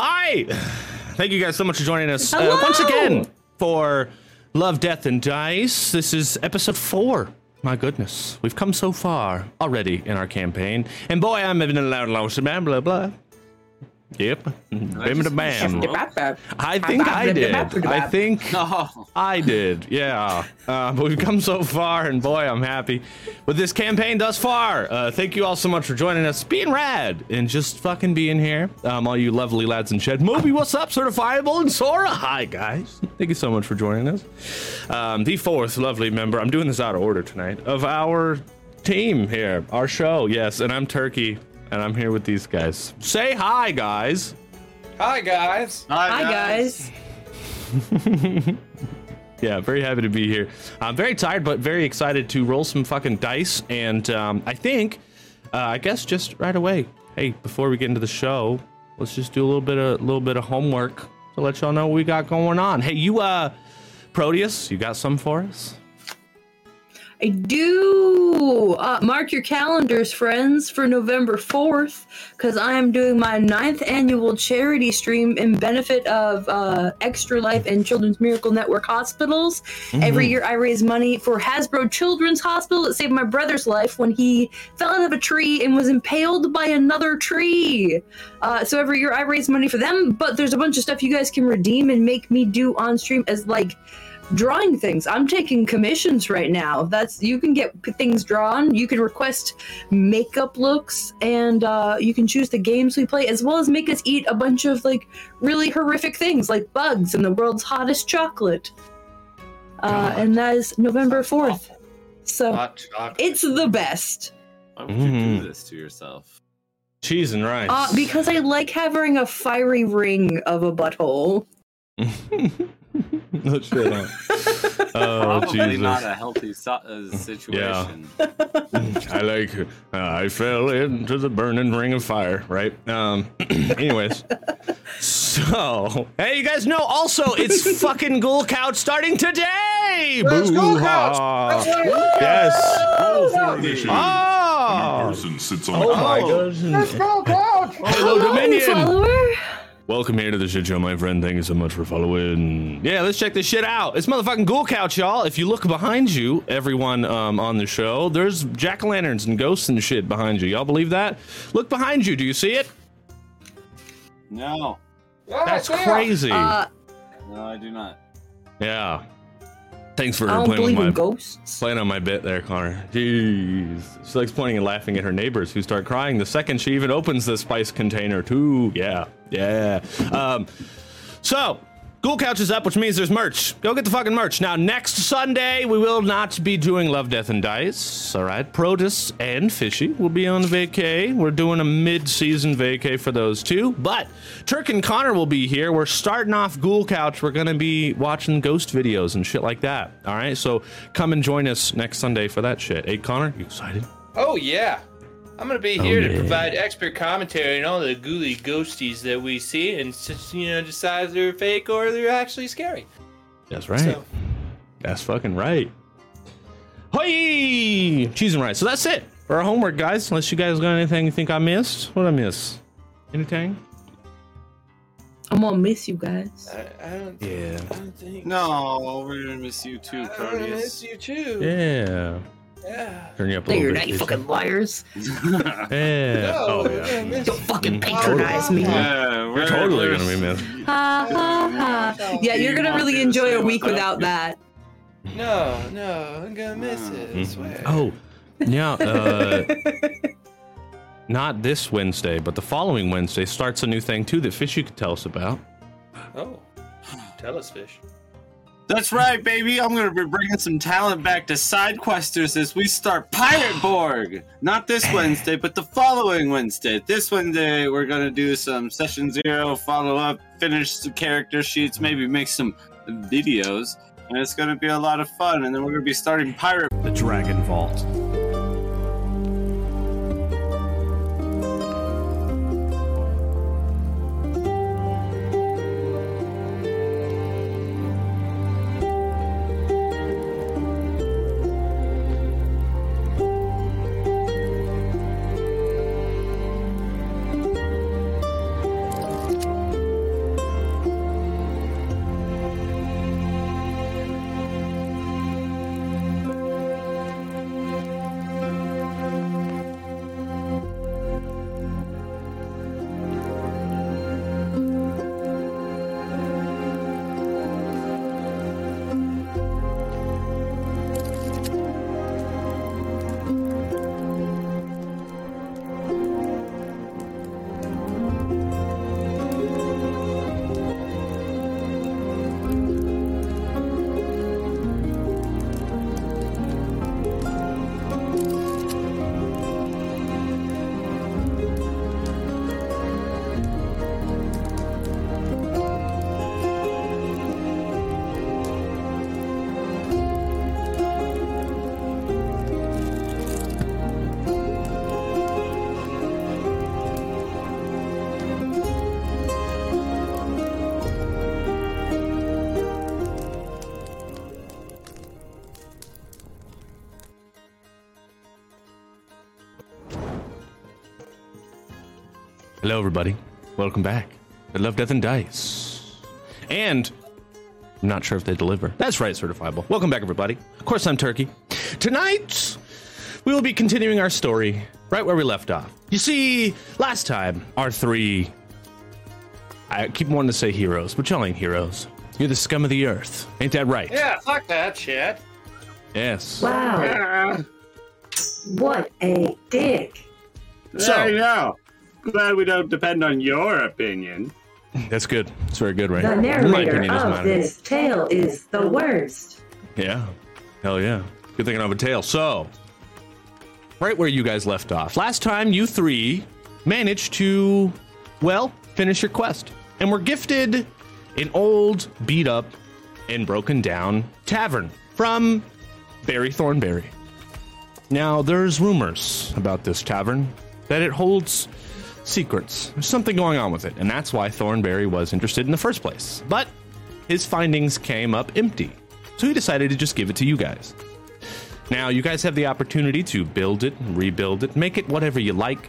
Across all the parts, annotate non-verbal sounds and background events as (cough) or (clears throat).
Hi! Thank you guys so much for joining us uh, once again for Love, Death, and Dice. This is episode four. My goodness, we've come so far already in our campaign. And boy, I'm having a loud, loud, blah, blah, blah. Yep. Bim da bam. I think I did. I think I did. Yeah. Uh, but we've come so far, and boy, I'm happy with this campaign thus far. Uh, thank you all so much for joining us, being rad, and just fucking being here. Um, all you lovely lads in Shed. Moby, what's up? Certifiable and Sora. Hi, guys. Thank you so much for joining us. Um, the fourth lovely member. I'm doing this out of order tonight of our team here, our show. Yes, and I'm Turkey, and I'm here with these guys. Say hi, guys. Hi guys. Hi guys. (laughs) Yeah, very happy to be here. I'm very tired, but very excited to roll some fucking dice. And um, I think, uh, I guess, just right away. Hey, before we get into the show, let's just do a little bit of little bit of homework to let y'all know what we got going on. Hey, you, uh, Proteus, you got some for us? I do. Uh, mark your calendars, friends, for November 4th, because I am doing my ninth annual charity stream in benefit of uh, Extra Life and Children's Miracle Network hospitals. Every year I raise money for Hasbro Children's Hospital that saved my brother's life when he fell out of a tree and was impaled by another tree. Uh, so every year I raise money for them, but there's a bunch of stuff you guys can redeem and make me do on stream as like drawing things. I'm taking commissions right now. That's you can get things drawn. You can request makeup looks, and uh, you can choose the games we play, as well as make us eat a bunch of like really horrific things, like bugs and the world's hottest chocolate. Uh, and that is November fourth. So it's the best. Why would you do this to yourself? Cheese and rice. Uh, because I like having a fiery ring of a butthole. (laughs) no shit. Huh? Oh, Probably Jesus. not a healthy so- uh, situation. I like. Uh, I fell into the burning ring of fire. Right. Um. (clears throat) anyways. So, hey, you guys know also it's (laughs) fucking Ghoul Couch starting today. Let's go, Boo-ha. Couch. Yes. All. Oh. Person sits on Oh a my couch. goodness. go couch. Hello, Hi, Dominion. Follower. Welcome here to the shit show, my friend. Thank you so much for following. Yeah, let's check this shit out. It's motherfucking Ghoul Couch, y'all. If you look behind you, everyone um, on the show, there's jack o' lanterns and ghosts and shit behind you. Y'all believe that? Look behind you. Do you see it? No, That's crazy. Uh, no, I do not. yeah. Thanks for I don't playing with believe in my ghosts. playing on my bit there, Connor. Jeez. She likes pointing and laughing at her neighbors who start crying the second she even opens the spice container, too. Yeah. Yeah. Um, so, Ghoul Couch is up, which means there's merch. Go get the fucking merch. Now, next Sunday, we will not be doing Love, Death, and Dice. All right. Proteus and Fishy will be on vacay. We're doing a mid season vacay for those two. But Turk and Connor will be here. We're starting off Ghoul Couch. We're going to be watching ghost videos and shit like that. All right. So come and join us next Sunday for that shit. Hey, Connor, you excited? Oh yeah. I'm gonna be oh, here yeah. to provide expert commentary on all the ghouly ghosties that we see and just, you know decide if they're fake or they're actually scary. That's right. So That's fucking right. Hoi! Cheese and rice. So that's it for our homework, guys. Unless you guys got anything you think I missed. What did I miss? Anything? I'm gonna miss you guys. I, I don't. Yeah. I don't think. No, we're gonna miss you too, I'm gonna miss you too. Yeah. Yeah. Turn you up a No, little you're bit. not, you fucking liars. (laughs) Yeah. No, oh, yeah. gonna miss Don't fucking patronize me. yeah, we're Totally we're- gonna be missed. Ha ha ha. Yeah, you're gonna really enjoy a week without that. No, no, I'm gonna miss it. I Mhm. swear. Oh, yeah. Uh, (laughs) not this Wednesday, but the following Wednesday starts a new thing too that Fishy could tell us about. Oh. Tell us, fish. That's right, baby. I'm gonna be bringing some talent back to side questers as we start Pirate Borg. Not this (sighs) Wednesday, but the following Wednesday. This Wednesday, we're gonna do some session zero follow up, finish some character sheets, maybe make some videos, and it's gonna be a lot of fun. And then we're gonna be starting Pirate. The Dragon Vault. Hello, everybody. Welcome back. I love Death and Dice. And I'm not sure if they deliver. That's right, certifiable. Welcome back, everybody. Of course, I'm Turkey. Tonight, we will be continuing our story right where we left off. You see, last time, our three. I keep wanting to say heroes, but y'all ain't heroes. You're the scum of the earth. Ain't that right? Yeah, fuck that shit. Yes. Wow, Yeah, what a dick. So- I know. Glad we don't depend on your opinion. That's good. It's very good, right? The My narrator opinion of matter. this tale is the worst. Yeah. Hell yeah. Good thing I have a tail. So, right where you guys left off. Last time, you three managed to, well, finish your quest. And were gifted an old, beat up, and broken down tavern from Barry Thornberry. Now, there's rumors about this tavern that it holds secrets. There's something going on with it, and that's why Thornberry was interested in the first place. But his findings came up empty, so he decided to just give it to you guys. Now, you guys have the opportunity to build it, rebuild it, make it whatever you like.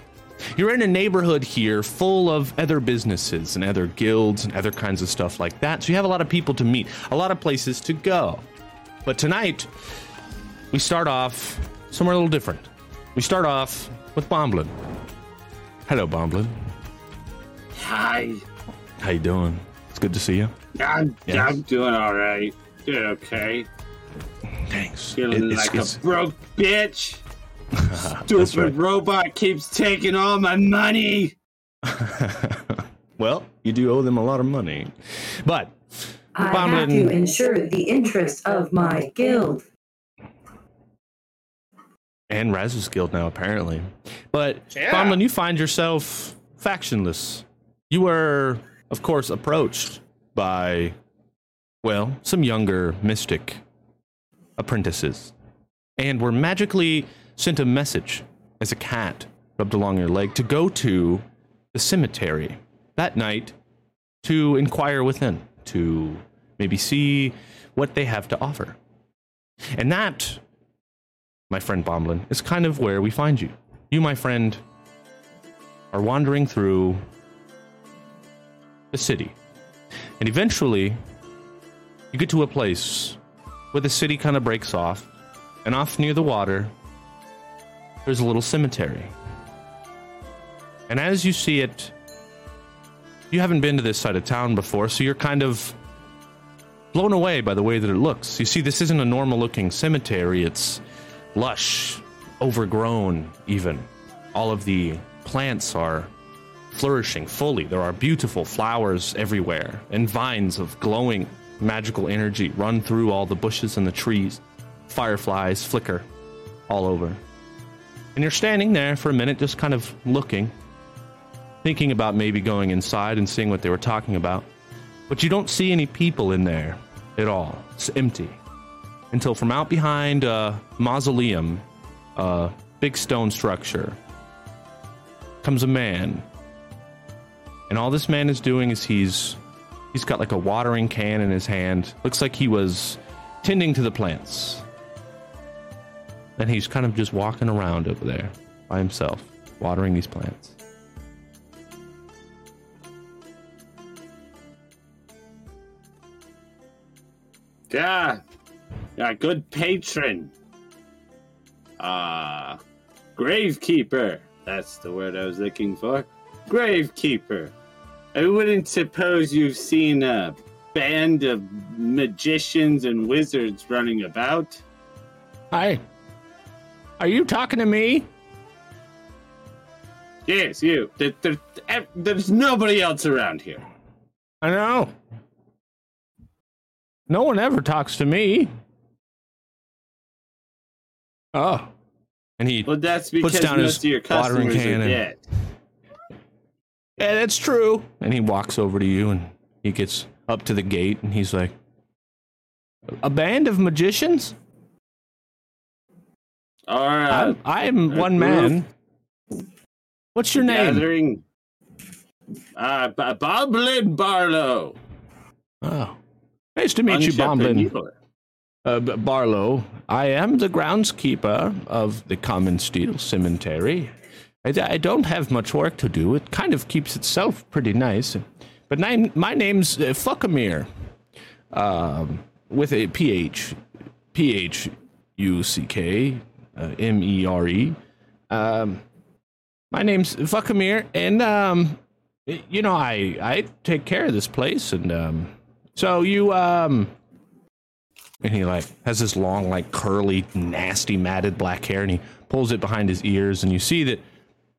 You're in a neighborhood here full of other businesses and other guilds and other kinds of stuff like that, so you have a lot of people to meet, a lot of places to go. But tonight, we start off somewhere a little different. We start off with Bomblin. Hello, Bomblin. Hi. How you doing? It's good to see you. I'm, Yes. I'm doing all right. Doing okay. Thanks. Feeling It- it's- like it's- a broke bitch. (laughs) Stupid right. robot keeps taking all my money. (laughs) well, you do owe them a lot of money. But I have to ensure the interest of my guild. And Raz's guild now apparently. But Yeah. Bomblin, you find yourself factionless. You were, of course, approached by well, some younger mystic apprentices. And were magically sent a message as a cat rubbed along your leg to go to the cemetery that night to inquire within, to maybe see what they have to offer. And that my friend Bomblin, is kind of where we find you. You, my friend, are wandering through the city. And eventually, you get to a place where the city kind of breaks off, and off near the water, there's a little cemetery. And as you see it, you haven't been to this side of town before, so you're kind of blown away by the way that it looks. You see, this isn't a normal looking cemetery, it's lush, overgrown, even. All of the plants are flourishing fully. There are beautiful flowers everywhere, and vines of glowing magical energy run through all the bushes and the trees. Fireflies flicker all over. And you're standing there for a minute, just kind of looking, thinking about maybe going inside and seeing what they were talking about. But you don't see any people in there at all. It's empty until from out behind a mausoleum, a big stone structure, comes a man. And all this man is doing is he's he's got like a watering can in his hand. Looks like he was tending to the plants. And he's kind of just walking around over there by himself, watering these plants. Yeah. Yeah, good patron. Ah, gravekeeper. That's the word I was looking for. Gravekeeper. I wouldn't suppose you've seen a band of magicians and wizards running about. Hi. Are you talking to me? Yes, you. There, there, there's nobody else around here. I know. No one ever talks to me. Oh. And he Well, that's Puts down his watering can and- dead. Yeah, that's true. And he walks over to you and he gets up to the gate and he's like, A band of magicians? All right. I'm, I'm one man. What's your name? Gathering. Uh, Bomblin Barlow. Oh. Nice to meet you, Bomblin. Uh, Barlow. I am the groundskeeper of the Common Steel Cemetery. I, I don't have much work to do. It kind of keeps itself pretty nice. But my, my name's uh, Fuckamir, um, with a P-H, P-H-U-C-K, uh, M-E-R-E. Um, my name's Fuckamir, and, um, you know, I, I take care of this place, and, um, so you, um, and he like has this long, like curly, nasty, matted black hair, and he pulls it behind his ears, and you see that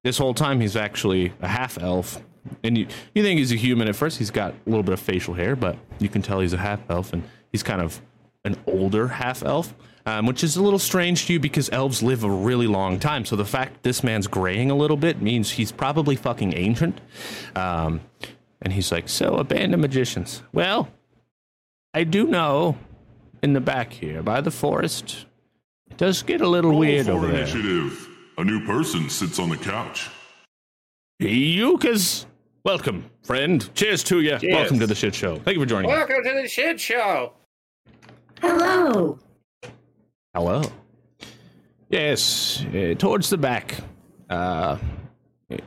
this whole time he's actually a half elf. And you, you think he's a human at first. He's got a little bit of facial hair, but you can tell he's a half elf, and he's kind of an older half elf, um, which is a little strange to you because elves live a really long time. So the fact this man's graying a little bit means he's probably fucking ancient. Um, and he's like, So, a band of magicians. Well, I do know in the back here by the forest, it does get a little Roll weird for over there. initiative. A new person sits on the couch. Yukas, welcome, friend. Cheers to you. Welcome to the shit show. Thank you for joining. us. Welcome to the shit show. Hello. Hello. Yes, uh, towards the back. Uh,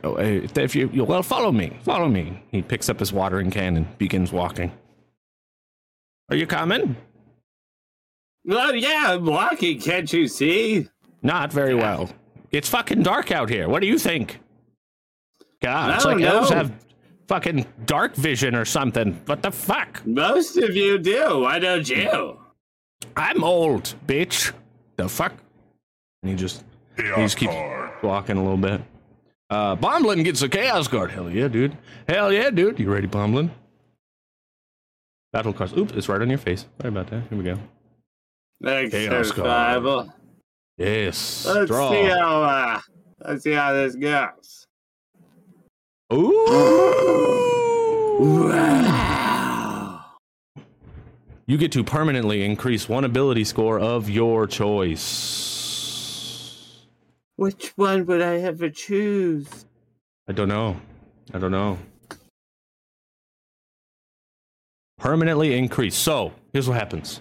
uh, if you, you well, follow me. Follow me. He picks up his watering can and begins walking. Are you coming? Well, yeah, I'm walking. Can't you see? Not very well. It's fucking dark out here. What do you think? God, it's I like don't elves have fucking dark vision or something. What the fuck? Most of you do. Why don't you? I'm old, bitch. The fuck? And he just he Chaos just keeps walking a little bit. Uh, Bomblin gets a chaos card. Hell yeah, dude. Hell yeah, dude. You ready, Bomblin? Battle cards. Oops, it's right on your face. Sorry about that. Here we go. Thanks, Chaos card. survival. Yes. Let's Draw. see how. Uh, let's see how this goes. Ooh. Wow. You get to permanently increase one ability score of your choice. Which one would I ever choose? I don't know. I don't know. Permanently increase. So, here's what happens.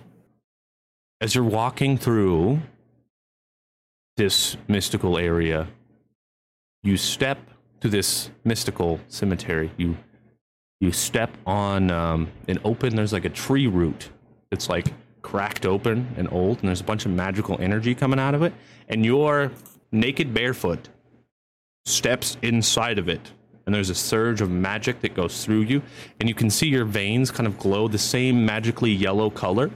As you're walking through this mystical area, you step to this mystical cemetery. You you step on um, an open. There's like a tree root that's like cracked open and old, and there's a bunch of magical energy coming out of it. And you're naked, barefoot, steps inside of it and there's a surge of magic that goes through you and you can see your veins kind of glow the same magically yellow color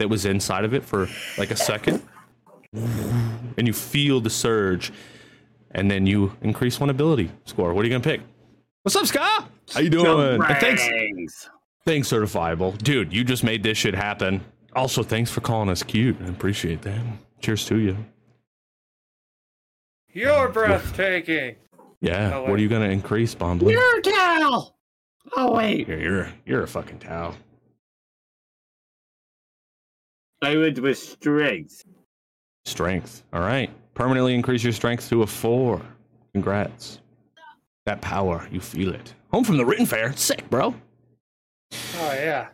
that was inside of it for like a second. And you feel the surge and then you increase one ability score. What are you gonna pick? What's up ska how you doing? And thanks. Thanks certifiable. Dude you just made this shit happen. Also thanks for calling us cute. I appreciate that. Cheers to you. You're breathtaking. yeah Oh, what are you gonna increase bomblin You're a towel. Oh wait, You're you're you're a fucking towel. I went with strength. Strength. All right. Permanently increase your strength to a four. Congrats. That power, you feel it. Home from the written fair. Sick, bro. Oh yeah,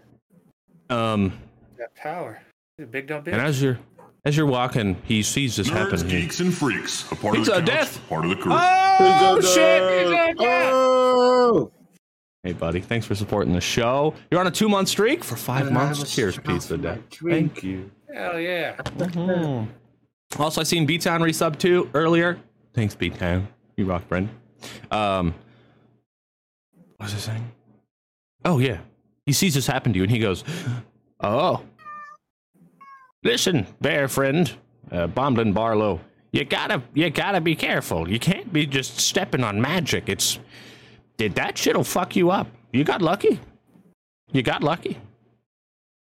Um, that power. He's a big dumb bitch. and as you're as you're walking, he sees this Nerds, happen. He- geeks, and freaks. A part He's of the a couch, death. part of the crew. Oh shit! Oh! Hey, buddy. Thanks for supporting the show. You're on a two month streak for five months. Cheers, strong pizza for day. drink. Thank you. Hell yeah. Mhm. Also, I seen B Town resub too earlier. Thanks, B Town. You rock, friend. Um, what was I saying? Oh yeah, he sees this happen to you, and he goes, "Oh, listen, bear friend, uh, Bomblin Barlow, you gotta, you gotta be careful. You can't be just stepping on magic. It's, did that shit'll fuck you up. You got lucky. You got lucky.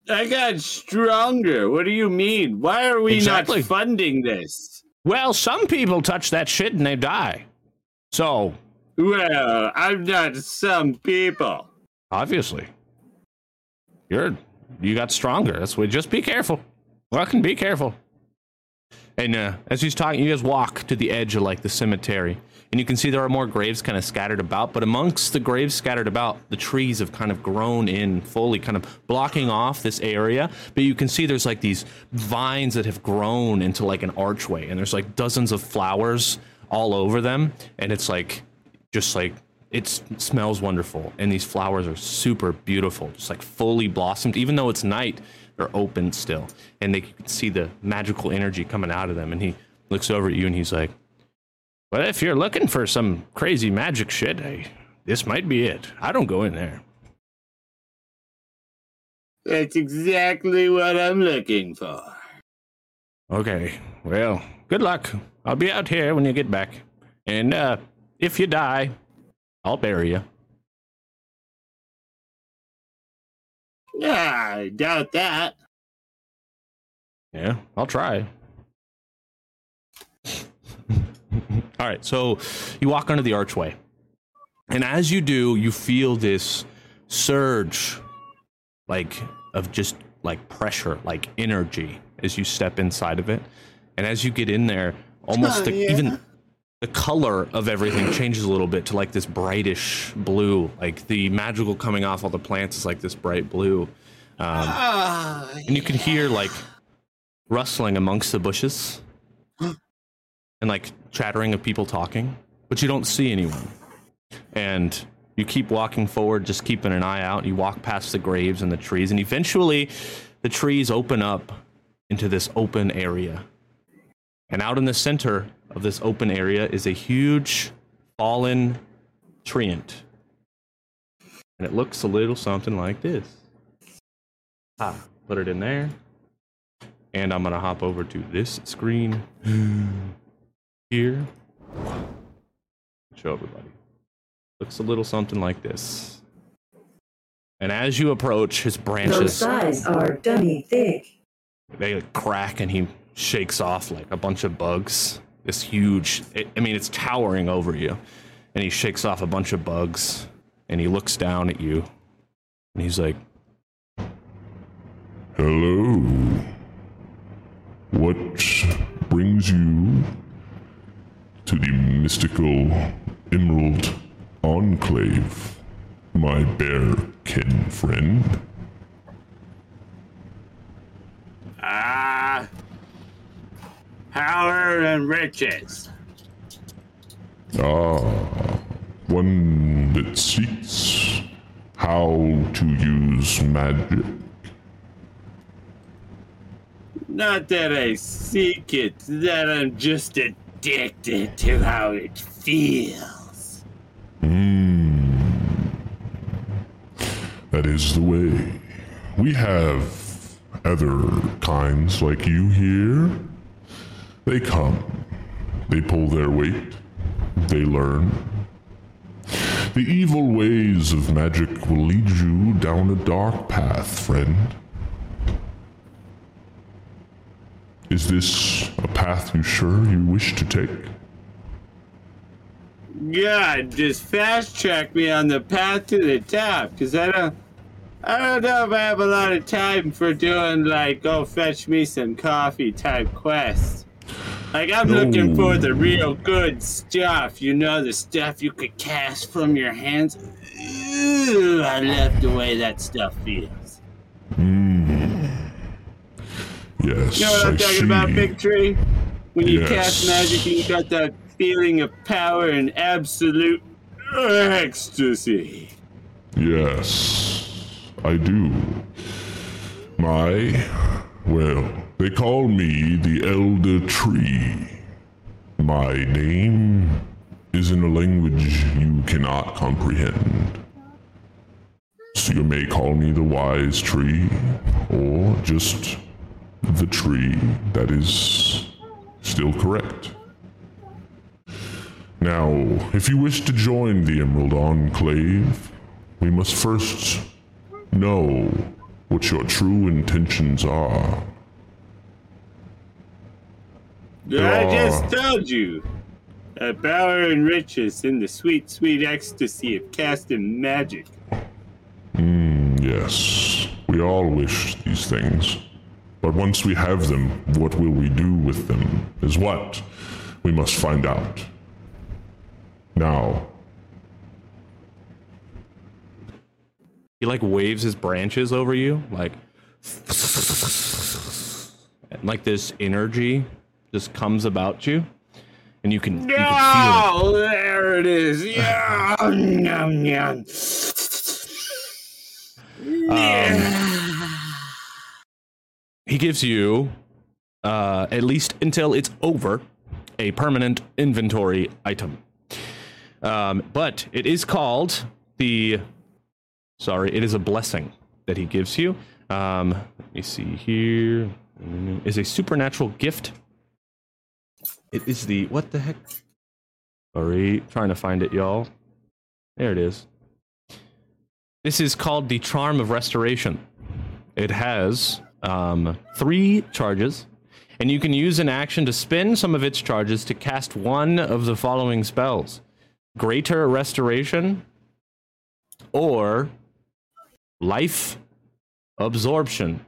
I got stronger. What do you mean? Why are we Exactly. not funding this? Well, some people touch that shit and they die. So Well, I'm not some people. obviously you're you got stronger that's what just be careful fucking be careful and uh, as he's talking you guys walk to the edge of like the cemetery and you can see there are more graves kind of scattered about but amongst the graves scattered about the trees have kind of grown in fully kind of blocking off this area but you can see there's like these vines that have grown into like an archway and there's like dozens of flowers all over them, and it's like just like it smells wonderful, and these flowers are super beautiful, just like fully blossomed. Even though it's night, they're open still, and they can see the magical energy coming out of them. And he looks over at you, and he's like, "Well, if you're looking for some crazy magic shit, hey, this might be it. I don't go in there." That's exactly what I'm looking for. Okay, well, good luck. I'll be out here when you get back. And uh, if you die, I'll bury you. Yeah, I doubt that. Yeah, I'll try. (laughs) All right, so you walk under the archway. And as you do, you feel this surge like of just like pressure, like energy as you step inside of it. And as you get in there, almost Oh, the, yeah. even the color of everything changes a little bit to like this brightish blue. Like the magical coming off all the plants is like this bright blue. Um, Ah, and you can hear like rustling amongst the bushes and like chattering of people talking, but you don't see anyone. And you keep walking forward, just keeping an eye out. You walk past the graves and the trees, and eventually the trees open up into this open area. And out in the center of this open area is a huge fallen treant. And it looks a little something like this. Ah, put it in there. And I'm gonna hop over to this screen (gasps) here. Show everybody. Looks a little something like this. And as you approach, his Those branches sides are dummy thick. they crack and he shakes off like a bunch of bugs. This huge, it, I mean, it's towering over you. And he shakes off a bunch of bugs and he looks down at you and he's like, Hello. What brings you to the mystical Emerald Enclave, my bear kin friend? ah, power and riches. Ah, one that seeks how to use magic. Not that I seek it, that I'm just addicted to how it feels. That is the way. We have other kinds like you here. They come, they pull their weight, they learn. The evil ways of magic will lead you down a dark path, friend. Is this a path you sure you wish to take? God, just fast track me on the path to the top, cause I don't, I don't know if I have a lot of time for doing like go fetch me some coffee type quests. Like I'm looking for the real good stuff, you know, the stuff you could cast from your hands. Ooh, I love the way that stuff feels. Hmm. Yes, You know what I'm I talking see. about, Big Tree? When you cast Yes. magic, you got that feeling of power and absolute ecstasy. Yes, I do. My, well, they call me the Elder Tree. My name is in a language you cannot comprehend. So you may call me the Wise Tree, or just the tree that is still correct. Now, if you wish to join the Emerald Enclave, we must first know what your true intentions are. I just told you. Uh, power and riches in the sweet, sweet ecstasy of casting magic. Yes, we all wish these things. But once we have them, what will we do with them is what we must find out. Now, he like waves his branches over you, like, and like this energy just comes about you. and you can, you can feel it. There it is. Yeah. Yum, yum. Um, he gives you, uh, at least until it's over, a permanent inventory item. Um, but it is called the. Sorry, it is a blessing that he gives you. Um, let me see here. Is a supernatural gift. It is the what the heck? Sorry, trying to find it, y'all. There it is. This is called the Charm of Restoration. It has um, three charges, and you can use an action to spend some of its charges to cast one of the following spells Greater Restoration or Life Absorption.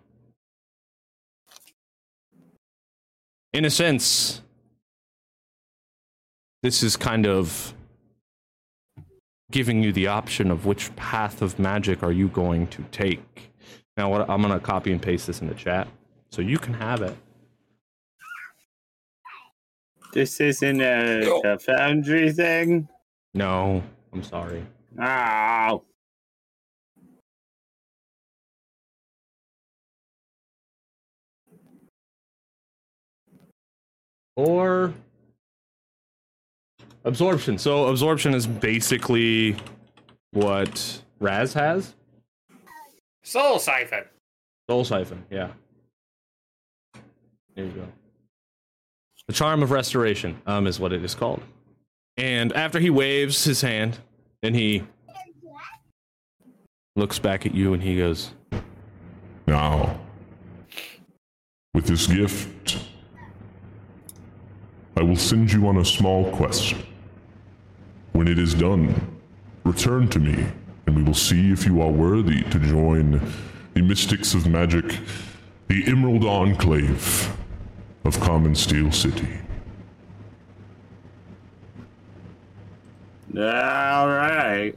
In a sense, this is kind of giving you the option of which path of magic are you going to take. Now, what I'm gonna copy and paste this in the chat so you can have it. This isn't a, a foundry thing. No, I'm sorry. Oh. Or absorption. So absorption is basically what Raz has. Soul siphon. Soul siphon, yeah. There you go. The charm of restoration, um, is what it is called. And after he waves his hand, and he looks back at you and he goes, Now, with this gift, I will send you on a small quest. When it is done, return to me, and we will see if you are worthy to join the Mystics of Magic, the Emerald Enclave of Common Steel City. All right.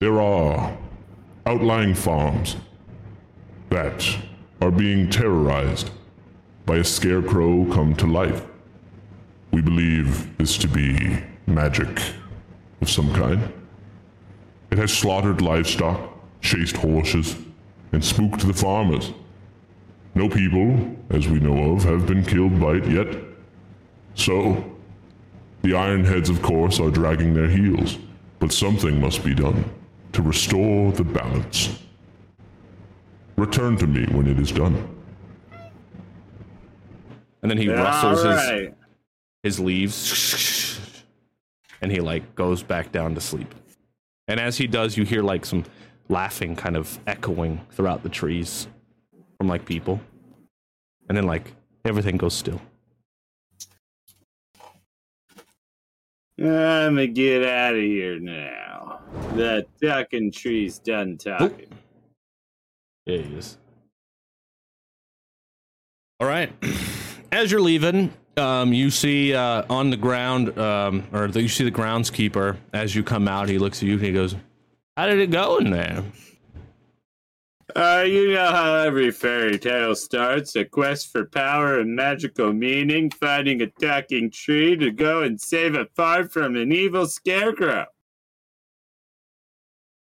There are outlying farms that are being terrorized by a scarecrow come to life. We believe this to be magic of some kind. It has slaughtered livestock, chased horses, and spooked the farmers. No people, as we know of, have been killed by it yet. So, the Ironheads, of course, are dragging their heels, but something must be done to restore the balance. Return to me when it is done. And then he All rustles his, right. his leaves and he like goes back down to sleep. And as he does, you hear like some laughing kind of echoing throughout the trees from like people. And then like everything goes still. I'm gonna get out of here now. That ducking tree's done oh. talking. Yeah, he is. All right. (clears throat) As you're leaving, um, you see uh, on the ground, um, or the, you see the groundskeeper. As you come out, he looks at you and he goes, "How did it go in there?" Uh, you know how every fairy tale starts a quest for power and magical meaning, finding a talking tree to go and save a farm from an evil scarecrow.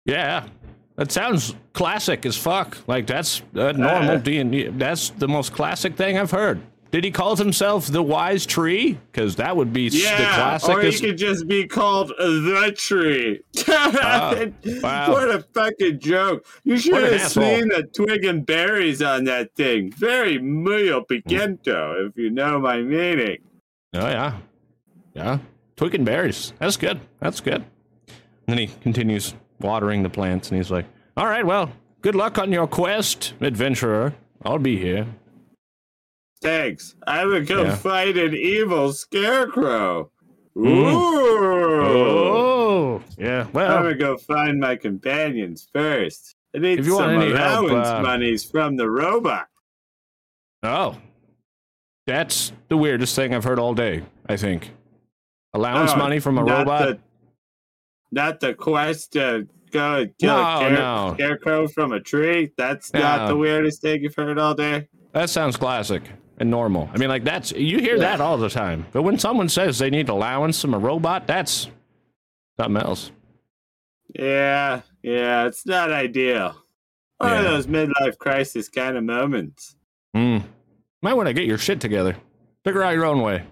Yeah, that sounds classic as fuck. Like that's uh, normal Uh. D and D. That's the most classic thing I've heard. Did he call himself the Wise Tree? Because that would be s- the Yeah, or he classic. could just be called the tree. Ah, (laughs) wow. What a fucking joke! You should have asshole. seen the twig and berries on that thing. Very muy picento, if you know my meaning. Oh yeah, yeah. Twig and berries. That's good. That's good. And then he continues watering the plants, and he's like, "All right, well, good luck on your quest, adventurer. I'll be here." Thanks. I would go Yeah. fight an evil scarecrow. Mm. Ooh. Oh, yeah. I'm Well, gonna go find my companions first. I need If you want some help, allowance uh, monies from the robot. oh, that's the weirdest thing I've heard all day. I think allowance Oh, money from a not robot. The, not the quest to go and kill No, a care- no. scarecrow from a tree. That's not the weirdest thing you've heard all day. That sounds classic. And normal. I mean, like that's you hear that all the time. But when someone says they need allowance from a robot, that's something else. Yeah, yeah, it's not ideal. One of those midlife crisis kind of moments. Hmm. Might want to get your shit together. Figure out your own way.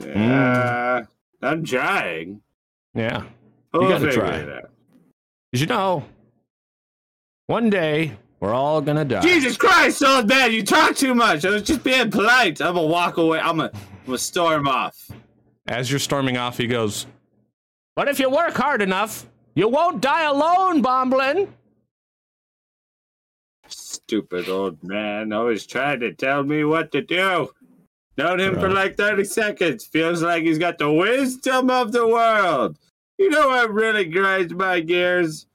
Yeah, I'm trying. Yeah. We'll gotta try. it out. 'Cause you know, one day we're all gonna die. Jesus Christ, old man, you talk too much. I was just being polite. I'm gonna walk away. I'm gonna, I'm gonna storm off. As you're storming off, he goes, But if you work hard enough, you won't die alone, Bomblin. Stupid old man, always trying to tell me what to do. Known him for like 30 seconds. Feels like he's got the wisdom of the world. You know what really grinds my gears?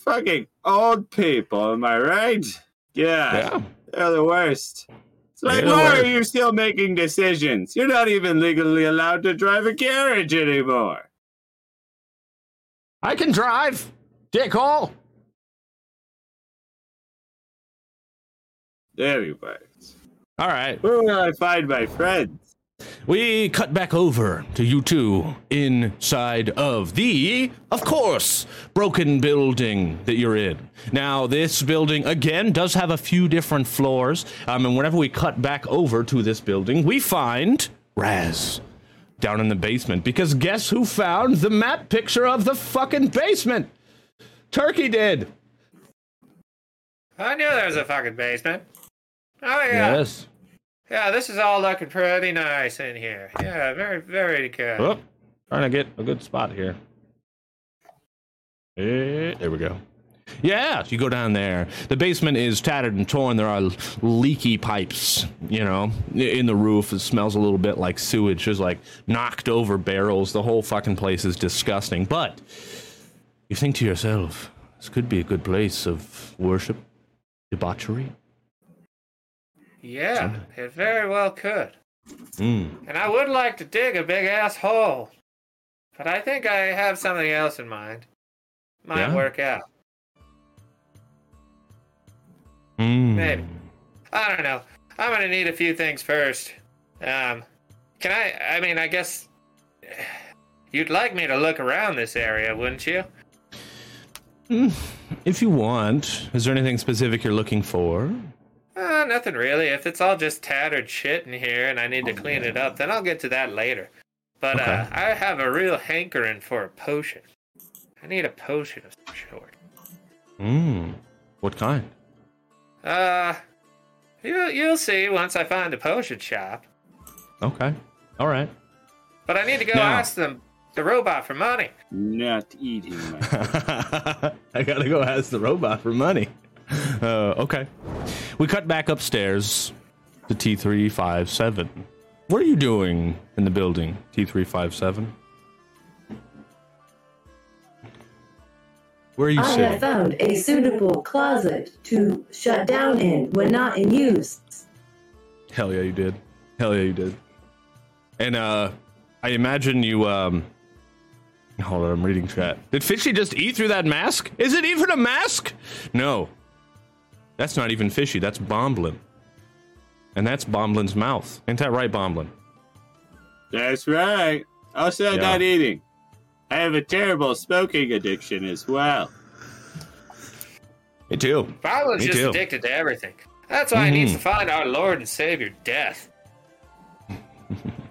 Fucking old people, am I right? Yeah, Yeah. they're the worst. It's like, They're why are you still making decisions? You're not even legally allowed to drive a carriage anymore. I can drive, dickhole. Anyways, All right. where will I find my friends? We cut back over to you two inside of the, of course, broken building that you're in. Now, this building, again, does have a few different floors. Um, and whenever we cut back over to this building, we find Raz down in the basement. Because guess who found the map picture of the fucking basement? Turkey did. I knew there was a fucking basement. Oh yeah. Yes. Yeah, this is all looking pretty nice in here. Yeah, very, very good. Oh, trying to get a good spot here. Eh, there we go. Yeah, you go down there. The basement is tattered and torn. There are leaky pipes, you know, in the roof. It smells a little bit like sewage. There's like knocked over barrels. The whole fucking place is disgusting. But you think to yourself, this could be a good place of worship, debauchery. Yeah, it very well could. Mm. And I would like to dig a big ass hole. But I think I have something else in mind. Might Yeah? work out. Mm. Maybe. I don't know. I'm gonna need a few things first. Um, can I? I mean, I guess you'd like me to look around this area, wouldn't you? If you want, is there anything specific you're looking for? Uh, nothing really. If it's all just tattered shit in here and I need to clean it up, then I'll get to that later. But uh, I have a real hankering for a potion. I need a potion of some sort. Hmm. What kind? Uh, you you'll see once I find a potion shop. Okay. All right. But I need to go Now- ask them the robot for money. Not eating my. (laughs) I gotta go ask the robot for money. Uh, okay. We cut back upstairs to T357. What are you doing in the building, T357? Where are you I have found a suitable closet to shut down in when not in use. Hell yeah, you did. Hell yeah, you did. And uh, I imagine you. Um, hold on, I'm reading chat. Did Fishy just eat through that mask? Is it even a mask? No, that's not even Fishy. That's Bomblin, and that's Bomblin's mouth. Ain't that right, Bomblin? That's right. I also, Yeah. not eating. I have a terrible smoking addiction as well. Me too. Bomblin's Me just too. addicted to everything. That's why he needs to find our Lord and Savior, death.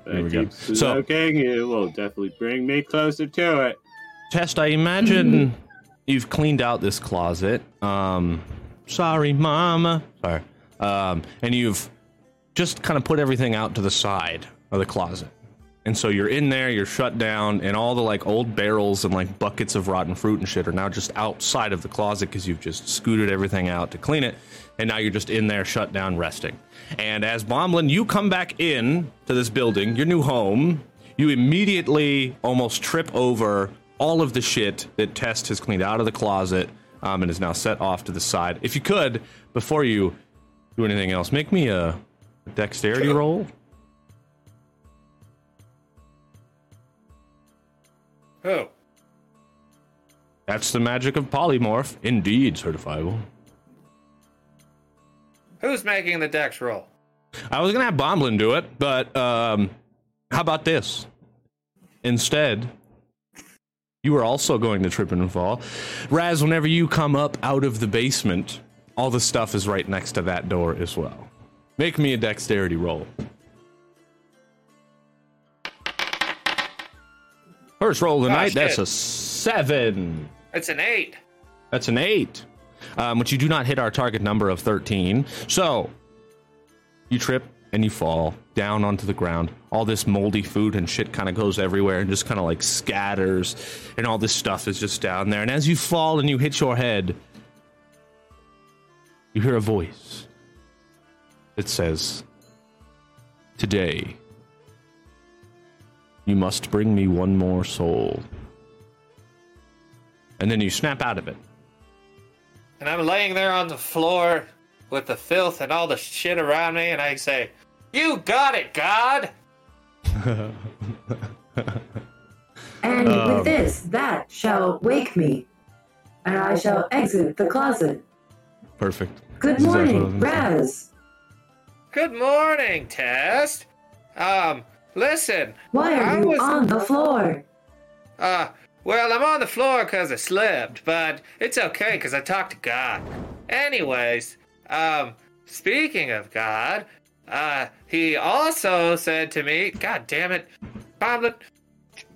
There we go. keep So- smoking. it will definitely bring me closer to it. Test, I imagine (clears throat) you've cleaned out this closet. Um, sorry, Mama. Sorry. Um, and you've just kind of put everything out to the side of the closet. And so you're in there, you're shut down, and all the like old barrels and like buckets of rotten fruit and shit are now just outside of the closet because you've just scooted everything out to clean it. And now you're just in there, shut down, resting. And as Bomblin, you come back in to this building, your new home, you immediately almost trip over all of the shit that Test has cleaned out of the closet um, and is now set off to the side. If you could, before you do anything else, make me a dexterity roll. Oh, That's the magic of polymorph. Indeed, certifiable. Who's making the dex roll? I was gonna have Bomblin do it, but um, how about this? Instead, you are also going to trip and fall. Raz, whenever you come up out of the basement, all the stuff is right next to that door as well. Make me a dexterity roll. First roll of the Oh, night, that's shit. a seven. That's an eight. That's an eight, um, which you do not hit our target number of 13. So you trip and you fall down onto the ground. All this moldy food and shit kind of goes everywhere and just kind of like scatters, and all this stuff is just down there. And as you fall and you hit your head, you hear a voice that says, Today, you must bring me one more soul. And then you snap out of it. And I'm laying there on the floor with the filth and all the shit around me, and I say, You got it, God! (laughs) And Um, with this, that shall wake me, and I shall exit the closet. Perfect. Good That's exactly morning, was gonna say. Raz. Good morning, Test. Um, listen. Why I are you was- on the floor? Uh, well, I'm on the floor because I slipped, but it's okay because I talked to God. Anyways, um, speaking of God, uh, he also said to me, God damn it, Bomblin,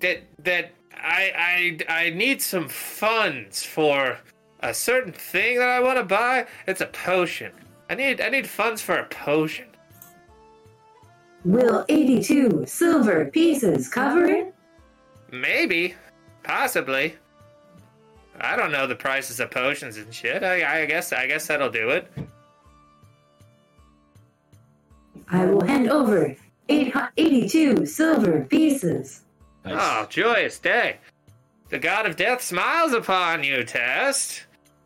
that, that I, I, I need some funds for a certain thing that I want to buy. It's a potion. I need, I need funds for a potion. Will 82 silver pieces cover it? Maybe. Possibly. I don't know the prices of potions and shit. I, I guess I guess that'll do it. I will hand over 82 silver pieces. Oh, joyous day. The god of death smiles upon you, Test.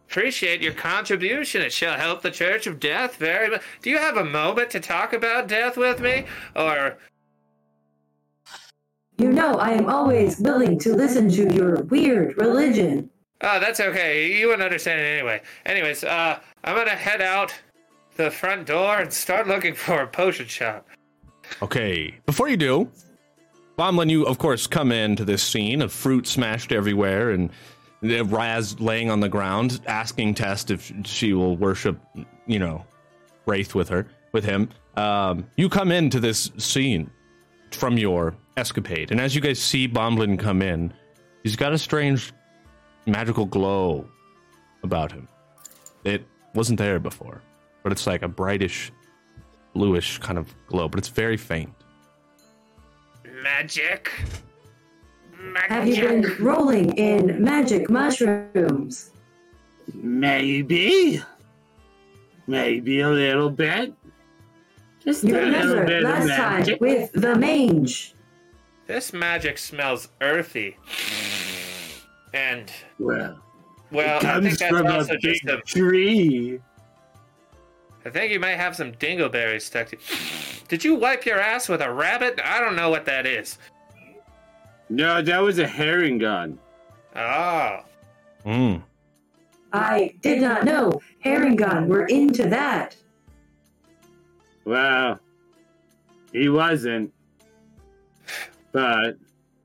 Appreciate your contribution. It shall help the Church of Death very much. Do you have a moment to talk about death with me? Or You know I am always willing to listen to your weird religion. Oh, that's okay. You wouldn't understand it anyway. Anyways, uh, I'm gonna head out the front door and start looking for a potion shop. Okay. Before you do, Bomblin, you of course come into this scene of fruit smashed everywhere and Raz laying on the ground, asking Test if she will worship, you know, Wraith with her, with him. Um, you come into this scene from your escapade, and as you guys see Bomblin come in, he's got a strange magical glow about him. It wasn't there before, but it's like a brightish, bluish kind of glow, but it's very faint. Magic. Have you been rolling in magic mushrooms? Maybe. Maybe a little bit. Just You a little remember bit of last time with the mange. This magic smells earthy. And Well, well, it I think comes that's from a also big just a. tree. I think you might have some dingleberries stuck to. (sighs) Did you wipe your ass with a rabbit? I don't know what that is. No, that was a harengon. Oh, Mm. I did not know Harengon, we're into that. Well, he wasn't. But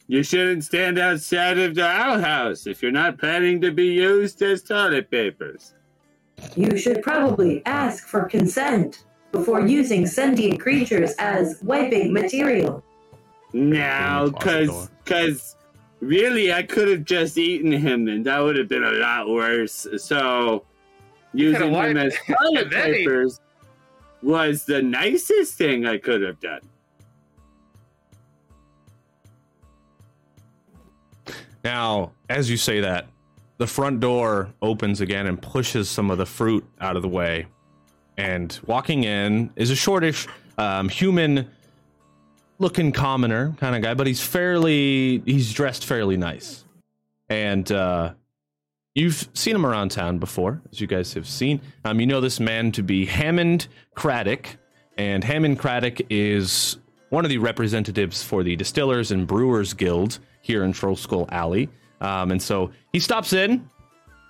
you shouldn't stand outside of the outhouse if you're not planning to be used as toilet papers. You should probably ask for consent before using sentient creatures as wiping material. No, Close the door. because because really, I could have just eaten him, and that would have been a lot worse. So using him wiped- as (laughs) toilet Then he- papers was the nicest thing I could have done. Now, as you say that, the front door opens again and pushes some of the fruit out of the way. And walking in is a shortish, um, human looking commoner kind of guy, but he's fairly, he's dressed fairly nice. And uh, you've seen him around town before, as you guys have seen. Um, you know this man to be Hammond Craddock. And Hammond Craddock is one of the representatives for the Distillers and Brewers Guild here in Troll Skull Alley. Um, and so he stops in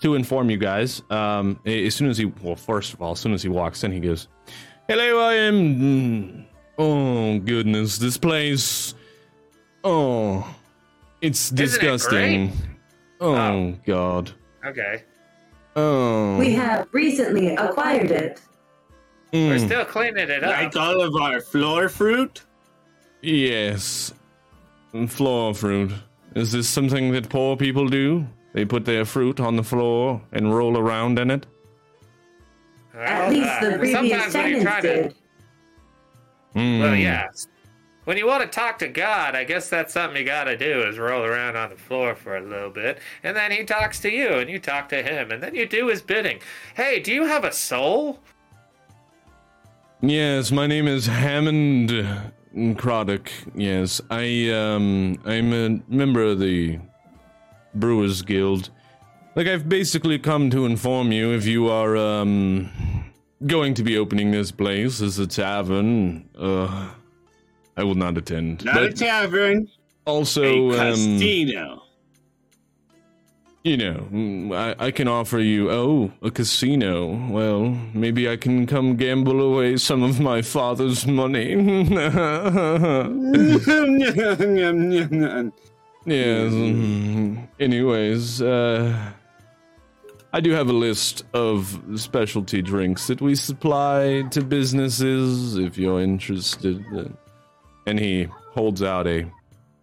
to inform you guys, um, as soon as he, well, first of all, as soon as he walks in, he goes, "Hello, I am." mm, Oh goodness, this place. Oh, it's Isn't it disgusting. Oh, Oh. God. Okay. Oh. We have recently acquired it. We're Mm, still cleaning it up. Like all of our floor fruit? yes. Floor fruit. Is this something that poor people do? They put their fruit on the floor and roll around in it. At Well, least uh, the previous sometimes when you're tenants trying to- did. Well, Mm. yeah. When you want to talk to God, I guess that's something you got to do is roll around on the floor for a little bit, and then he talks to you, and you talk to him, and then you do his bidding. Hey, do you have a soul? Yes, my name is Hammond Craddock. Yes, I um I'm a member of the Brewers Guild. Like I've basically come to inform you if you are um going to be opening this place as a tavern. Uh I will not attend. Not a tavern, also a um casino. You know, mm, I, I can offer you, oh, a casino. Well, maybe I can come gamble away some of my father's money. (laughs) yes. mm, Anyways, uh, I do have a list of specialty drinks that we supply to businesses if you're interested. And he holds out a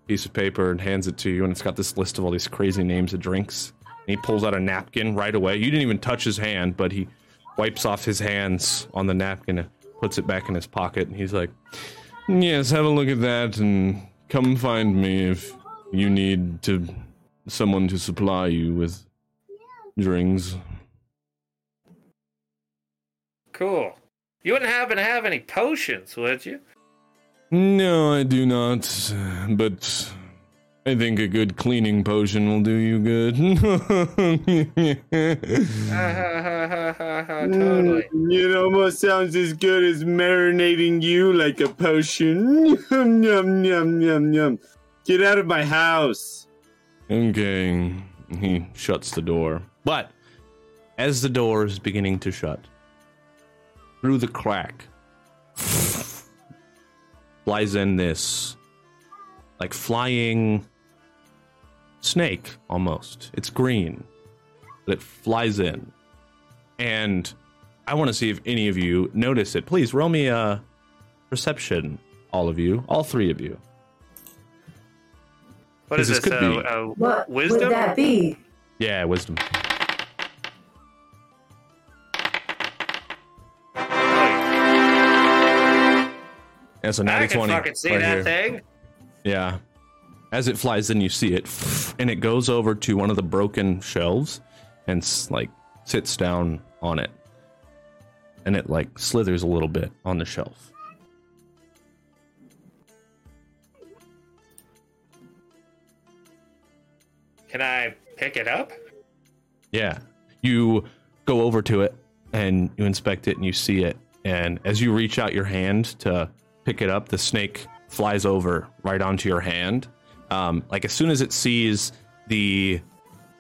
piece of paper and hands it to you, and it's got this list of all these crazy names of drinks. And he pulls out a napkin right away. You didn't even touch his hand, but he wipes off his hands on the napkin and puts it back in his pocket. And he's like, "Yes, have a look at that, and come find me if you need to someone to supply you with drinks." Cool. You wouldn't happen to have any potions, would you? No, I do not. But I think a good cleaning potion will do you good. Totally. (laughs) Mm, it almost sounds as good as marinating you like a potion. (laughs) Yum, yum, yum, yum, yum. Get out of my house. okay. He shuts the door. But as the door is beginning to shut, through the crack flies in this like flying snake almost. It's green, but it flies in. And I want to see if any of you notice it. Please roll me a perception, all of you, all three of you. What is This this? could A, be- a What wisdom? would that be? Yeah, wisdom. Yeah, so I natty can 20 fucking see right that here. thing. Yeah. As it flies in, you see it, and it goes over to one of the broken shelves and like sits down on it, and it like slithers a little bit on the shelf. Can I pick it up? Yeah. You go over to it and you inspect it and you see it. And as you reach out your hand to pick it up, the snake flies over right onto your hand. Um, like as soon as it sees the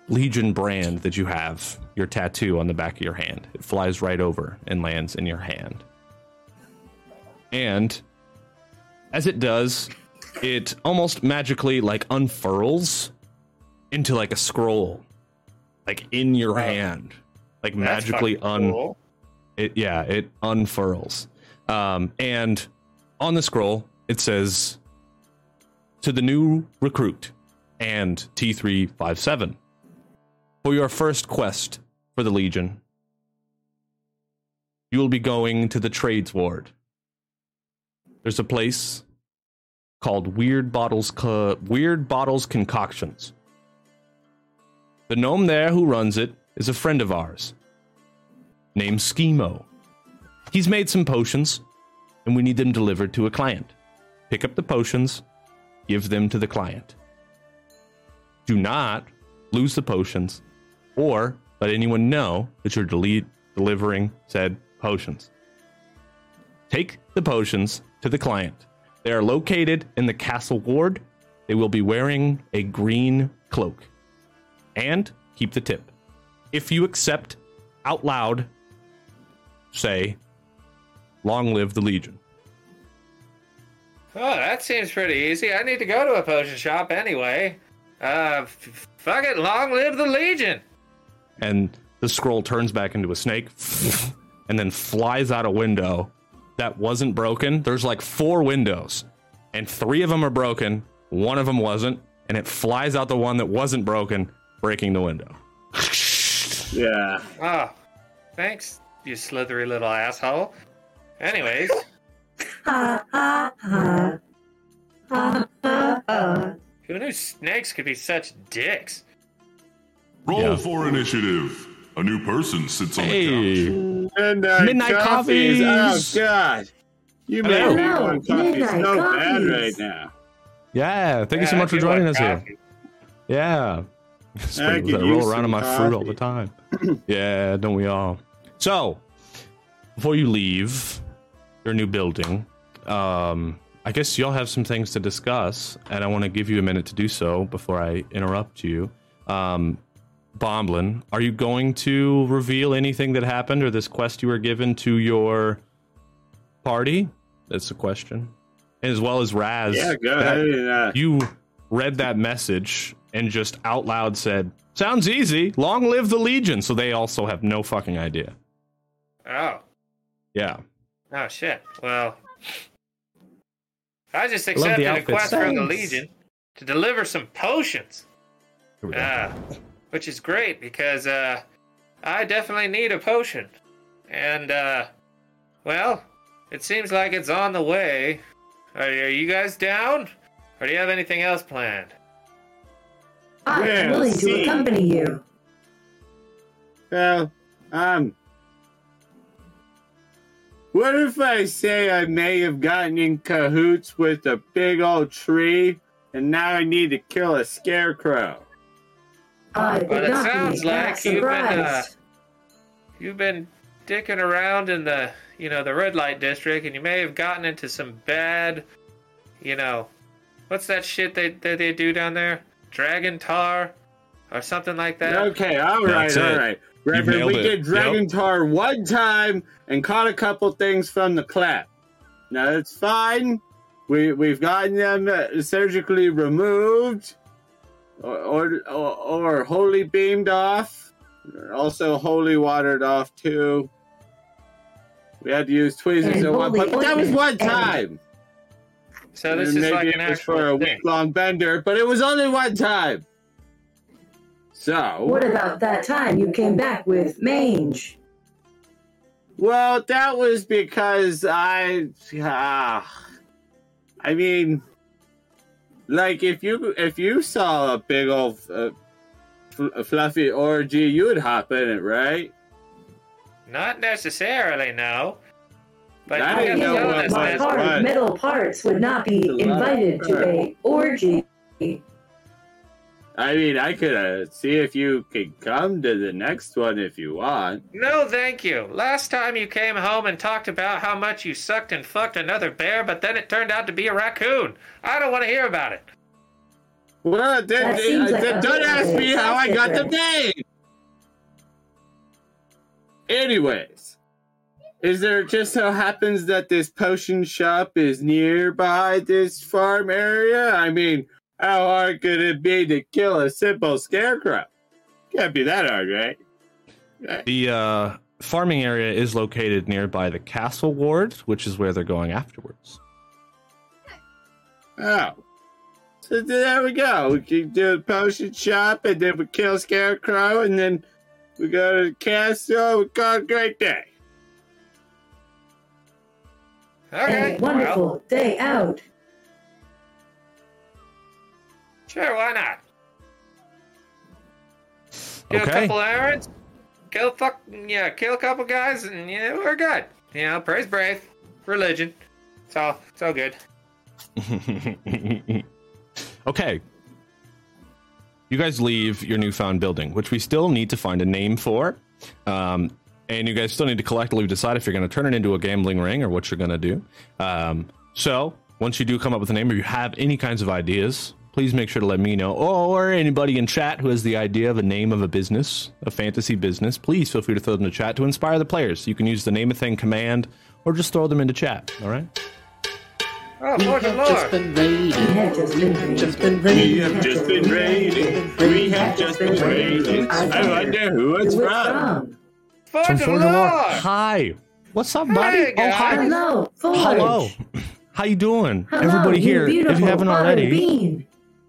Legion brand that you have, your tattoo on the back of your hand, it flies right over and lands in your hand. And as it does, it almost magically like unfurls into like a scroll like in your hand like That's magically un cool. it yeah it unfurls um and on the scroll it says to the new recruit and t357 for your first quest for the legion. You will be going to the trades ward. There's a place called weird bottles Co- weird bottles concoctions. The gnome there who runs it is a friend of ours named Schemo. He's made some potions, and we need them delivered to a client. Pick up the potions, give them to the client. Do not lose the potions or let anyone know that you're delivering said potions. Take the potions to the client. They are located in the castle ward. They will be wearing a green cloak. And keep the tip. if you accept out loud, say, "Long live the Legion." Oh, that seems pretty easy. I need to go to a potion shop anyway. Uh, f- fuck it, long live the Legion. and the scroll turns back into a snake (laughs) and then flies out a window that wasn't broken. There's like four windows, and three of them are broken. One of them wasn't, and it flies out the one that wasn't broken, breaking the window. Yeah. Oh, thanks, you slithery little asshole. Anyways, Ha ha ha. Ha ha ha. who knew snakes could be such dicks? Roll Yeah. for initiative. A new person sits on the couch. Midnight, Midnight coffees. coffees. Oh God. You Hello. made me Hello, want coffee Midnight so bad Coffees. right now. yeah, thank you so Yeah, much for do joining like us here. coffee. Yeah. (laughs) I Sprinkles could use roll around in some my fruit all the time. (clears throat) yeah, don't we all? So, before you leave your new building, um, I guess y'all have some things to discuss, and I want to give you a minute to do so before I interrupt you. Um, Bomblin, are you going to reveal anything that happened or this quest you were given to your party? That's the question. As well as Raz. Yeah, go ahead and uh, you read that message and just out loud said, "Sounds easy. Long live the Legion." So they also have no fucking idea. Oh, Yeah. Oh shit. Well, I just accepted a outfits. quest from the Legion to deliver some potions. Here. Uh, which is great because uh, I definitely need a potion. And, uh, well, it seems like it's on the way. Are, are you guys down? Or do you have anything else planned? I'm willing to accompany you. well, um, what if I say I may have gotten in cahoots with a big old tree, and now I need to kill a scarecrow? I Well, it not sounds be like you've been, uh. You've been dicking around in the, you know, the red light district, and you may have gotten into some bad, you know, what's that shit they that they do down there? Dragon tar, or something like that. Okay, all right, That's all it. right. Reverend, we it. did Dragon Tar one time and caught a couple things from the clap. Now it's fine. We we've gotten them uh, surgically removed, or or, or, or wholly beamed off, also wholly watered off too. We had to use tweezers And at one point, but that was one time. So this And is maybe like an it was actual for a thing. week long bender, but it was only one time. So What about that time you came back with mange? Well, that was because I, ah, I mean, like if you if you saw a big old uh, fl- fluffy orgy, you would hop in it, right? Not necessarily, no. But I you didn't have know done what my part- Hard metal parts would not be It's a lot. invited to a orgy. I mean, I could uh, see if you could come to the next one if you want. No, thank you. Last time you came home and talked about how much you sucked and fucked another bear, but then it turned out to be a raccoon. I don't want to hear about it. Well, then, That seems like then don't ask me how I got the difference. name. Anyways, is there just so happens that this potion shop is nearby this farm area? I mean, how hard could it be to kill a simple scarecrow? Can't be that hard, right? Right. The uh, farming area is located nearby the castle ward, which is where they're going afterwards. Oh. So there we go. We can do a potion shop and then we kill Scarecrow and then we go to the castle. We call it a great day. Okay. a wonderful Well, day out. Sure, why not? A Okay. couple errands, kill fuck yeah, kill a couple guys, and yeah, we're good. You know, praise brave, religion. It's all it's all good. (laughs) okay. You guys leave your newfound building, which we still need to find a name for. Um, and you guys still need to collectively decide if you're going to turn it into a gambling ring or what you're going to do. Um, so, once you do come up with a name, or you have any kinds of ideas, please make sure to let me know, or anybody in chat who has the idea of a name of a business, a fantasy business. Please feel free to throw them in the chat to inspire the players. You can use the name a thing command, or just throw them into chat. All right. Oh, We Lord, have Lord. just been We have just been Just been We have just been raided. We have just been raided. I wonder who it's Who it's from. from? Forge From of Forge of Lore. Lord. Hi. What's up, buddy? Hey, oh, hi. Hello, Forge. Hello. (clears throat) How you doing? Hello, Everybody here, if you haven't already, Bean.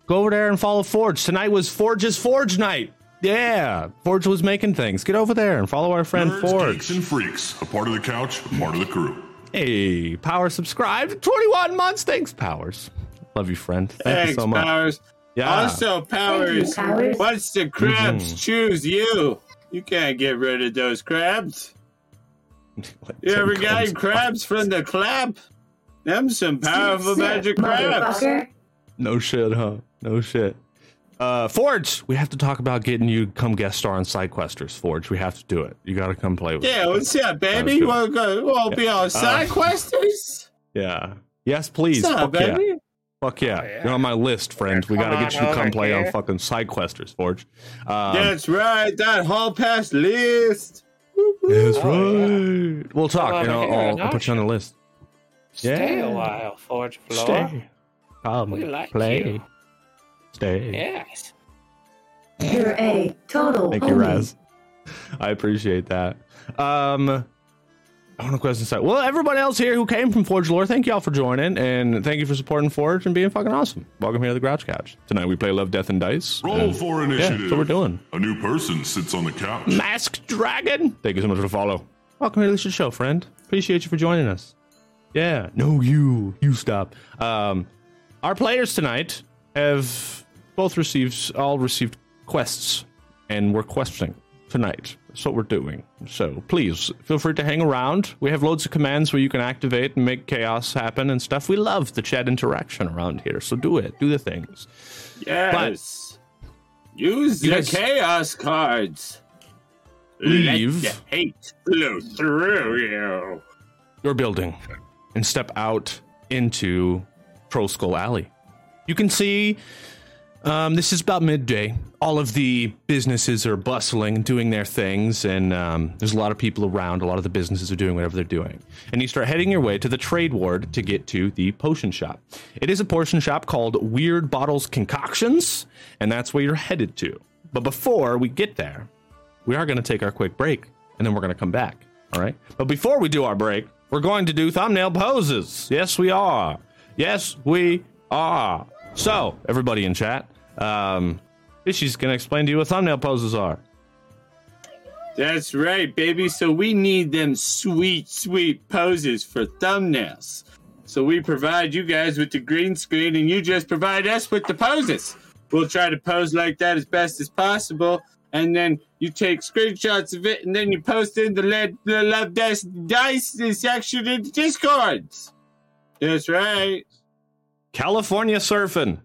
Go over there and follow Forge. Tonight was Forge's Forge night. Yeah, Forge was making things. Get over there and follow our friend Nerds, geeks, Forge. and freaks. A part of the couch, a part of the crew. Hey, Power subscribed. 21 months. Thanks, Powers. Love you, friend. Thank Thanks, you so much. Powers. Yeah. Also, Powers, Powers. once the crabs Mhm. choose you, you can't get rid of those crabs. (laughs) You ever got crabs from the clap? Them some powerful magic crabs. Motherfucker. No shit, huh? No shit. Uh, Forge, we have to talk about getting you come guest star on Sidequesters. Forge, we have to do it. You got to come play with. Yeah, us. what's up, baby? Sounds You want to go? Want to be on side Uh, questers? Yeah. Yes, please. What's up, Fuck yeah. Fuck yeah. Oh, yeah. You're on my list, friend. We got to get you to come over play on here. fucking Sidequesters, Forge. Um, That's right. That whole pass list. That's Oh, right. We'll talk. You know, I'll, I'll put you on the list. Stay Yeah. a while, Forge of Lore. Stay. Come. We like play. you. Stay. Yes. You're a total Thank you. Raz. (laughs) I appreciate that. Um, I want to question side. Well, everybody else here who came from Forge Lore, thank y'all for joining, and thank you for supporting Forge and being fucking awesome. Welcome here to the Grouch Couch. Tonight we play Love, Death, and Dice. Roll and- for yeah, initiative. that's what we're doing. A new person sits on the couch. Masked Dragon. Thank you so much for the follow. Welcome here to the show, friend. Appreciate you for joining us. Yeah. No, you. You stop. Um, our players tonight have both received, all received quests, and we're questing tonight. That's what we're doing. So please feel free to hang around. We have loads of commands where you can activate and make chaos happen and stuff. We love the chat interaction around here. So do it. Do the things. Yes. Use the guys- chaos cards. Leave. Let the hate flow through you. your building and step out into Troll Skull Alley. You can see um, this is about midday. All of the businesses are bustling, doing their things, and um, there's a lot of people around. A lot of the businesses are doing whatever they're doing. And you start heading your way to the trade ward to get to the potion shop. It is a potion shop called Weird Bottles Concoctions, and that's where you're headed to. But before we get there, we are going to take our quick break and then we're going to come back. All right. But before we do our break, we're going to do thumbnail poses. Yes, we are. Yes, we are. So, everybody in chat, um, she's going to explain to you what thumbnail poses are. That's right, baby. So we need them sweet, sweet poses for thumbnails. So we provide you guys with the green screen and you just provide us with the poses. We'll try to pose like that as best as possible. And then you take screenshots of it and then you post in the, lead, the Love Dice, dice section in the Discords. That's right. California surfing.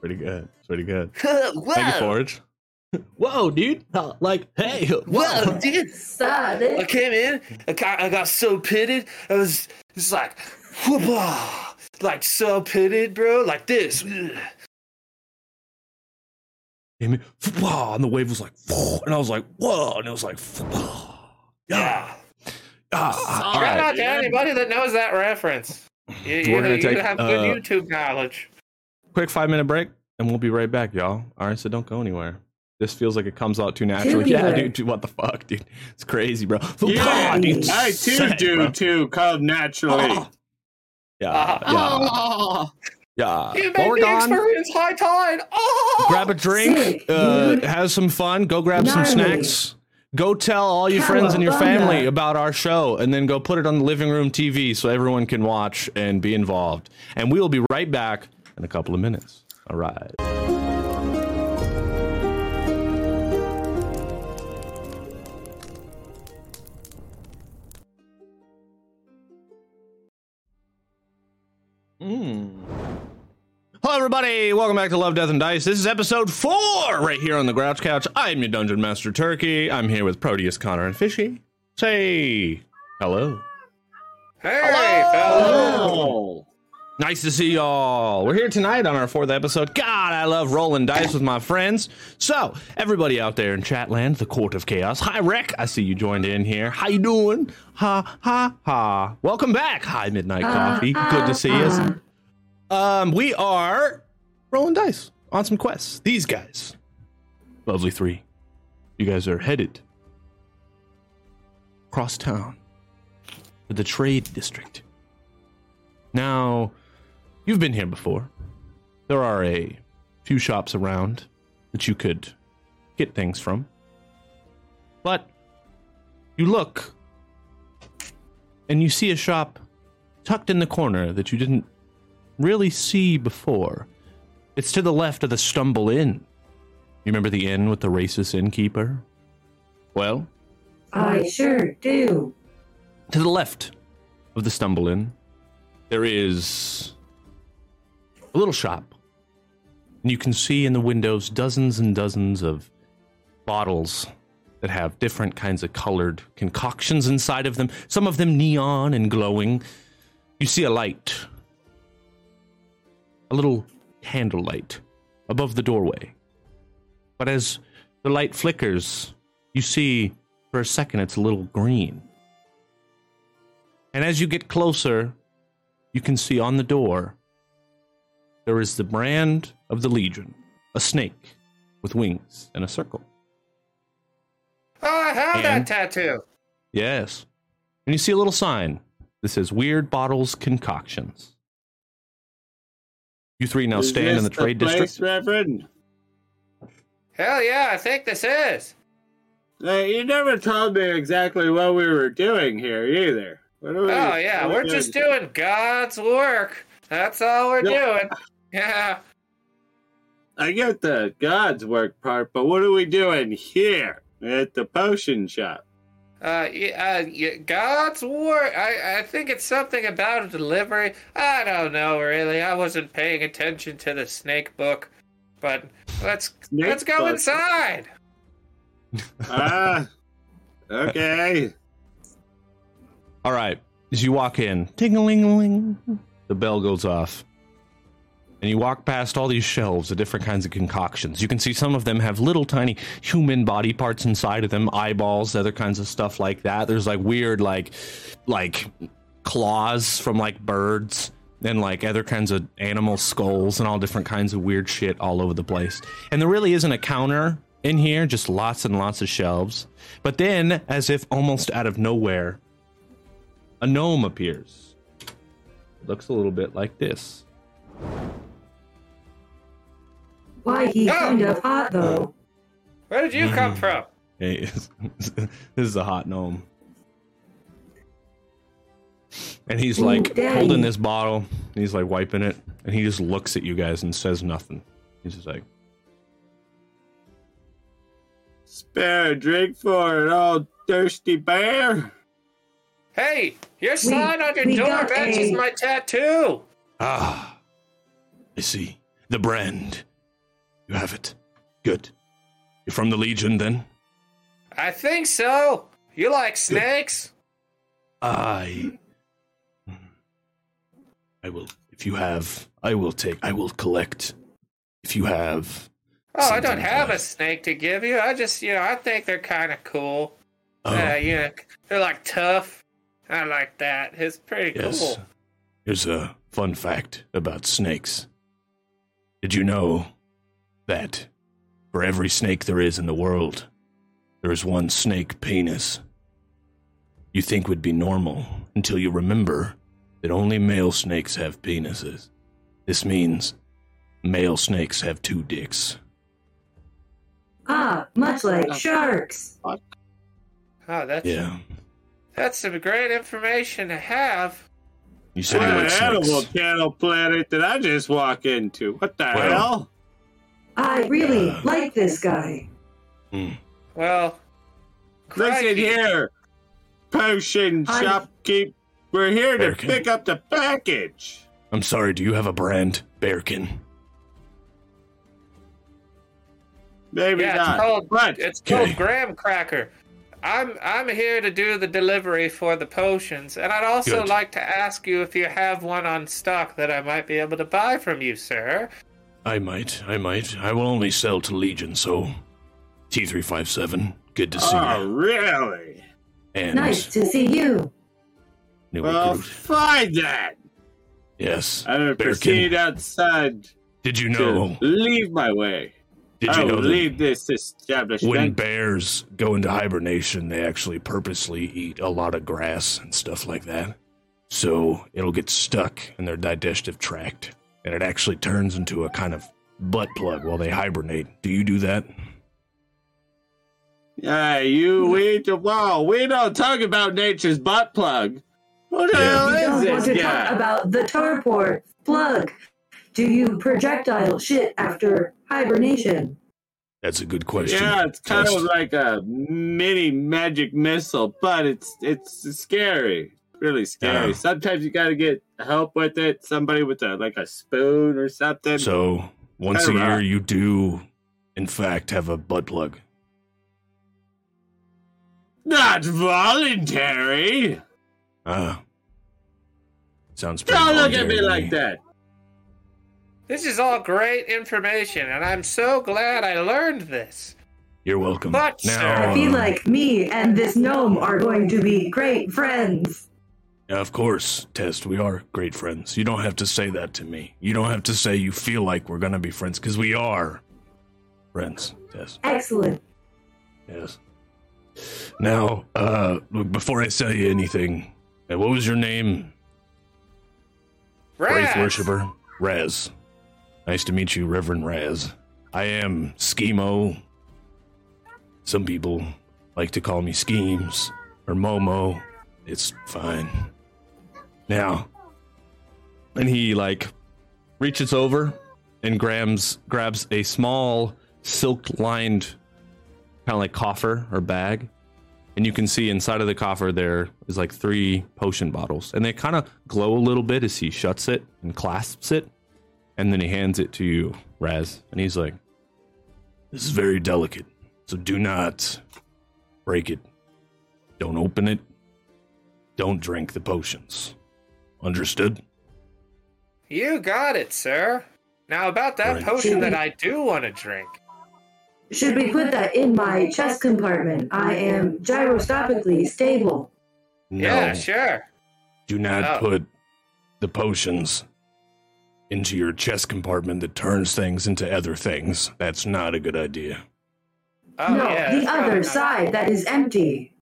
Pretty good. Pretty good. (laughs) Thank you, Forge. Whoa, dude. Uh, Like, hey. Whoa, dude. I Sonic. came in, I got, I got so pitted. I was just like, whoopah, like so pitted, bro, like this. Ugh. Came and the wave was like, and I was like, whoa, and it was like, Yeah. Ah, all Shout right. out to anybody that knows that reference. You, you, We're gonna you take, have good uh, YouTube knowledge. Quick five minute break, and we'll be right back, y'all. All right, so don't go anywhere. This feels like it comes out too naturally. Yeah, dude, (laughs) dude, what the fuck, dude? It's crazy, bro. (laughs) Yeah, Ah, dude, I too sick, do too, called naturally. Oh. Yeah, Uh, Oh. Yeah, yeah. You While made we're me gone, experience high tide. Oh! grab a drink, Sick, uh, have some fun, go grab some snacks. Go tell all your friends and your family about our show, and then go put it on the living room TV so everyone can watch and be involved. And we will be right back in a couple of minutes. All right. Hello, everybody. Welcome back to Love, Death, and Dice. This is episode four right here on the Grouch Couch. I'm your Dungeon Master Turkey. I'm here with Proteus, Connor, and Fishy. Say hello. Hey, fellas. Oh. Nice to see y'all. We're here tonight on our fourth episode. God, I love rolling dice with my friends. So, everybody out there in Chatland, the Court of Chaos. Hi, Rick. I see you joined in here. How you doing? Ha ha ha. Welcome back. Hi, Midnight uh, Coffee. Good to uh, see you. Um, we are rolling dice on some quests. These guys, lovely three. You guys are headed across town to the trade district. Now, you've been here before. There are a few shops around that you could get things from. But you look and you see a shop tucked in the corner that you didn't really see before. It's to the left of the Stumble Inn. You remember the inn with the racist innkeeper? Well, I sure do. to the left of the Stumble Inn, there is a little shop. And you can see in the windows dozens and dozens of bottles that have different kinds of colored concoctions inside of them, some of them neon and glowing. You see a light, a little candle light above the doorway. But as the light flickers, you see for a second it's a little green. And as you get closer, you can see on the door there is the brand of the Legion, a snake with wings and a circle. Oh, I have And- that tattoo. Yes. And you see a little sign that says Weird Bottles Concoctions. You three now Is stand in this the trade place, district. Reverend? Hell yeah, I think this is. Hey, you never told me exactly what we were doing here either. What are we, Oh yeah, what we're are just doing? doing God's work. That's all we're Yeah. doing. (laughs) Yeah. I get the God's work part, but what are we doing here at the potion shop? Uh, yeah, uh, God's work. I, I think it's something about a delivery. I don't know really. I wasn't paying attention to the snake book, but let's Snake let's go book. inside. (laughs) Ah, okay. All right. As you walk in, ting a ling a ling, the bell goes off. And you walk past all these shelves of different kinds of concoctions. You can see some of them have little tiny human body parts inside of them, eyeballs, other kinds of stuff like that. There's like weird, like, like claws from like birds and like other kinds of animal skulls and all different kinds of weird shit all over the place. And there really isn't a counter in here, just lots and lots of shelves. But then, as if almost out of nowhere, a gnome appears. It looks a little bit like this. Why, he's Oh. kind of hot, though. Where did you come from? Hey, (laughs) this is a hot gnome. And he's like Daddy. holding this bottle, and he's like wiping it, and he just looks at you guys and says nothing. He's just like, Spare a drink for an old thirsty bear. Hey, your sign on your we door got matches a- my tattoo. Ah, I see. The brand. You have it. Good. You're from the Legion then? I think so. You like snakes? I. I will. If you have, I will take. I will collect. If you have. Oh, I don't have a snake to give you. I just, you know, I think they're kind of cool. Oh, Uh, you know, they're like tough. I like that. It's pretty yes. cool. Here's a fun fact about snakes. Did you know that for every snake there is in the world, there is one snake penis? You think would be normal until you remember that only male snakes have penises. This means male snakes have two dicks. Ah, much like sharks. Oh, that's Yeah. that's some great information to have. You said you What like animal snakes. channel planet did I just walk into? What the Well- hell? I really like this guy. Hmm. Well, crikey. listen here, potion I... shopkeep. We're here Bearkin. to pick up the package. I'm sorry, do you have a brand, Bearkin? Maybe yeah, not. It's called, but, it's okay. called Graham Cracker. I'm I'm here to do the delivery for the potions, and I'd also Good. like to ask you if you have one on stock that I might be able to buy from you, sir. I might, I might. I will only sell to Legion, so T357, good to see you. oh, you. really? And Nice to see you. new Well, recruit. find that. Yes. I'm gonna Bearkin. proceed outside Did you know? leave my way. Did I you know leave this establishment. when bears go into hibernation, they actually purposely eat a lot of grass and stuff like that? So it'll get stuck in their digestive tract, and it actually turns into a kind of butt plug while they hibernate. Do you do that? Yeah, you we whoa, we don't talk about nature's butt plug. What the Yeah. hell We is don't want to guy? talk about the torpor plug. Do you projectile shit after hibernation? That's a good question. yeah, it's kind Test. of like a mini magic missile, but it's it's scary, really scary. Yeah. Sometimes you gotta get help with it. Somebody with a like a spoon or something. So once a Kinda year, you do, in fact, have a butt plug. Not voluntary. Ah, sounds. pretty Don't look at me like that. This is all great information, and I'm so glad I learned this. You're welcome. But, now, sir, I feel uh, like me and this gnome are going to be great friends. Yeah, of course, Test, we are great friends. You don't have to say that to me. You don't have to say you feel like we're gonna be friends, because we are friends, Test. Excellent. Yes. Now, uh, look, before I tell you anything, uh, what was your name? Wraith Raz, worshiper? Raz. Nice to meet you, Reverend Raz. I am Schemo. Some people like to call me Schemes or Momo. It's fine. Now, and he like reaches over and grabs grabs a small silk-lined kind of like coffer or bag, and you can see inside of the coffer there is like three potion bottles, and they kind of glow a little bit as he shuts it and clasps it, and then he hands it to you, Raz, and he's like, "This is very delicate, so do not break it. Don't open it. Don't drink the potions. Understood?" you got it, sir. Now about that Right. potion that I do want to drink. Should we put that in my chest compartment? I am gyroscopically stable. No. Yeah, sure. Do not Oh. put the potions into your chest compartment that turns things into other things. That's not a good idea. Oh, no, yeah, the other not- side that is empty.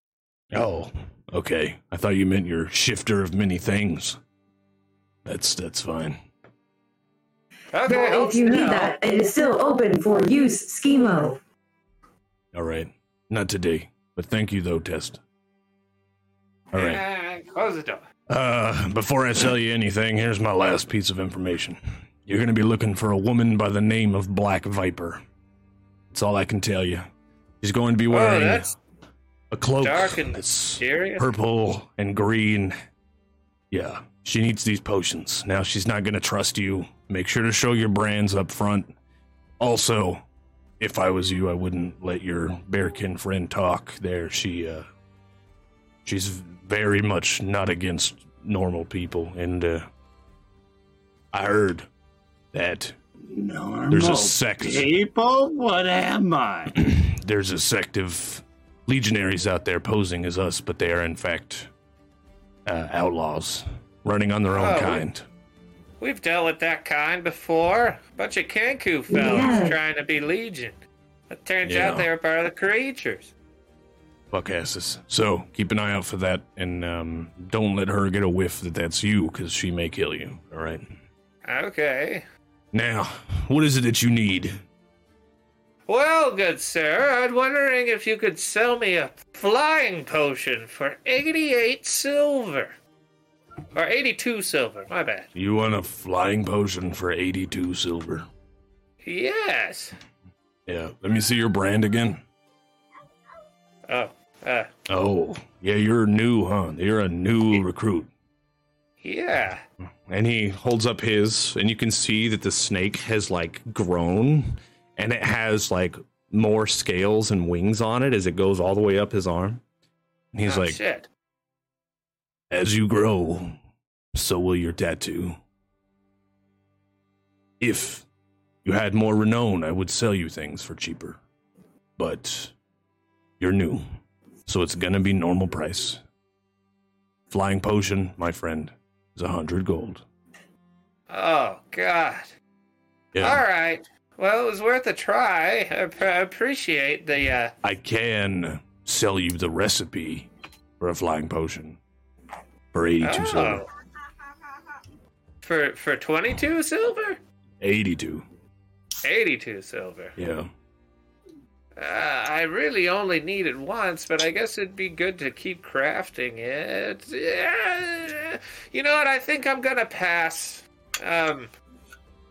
Oh, okay. I thought you meant your shifter of many things. That's that's fine. Okay, But if you need that, it is still open for use, Schemo. All right. Not today, but thank you though, Test. All right. Close the door. Uh, before I tell you anything, here's my last piece of information. You're going to be looking for a woman by the name of Black Viper. That's all I can tell you. She's going to be Oh, wearing that's a cloak dark and that's serious. purple and green. Yeah, she needs these potions. Now she's not going to trust you. Make sure to show your brands up front. Also, if I was you, I wouldn't let your bearkin friend talk there. She uh she's very much not against normal people and uh I heard that Normal There's a sect. Of people. What am I? (clears throat) there's a sect of legionaries out there posing as us, but they are in fact uh, outlaws running on their own Oh, kind. We've dealt with that kind before. A Bunch of Kanku fellas Yeah. trying to be Legion. It turns Yeah. out they were part of the creatures. Fuck asses. So keep an eye out for that, and um, don't let her get a whiff that that's you, because she may kill you. All right. Okay. Now, what is it that you need? Well, good sir, I'm wondering if you could sell me a flying potion for 88 silver. Or 82 silver, my bad. You want a flying potion for 82 silver. Yes. Yeah. Let me see your brand again. Oh, uh, Oh, yeah, you're new, huh? You're a new recruit. yeah. And he holds up his, and you can see that the snake has like grown, and it has like more scales and wings on it as it goes all the way up his arm. And he's oh, like, shit. As you grow, so will your tattoo. If you had more renown, I would sell you things for cheaper. But you're new, so it's gonna be normal price. Flying potion, my friend, is a hundred gold. Oh God. Yeah, All right. Well, it was worth a try. I appreciate the. uh I can sell you the recipe for a flying potion for eighty-two Oh. silver. For for twenty two silver, Eighty-two. eighty two silver. Yeah. Uh, I really only need it once, but I guess it'd be good to keep crafting it. Yeah. You know what? I think I'm gonna pass. Um,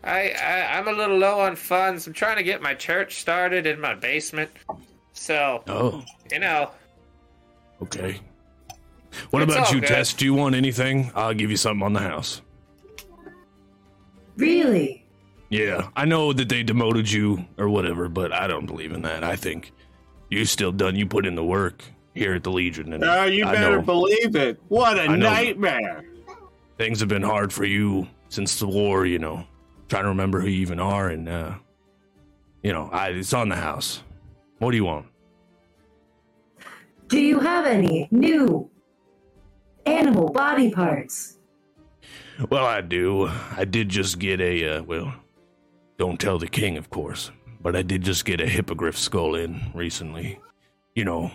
I, I I'm a little low on funds. I'm trying to get my church started in my basement. So Oh, you know, okay. What It's about you, good. Tess? Do you want anything? I'll give you something on the house. Really? Yeah, I know that they demoted you or whatever, but I don't believe in that. I think you still done. You put in the work here at the Legion, and Oh, you I better know believe it. What a nightmare. things have been hard for you since the war. You know, trying to remember who you even are, and uh, you know, I, it's on the house. What do you want? Do you have any new animal body parts? Well, I do. I did just get a, uh, well, don't tell the king, of course, but I did just get a hippogriff skull in recently. You know,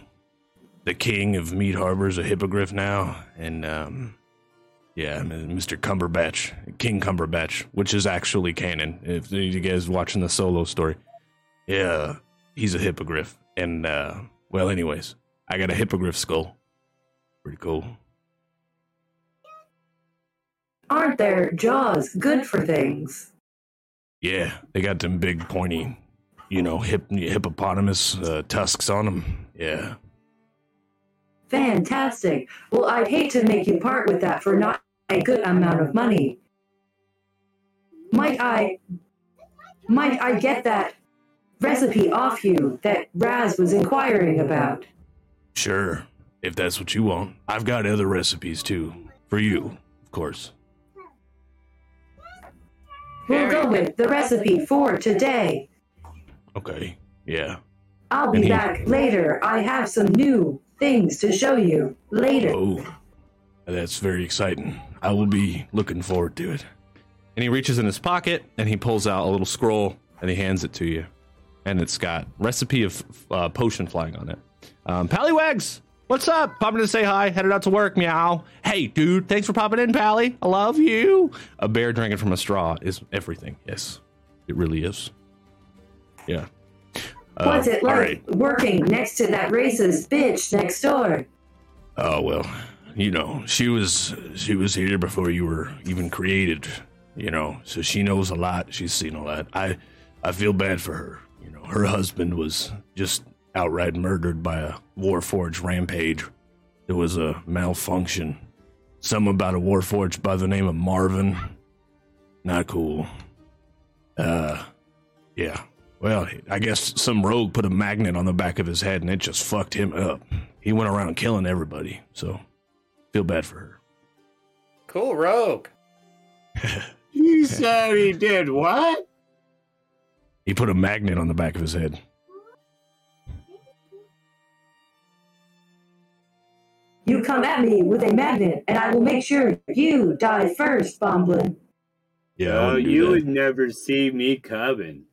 the king of Meat Harbor's a hippogriff now, and, um, yeah, Mr. Cumberbatch, King Cumberbatch, which is actually canon, if you guys watching the solo story. Yeah, he's a hippogriff. And, uh, well, anyways, I got a hippogriff skull. Pretty cool. Aren't their jaws good for things? Yeah, they got them big pointy, you know, hip, hippopotamus uh, tusks on them. Yeah. Fantastic. Well, I'd hate to make you part with that for not a good amount of money. Might I might I get that recipe off you that Raz was inquiring about? Sure, if that's what you want. I've got other recipes too. For you, of course. We'll go with the recipe for today. Okay. Yeah. I'll be Any- back later. I have some new things to show you later. Oh, that's very exciting. I will be looking forward to it. And he reaches in his pocket and he pulls out a little scroll and he hands it to you. And it's got recipe of uh, potion flying on it. Um, Pallywags, what's up? Popping in to say hi. Headed out to work. Meow. Hey, dude. Thanks for popping in, Pally. I love you. A bear drinking from a straw is everything. Yes, it really is. Yeah. Uh, What's it like right. working next to that racist bitch next door? Oh well, you know, she was she was here before you were even created, you know, so she knows a lot. She's seen a lot. I I feel bad for her. You know, her husband was just outright murdered by a Warforged rampage. It was a malfunction. Something about a Warforged by the name of Marvin. Not cool. Uh, yeah. Well, I guess some rogue put a magnet on the back of his head and it just fucked him up. He went around killing everybody, so feel bad for her. cool rogue. (laughs) You said he did what? He put a magnet on the back of his head. You come at me with a magnet, and I will make sure you die first, Bomblin. Yeah, oh, you that. would never see me coming.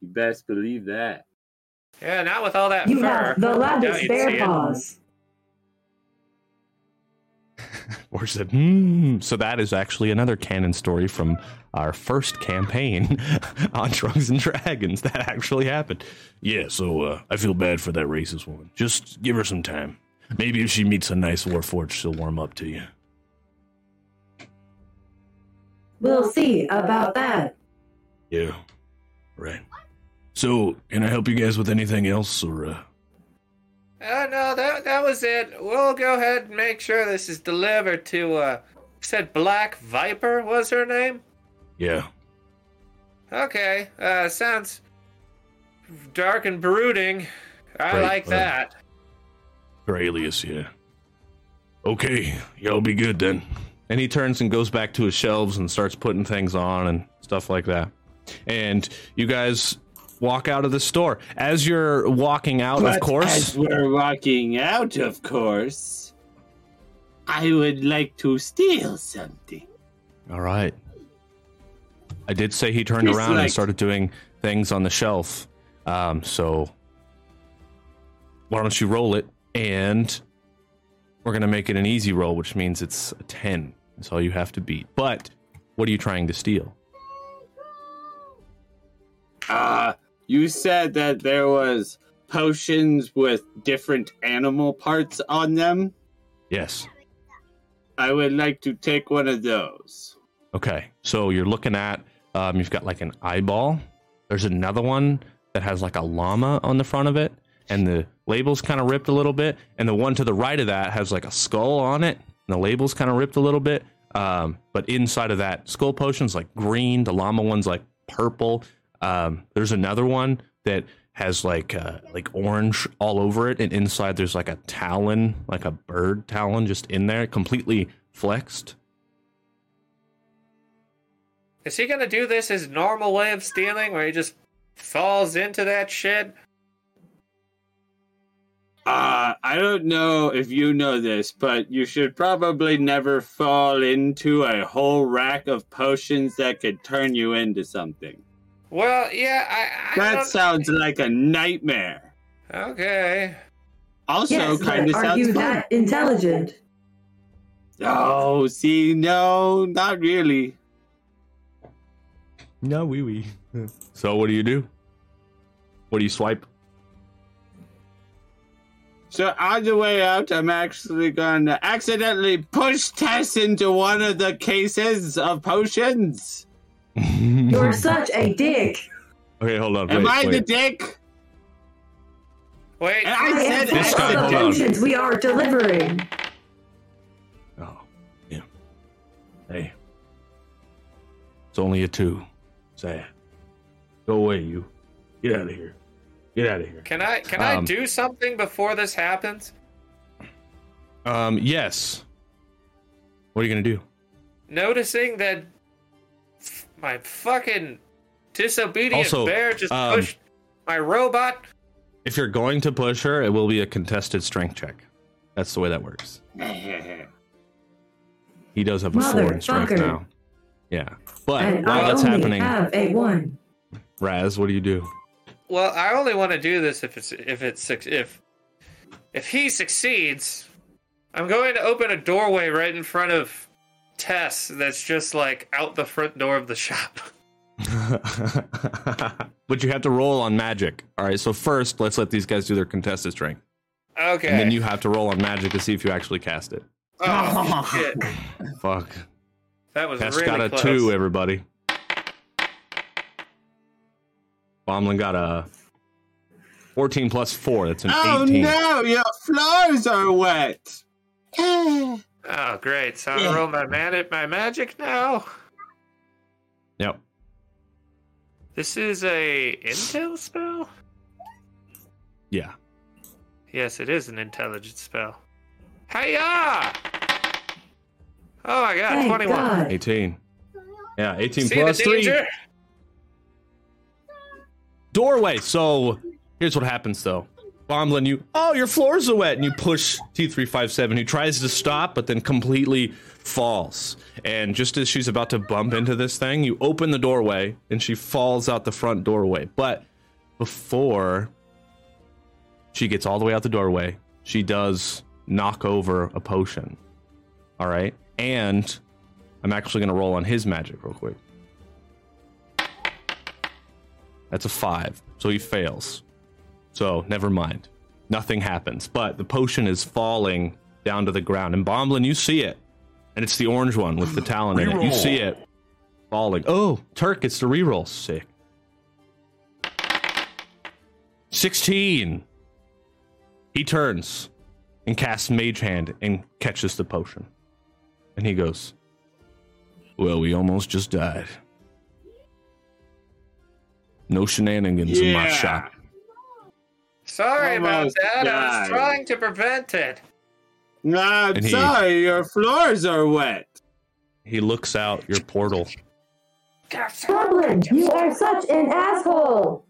You best believe that. Yeah, not with all that You fur. have the Doubt loudest bear paws. (laughs) Or said, hmm. So that is actually another canon story from our first campaign (laughs) on Drunks and Dragons. (laughs) That actually happened. Yeah, so uh, I feel bad for that racist woman. Just give her some time. Maybe if she meets a nice Warforged, she'll warm up to you. We'll see about that. Yeah, right. So, can I help you guys with anything else, or uh, Uh, no, that that was it. We'll go ahead and make sure this is delivered to. Uh, said Black Viper was her name. yeah? Okay, uh, sounds dark and brooding. I Great, like well. that. Aurelius here. Okay, y'all be good then. And he turns and goes back to his shelves and starts putting things on and stuff like that. And you guys walk out of the store. As you're walking out, But of course. as we're walking out, of course, I would like to steal something. All right. I did say he turned It's around and started doing things on the shelf. Um, so why don't you roll it? And we're gonna make it an easy roll, which means it's a ten. That's all you have to beat. But what are you trying to steal? Uh, you said that there was potions with different animal parts on them. Yes. I would like to take one of those. Okay. So you're looking at um, you've got like an eyeball. There's another one that has like a llama on the front of it, and the label's kind of ripped a little bit. And the one to the right of that has like a skull on it, and the label's kind of ripped a little bit. Um, but inside of that skull potion's like green. The llama one's like purple. Um, there's another one that has like uh, like orange all over it, and inside there's like a talon, like a bird talon, just in there, completely flexed. Is he gonna do this his normal way of stealing, where he just falls into that shit? Uh, I don't know if you know this, but you should probably never fall into a whole rack of potions that could turn you into something. Well, yeah, I. I That don't- sounds like a nightmare. Okay. Also, yes, kind but of are sounds you fun. that intelligent? Oh, see, no, not really. No, wee wee. (laughs) so what do you do? What do you swipe? So on the way out, I'm actually going to accidentally push Tess into one of the cases of potions. (laughs) You're such a dick. okay, hold on. Am wait, I the dick? Wait. And I I said This for guy, the potions we are delivering. Oh, yeah. Hey, it's only a two. Sad. Go away, you. Get out of here. Get out of here. Can I can I Um, do something before this happens? Um, yes. What are you gonna do? Noticing that my fucking disobedient Also, bear just um, pushed my robot. If you're going to push her, it will be a contested strength check. That's the way that works. He does have a four in strength Motherfucker. now. Yeah, but And while I that's only happening, have a one. Raz, what do you do? Well, I only want to do this if it's if it's if if he succeeds. I'm going to open a doorway right in front of Tess. That's just like out the front door of the shop. (laughs) (laughs) but you have to roll on magic. All right, so first, let's let these guys do their contested strength. Okay. And then you have to roll on magic to see if you actually cast it. Oh (laughs) shit! Fuck. That was Tess really got a close. two, everybody. Bomblin got a 14 plus four. That's an Oh 18. no, your floors are wet. (sighs) Oh, great! So I roll my man my magic now. Yep. This is a intel spell. Yeah. Yes, it is an intelligence spell. Hiya! Oh my god, Thank 21. God. 18. Yeah, 18 See plus the three. danger? Doorway. So here's what happens though. Bomblin, you oh your floors are wet, and you push T357, who tries to stop but then completely falls. And just as she's about to bump into this thing, you open the doorway and she falls out the front doorway. But before she gets all the way out the doorway, she does knock over a potion. All right. And I'm actually going to roll on his magic real quick. That's a five. So he fails. So never mind. Nothing happens. But the potion is falling down to the ground. And Bomblin, you see it. And it's the orange one with the talon in it. You see it falling. Oh, Turk gets to reroll. Sick. 16. He turns and casts Mage Hand and catches the potion. And he goes, Well, we almost just died. No shenanigans in my shop. Sorry about Almost that. I was trying to prevent it. Nah, I'm And he- sorry, your floors are wet. He looks out your portal. Goblin, you are such an asshole.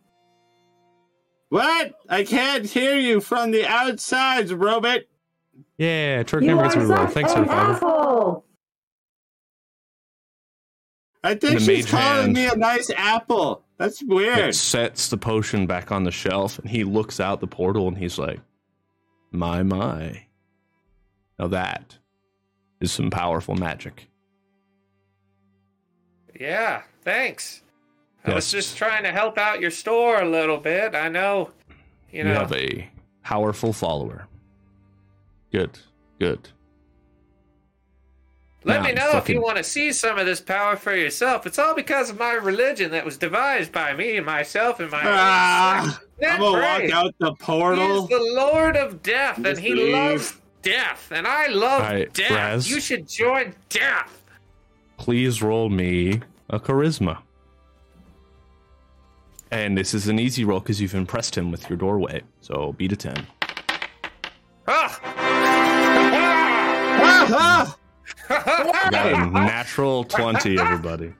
What? I can't hear you from the outside, robot. Yeah, Turk You never gets me wrong. such Thanks, an Sir Father. asshole. I think she's mage calling hand. me a nice apple. That's weird. It sets the potion back on the shelf, and he looks out the portal and he's like, My, my. Now that is some powerful magic. Yeah, thanks. I was just trying to help out your store a little bit. I know, you know. You have a powerful follower. Good, good. Let me know if you want to see some of this power for yourself. It's all because of my religion that was devised by me and myself and my. Ah, I'm gonna walk out the portal. is the Lord of Death, and he leave. loves death, and I love Alright, death. Raz. You should join death. Please roll me a charisma. And this is an easy roll because you've impressed him with your doorway. So beat a 10. Ah! Ah, You got a natural 20, everybody.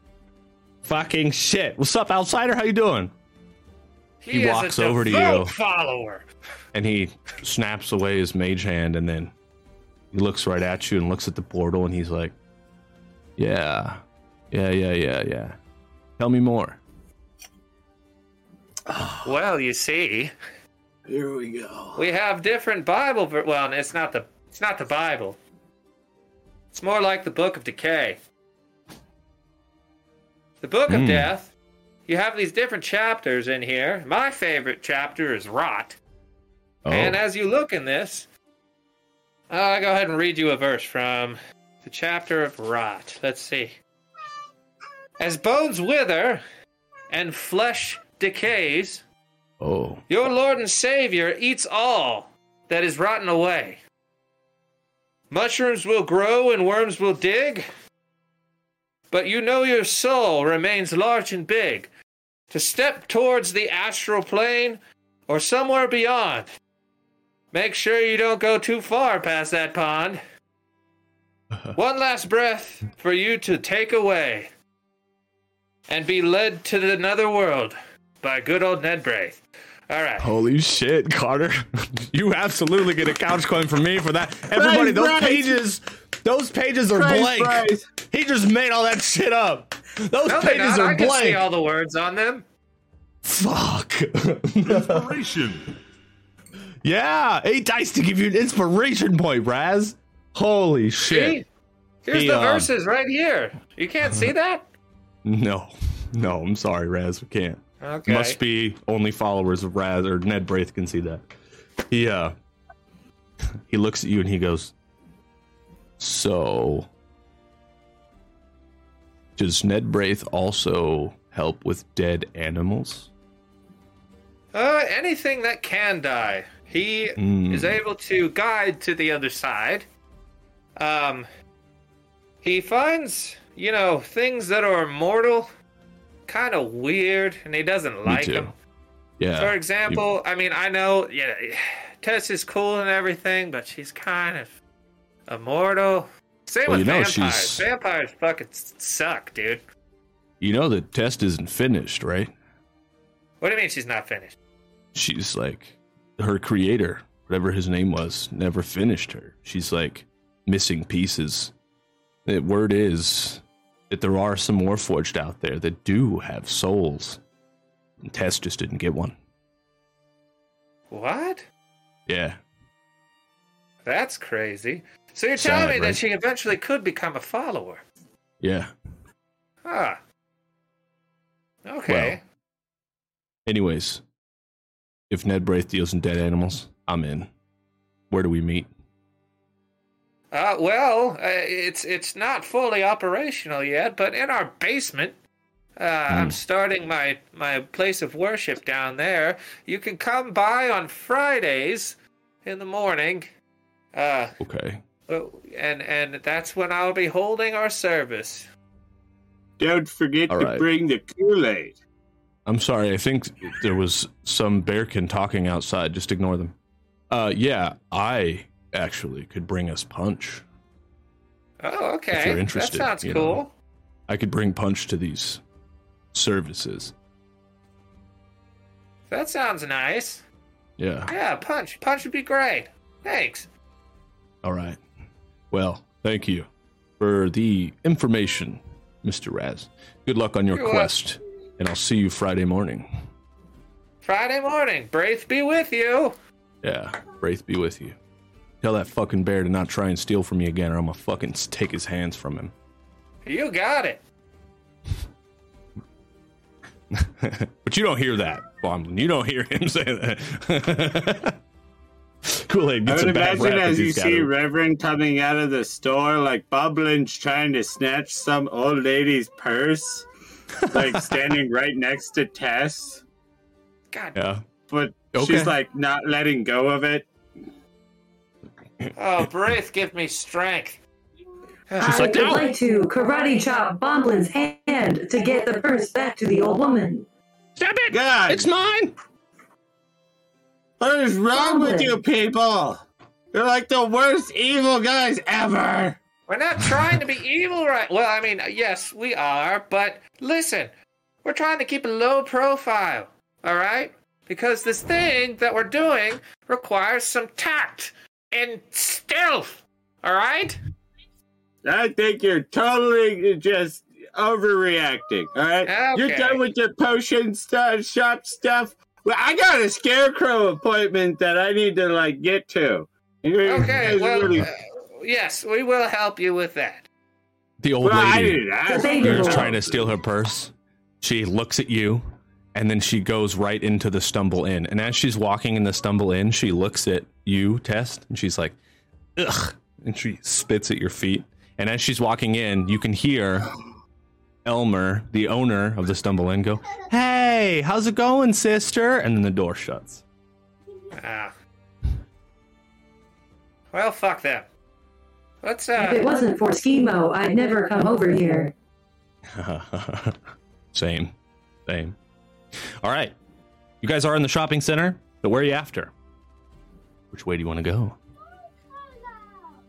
Fucking shit. What's up, outsider? How you doing? He is a walks over to you. Follower. And he snaps away his mage hand and then he looks right at you and looks at the portal and he's like, Yeah, yeah, yeah, yeah, yeah. Tell me more. Well, you see, Here we go. we have different Bible. Ver- well, it's not the it's not the Bible. It's more like the Book of Decay. The Book of Hmm. Death. You have these different chapters in here. My favorite chapter is Rot. Oh, And as you look in this, I'll go ahead and read you a verse from the chapter of Rot. Let's see. As bones wither and flesh decays, oh, your Lord and Savior eats all that is rotten away. Mushrooms will grow and worms will dig, but you know your soul remains large and big. To step towards the astral plane or somewhere beyond, make sure you don't go too far past that pond. (laughs) One last breath for you to take away and be led to the another world by good old Ned Bray. All right. Holy shit, Carter. (laughs) you absolutely get a couch coin from me for that. Everybody, those Christ. pages, those pages are Christ, blank. Christ. He just made all that shit up. Those No, they're pages not. are I can see blank. all the words on them. Fuck. Inspiration. (laughs) yeah, eight dice to give you an inspiration point, Raz. Holy See? shit. Here's He, the um, verses right here. You can't see that? (laughs) No, no, I'm sorry, Raz. We can't. Okay. Must be only followers of Raz or Ned Braith can see that. He uh he looks at you and he goes, So does Ned Braith also help with dead animals? Uh, anything that can die. He Mm. is able to guide to the other side. Um, he finds, you know, things that are mortal kind of weird, and he doesn't like them. Yeah. For example, I mean, I know, yeah, Tess is cool and everything, but she's kind of immortal. Same Well, with you know, vampires. she's- Vampires fucking suck, dude. You know the test isn't finished, right? What do you mean she's not finished? She's like her creator, whatever his name was, never finished her. She's like missing pieces. The word is that there are some more forged out there that do have souls. And Tess just didn't get one. What? Yeah. That's crazy. So you're Sad, telling me right? that she eventually could become a follower? Yeah. Ah. Okay. Well. Anyways, if Ned Braith deals in dead animals, I'm in. Where do we meet? Uh, well, uh, it's it's not fully operational yet, but in our basement. Uh, I'm Hmm. starting my my place of worship down there. You can come by on Fridays in the morning. Uh, Okay. and and that's when I'll be holding our service. Don't forget All to right. bring the Kool Aid. I'm sorry. I think there was some bearkin talking outside. Just ignore them. Uh, yeah, I actually could bring us punch. Oh, okay. If you're interested, that sounds you cool. know. I could bring punch to these services. That sounds nice. Yeah. Yeah, punch. Punch would be great. Thanks. All right. Well, thank you for the information, Mr. Raz. Good luck on your You're quest, and I'll see you Friday morning. Friday morning. Braith be with you. Yeah, Wraith be with you. Tell that fucking bear to not try and steal from me again, or I'm gonna fucking take his hands from him. You got it. (laughs) but you don't hear that, Bomblin. You don't hear him (laughs) say that. (laughs) Kool Aid I would a bad imagine rap as you see it. Reverend coming out of the store, like Bomblin's trying to snatch some old lady's purse, like standing right next to Tess, God. Yeah. but Okay. she's like not letting go of it. Oh, Braith, give me strength. I like, would "No." like to karate chop Bomblin's hand to get the purse back to the old woman. Stop it! God, It's mine! what is wrong with you people? You're like the worst evil guys ever. We're not trying to be evil, right? Well, I mean, yes, we are, but listen, we're trying to keep a low profile, all right? Because this thing that we're doing requires some tact and stealth, all right? I think you're totally just overreacting. All right, you're done with your potion stuff, shop stuff. Well, I got a scarecrow appointment that I need to like get to. You're- Okay, well, really- uh, yes, we will help you with that. The old well, I lady didn't ask. who's trying to steal her purse. She looks at you, and then she goes right into the stumble in. And as she's walking in the stumble in, she looks at you, Test, and she's like, ugh. And she spits at your feet. And as she's walking in, you can hear Elmer, the owner of the stumble in, go, Hey, how's it going, sister? And then the door shuts. Ah. Well, fuck them. Let's, If it uh, wasn't for Schemo, I'd never come over here. (laughs) Same. Same. All right. You guys are in the shopping center, but where are you after? Which way do you want to go?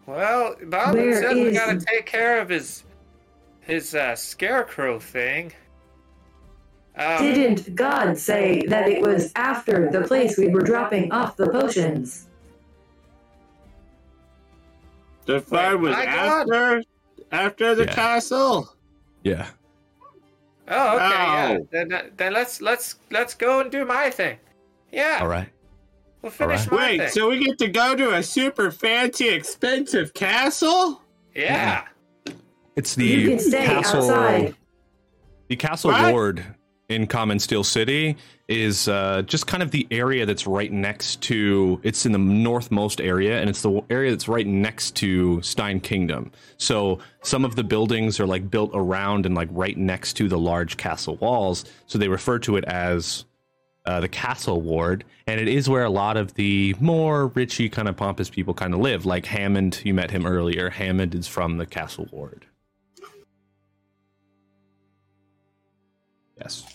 well, Bob Where said we is- gotta take care of his, his, uh, scarecrow thing. Um, Didn't God say that it was after the place we were dropping off the potions? The farm was my God. after after the Yeah. castle. Yeah. Oh, okay, yeah. Oh. Then, uh, then let's let's let's go and do my thing. Yeah, All right. we'll finish right. my Wait, thing. so we get to go to a super fancy, expensive castle? yeah. It's the You the can stay castle. outside. The castle What? ward in Common Steel City is uh, just kind of the area that's right next to. It's in the northmost area, and it's the area that's right next to Stein Kingdom. So some of the buildings are like built around and like right next to the large castle walls. So they refer to it as uh, the castle ward, and it is where a lot of the more richy kind of pompous people kind of live. Like Hammond, you met him earlier. Hammond is from the castle ward. Yes.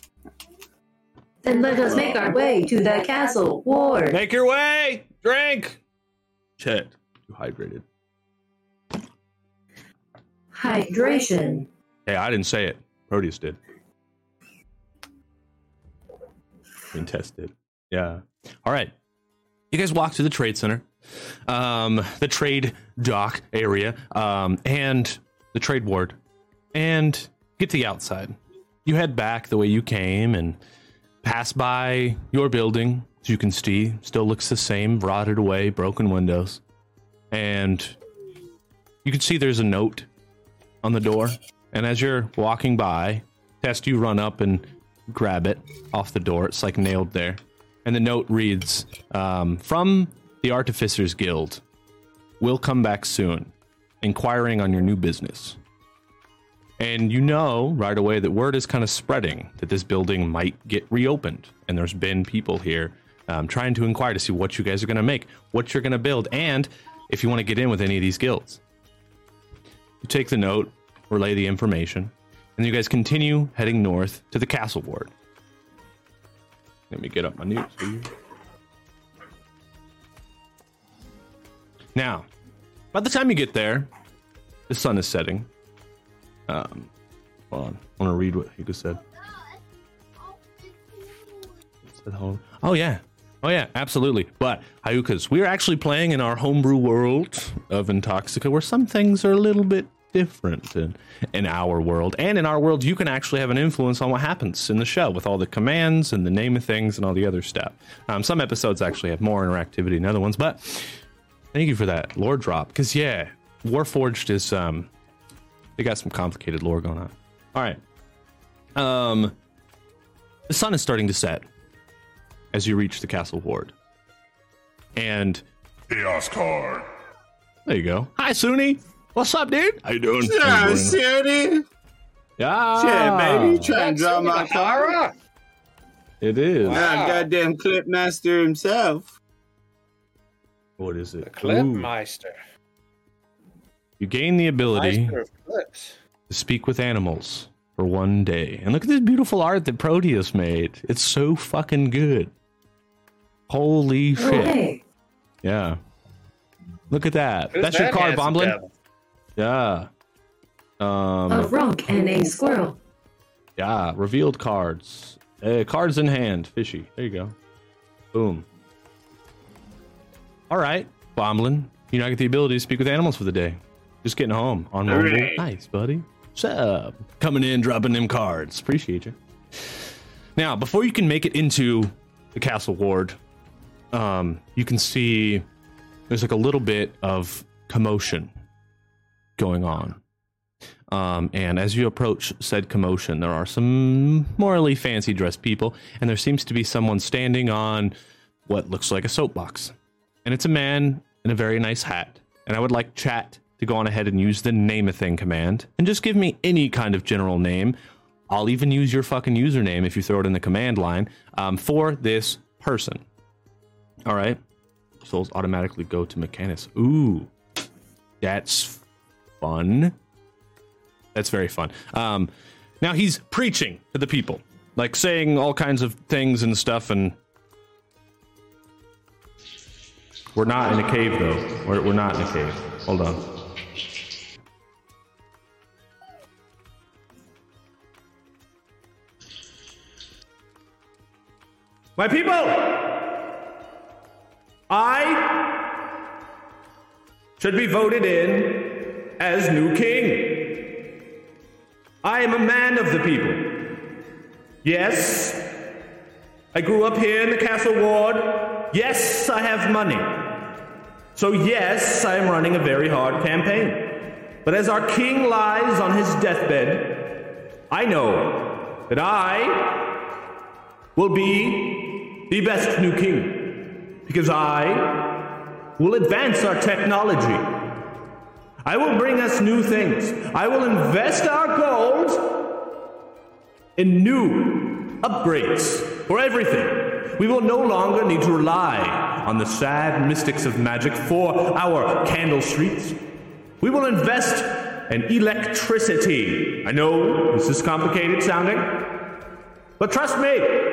Then let us make our way to the castle ward. Make your way. Drink. Chet, you hydrated. Hydration. Hey, I didn't say it. Proteus did. Been tested. Yeah. All right. You guys walk to the trade center, um, the trade dock area, um, and the trade ward, and get to the outside. You head back the way you came and pass by your building. As you can see, still looks the same, rotted away, broken windows, and you can see there's a note on the door. And as you're walking by, Test, you run up and grab it off the door. It's like nailed there. And the note reads um, From the Artificers Guild, we'll come back soon, inquiring on your new business. And you know right away that word is kind of spreading that this building might get reopened. And there's been people here um, trying to inquire to see what you guys are going to make, what you're going to build, and if you want to get in with any of these guilds. You take the note, relay the information, and you guys continue heading north to the castle ward. Let me get up my you. Now, by the time you get there, the sun is setting. Um, hold on. I want to read what Hugo said. Said. Oh yeah, oh yeah, absolutely. But Hayukas, we are actually playing in our homebrew world of Intoxica, where some things are a little bit different in, in our world, and in our world, you can actually have an influence on what happens in the show with all the commands and the name of things and all the other stuff. Um, some episodes actually have more interactivity than other ones, but thank you for that lore drop. Because yeah, Warforged is um, they got some complicated lore going on. All right. Um, the sun is starting to set as you reach the castle ward. And Chaos card. there you go. Hi, Suni. What's up, dude? How you doing? Yeah, How you. Yeah, Shit, baby. Try and draw my card. Tara? It is. Wow. Yeah, goddamn clip master himself. What is it? Ooh. Clipmeister. You gain the ability Meister of clips. to speak with animals for one day. And look at this beautiful art that Proteus made. It's so fucking good. Holy shit. Hey, Yeah. Look at that. Who's That's your that card, handsome Bomblin. devil? Yeah. a Um rump and a squirrel. yeah, revealed cards. Uh, cards in hand, fishy. There you go. Boom. All right, Bomblin. You now get the ability to speak with animals for the day. Just getting home on mobile. Hooray. Nice, buddy. What's up? Coming in, dropping them cards. Appreciate you. Now, before you can make it into the castle ward, um, you can see there's like a little bit of commotion going on. Um, and as you approach said commotion, there are some morally fancy dressed people, and there seems to be someone standing on what looks like a soapbox. And it's a man in a very nice hat. And I would like chat to go on ahead and use the name a thing command and just give me any kind of general name. I'll even use your fucking username if you throw it in the command line um, for this person. All right. Souls automatically go to Mechanus. Ooh, that's fun. That's very fun. Um, now he's preaching to the people, like saying all kinds of things and stuff. And we're not in a cave, though. We're, we're not in a cave. Hold on. My people, I should be voted in as new king. I am a man of the people. Yes, I grew up here in the castle ward. Yes, I have money. So, yes, I am running a very hard campaign. But as our king lies on his deathbed, I know that I will be the best new king. Because I will advance our technology. I will bring us new things. I will invest our gold in new upgrades for everything. We will no longer need to rely on the sad mystics of magic for our candle streets. We will invest in electricity. I know this is complicated sounding, but trust me.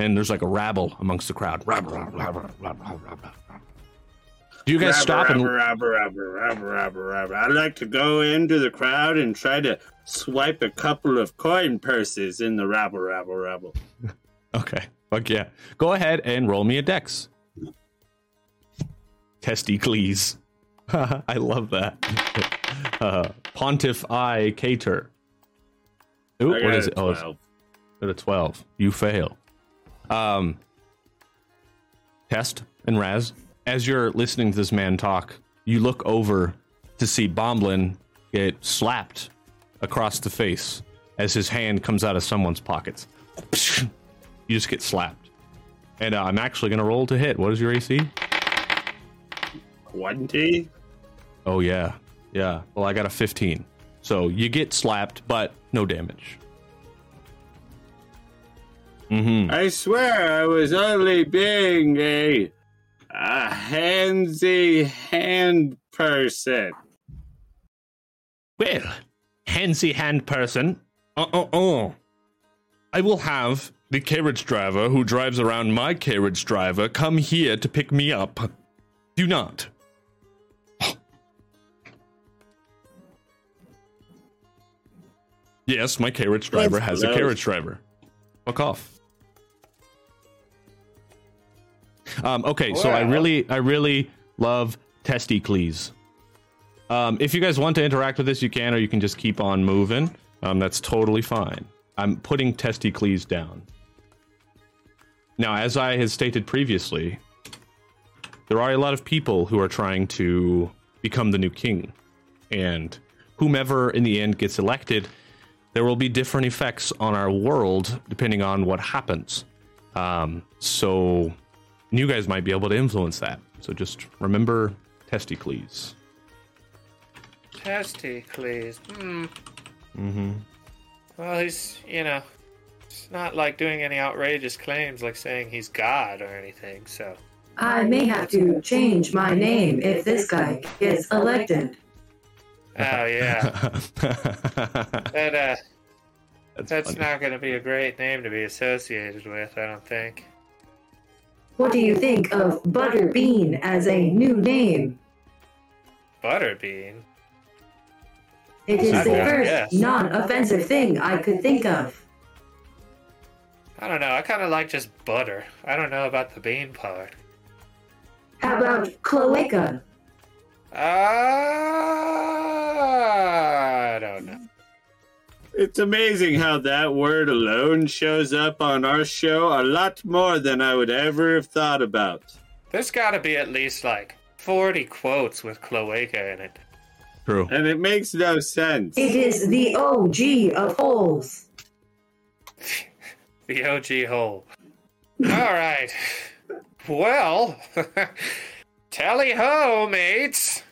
And there's like a rabble amongst the crowd. Rabble, rabble, rabble, rabble, rabble, rabble. Do you guys stop and Rabba, rabba, rabba, rabba, rabba. I'd like to go into the crowd and try to swipe a couple of coin purses in the rabble, rabble, rabble. Okay. Fuck yeah. Go ahead and roll me a dex. Testicles. I love that. Uh, Pontiff I Cater. Ooh, I what is it? Oh, it's at a 12. You fail. Um, Test and Raz, as you're listening to this man talk, you look over to see Bomblin get slapped across the face as his hand comes out of someone's pockets. You just get slapped. And uh, I'm actually going to roll to hit. What is your AC? 20? Oh, yeah. Yeah. Well, I got a 15. So you get slapped, but no damage. Mm-hmm. I swear I was only being a, a handsy hand person. Well, handsy hand person. Uh uh uh. I will have the carriage driver who drives around my carriage driver come here to pick me up. Do not. (gasps) Yes, my carriage driver That's has a carriage driver. Fuck off. Um, okay, so I really, I really love testicles. Um, if you guys want to interact with this, you can, or you can just keep on moving. Um, that's totally fine. I'm putting testicles down. Now, as I had stated previously, there are a lot of people who are trying to become the new king. And whomever in the end gets elected, there will be different effects on our world depending on what happens. Um, so you guys might be able to influence that. So just remember testicles. Testicles. Hmm. Mm-hmm. Well, he's, you know, it's not like doing any outrageous claims like saying he's God or anything, so. I may have to change my name if this guy gets elected. Oh, yeah. (laughs) That, uh, That's, that's not going to be a great name to be associated with, I don't think. What do you think of Butterbean as a new name? Butterbean? It is the first non-offensive thing I could think of. I don't know. I kind of like just butter. I don't know about the bean part. How about Cloaca? Ah, I don't know. It's amazing how that word alone shows up on our show a lot more than I would ever have thought about. There's got to be at least like 40 quotes with cloaca in it. True. And it makes no sense. It is the OG of holes. (laughs) The OG hole. All right. Well, (laughs) tally ho, mates.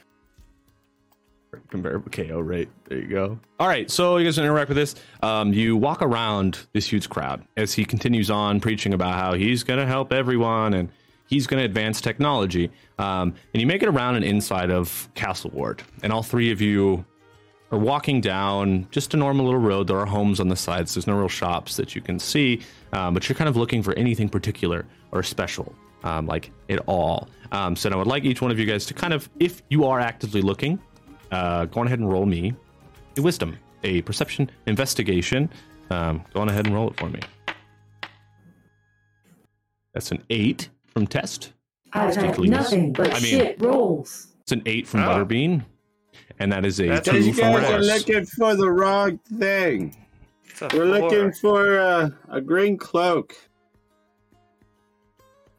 Comparable KO rate. There you go. All right, so you guys interact with this. Um, you walk around this huge crowd as he continues on preaching about how he's going to help everyone and he's going to advance technology. Um, and you make it around and inside of Castle Ward, and all three of you are walking down just a normal little road. There are homes on the sides. There's no real shops that you can see, um, but you're kind of looking for anything particular or special, um, like at all. Um, so I would like each one of you guys to kind of, if you are actively looking, uh, go on ahead and roll me a wisdom, a perception investigation. Um, go on ahead and roll it for me. That's an eight from test. I've had nothing but I mean- shit rolls. It's an eight from Oh. Butterbean, and that is a That's two you from guys are looking for the wrong thing. We're looking for uh, a green cloak.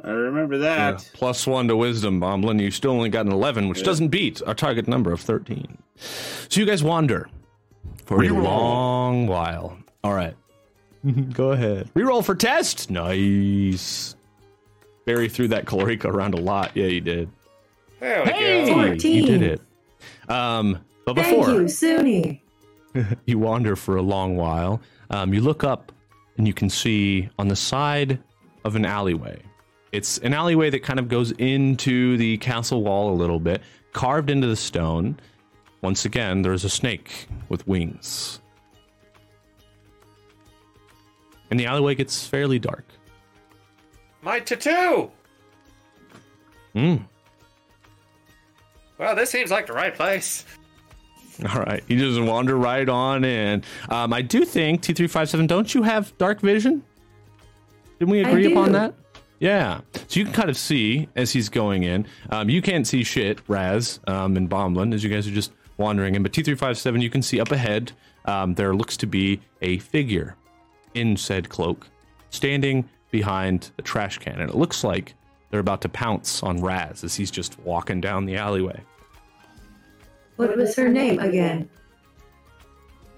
I remember Yeah, that. plus one to wisdom, Bomblin. You still only got an 11, which Yeah. doesn't beat our target number of 13. So you guys wander for a long while. All right. (laughs) Go ahead. Reroll for test. Nice. Barry threw that Calorica around a lot. Yeah, you did. There we Hey, go. you did it. Um, but Thank you, Suni. (laughs) you wander for a long while. Um, you look up and you can see on the side of an alleyway. It's an alleyway that kind of goes into the castle wall a little bit, carved into the stone. Once again, there's a snake with wings. And the alleyway gets fairly dark. My tattoo. Hmm. Well, this seems like the right place. (laughs) All right, you just wander right on in. Um, I do think T three five seven. Don't you have dark vision? Didn't we agree upon that? Yeah. So you can kind of see as he's going in. Um, you can't see shit, Raz um, and Bomblin, as you guys are just wandering in. But T three five seven, you can see up ahead. Um, there looks to be a figure in said cloak, standing behind a trash can, and it looks like they're about to pounce on Raz as he's just walking down the alleyway. What was her name again?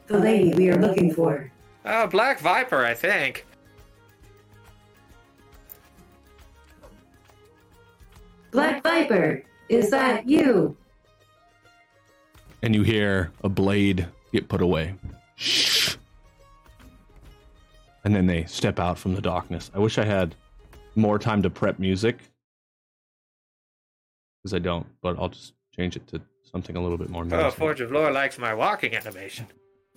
The lady we are looking for. Oh, Black Viper, I think. Black Viper, is that you? and you hear a blade get put away. And then they step out from the darkness. I wish I had more time to prep music. Because I don't, but I'll just change it to something a little bit more Oh, menacing. Forge of Lore likes my walking animation.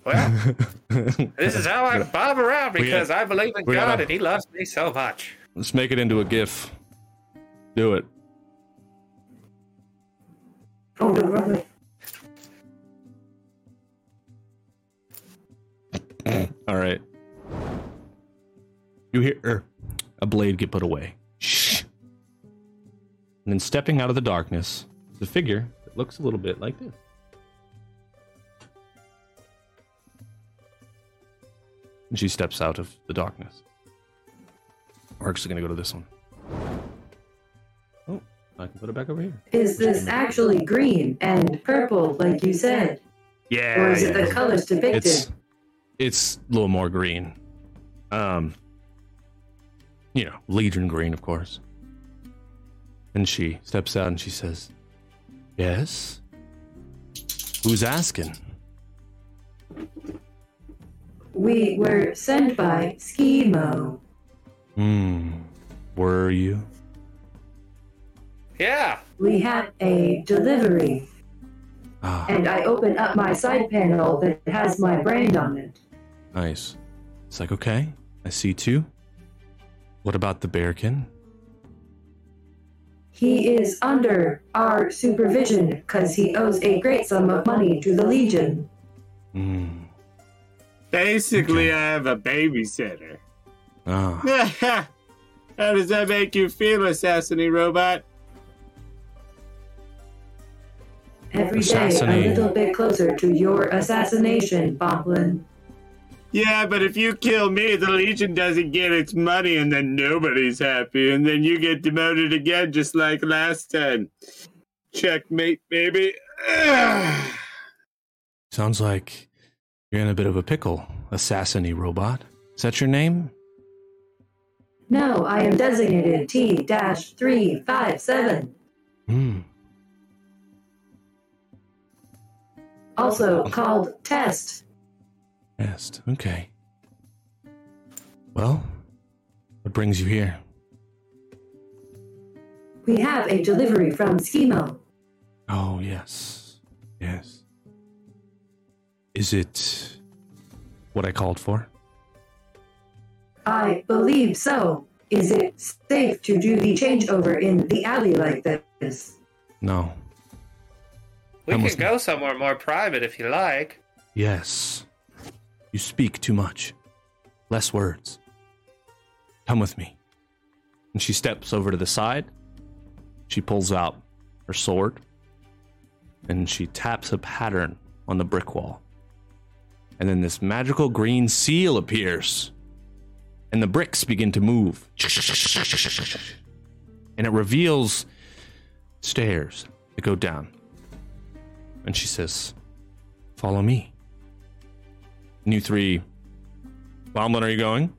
Well, (laughs) this is how I bob around We because I believe in God gotta- and He loves me so much. Let's make it into a GIF. Do it. All right. You hear er, a blade get put away. Shh. And then stepping out of the darkness is a figure that looks a little bit like this. And she steps out of the darkness. We're actually going to go to this one. I can put it back over here. Is this actually green and purple, like you said? Yeah. Or is it the colors depicted? it's it's a little more green. Um, you know, Legion green, of course. And she steps out and she says, "Yes, who's asking?" We were sent by Schemo. Hmm, were you? Yeah. We had a delivery, Ah, and I open up my side panel that has my brand on it. nice. It's like okay, I see two. What about the bearkin? He is under our supervision because he owes a great sum of money to the Legion. Hmm. Basically, Okay. I have a babysitter. Ah, (laughs) How does that make you feel, Assassiny Robot? Every day, a little bit closer to your assassination, Bomblin. Yeah, but if you kill me, the Legion doesn't get its money, and then nobody's happy, and then you get demoted again, just like last time. Checkmate, baby. Ugh. (sighs) sounds like you're in a bit of a pickle, assassiny robot. Is that your name? No, I am designated T-357. Hmm. Also called Test. Test. Okay. Well, what brings you here? We have a delivery from Schemo. Oh, yes. Yes. Is it what I called for? I believe so. Is it safe to do the changeover in the alley like this? No. We can go somewhere more private if you like. Yes. You speak too much. Less words. Come with me. And she steps over to the side. She pulls out her sword. And she taps a pattern on the brick wall. And then this magical green seal appears. And the bricks begin to move. And it reveals stairs that go down. And she says, Follow me. And you three. Bomblin, are you going?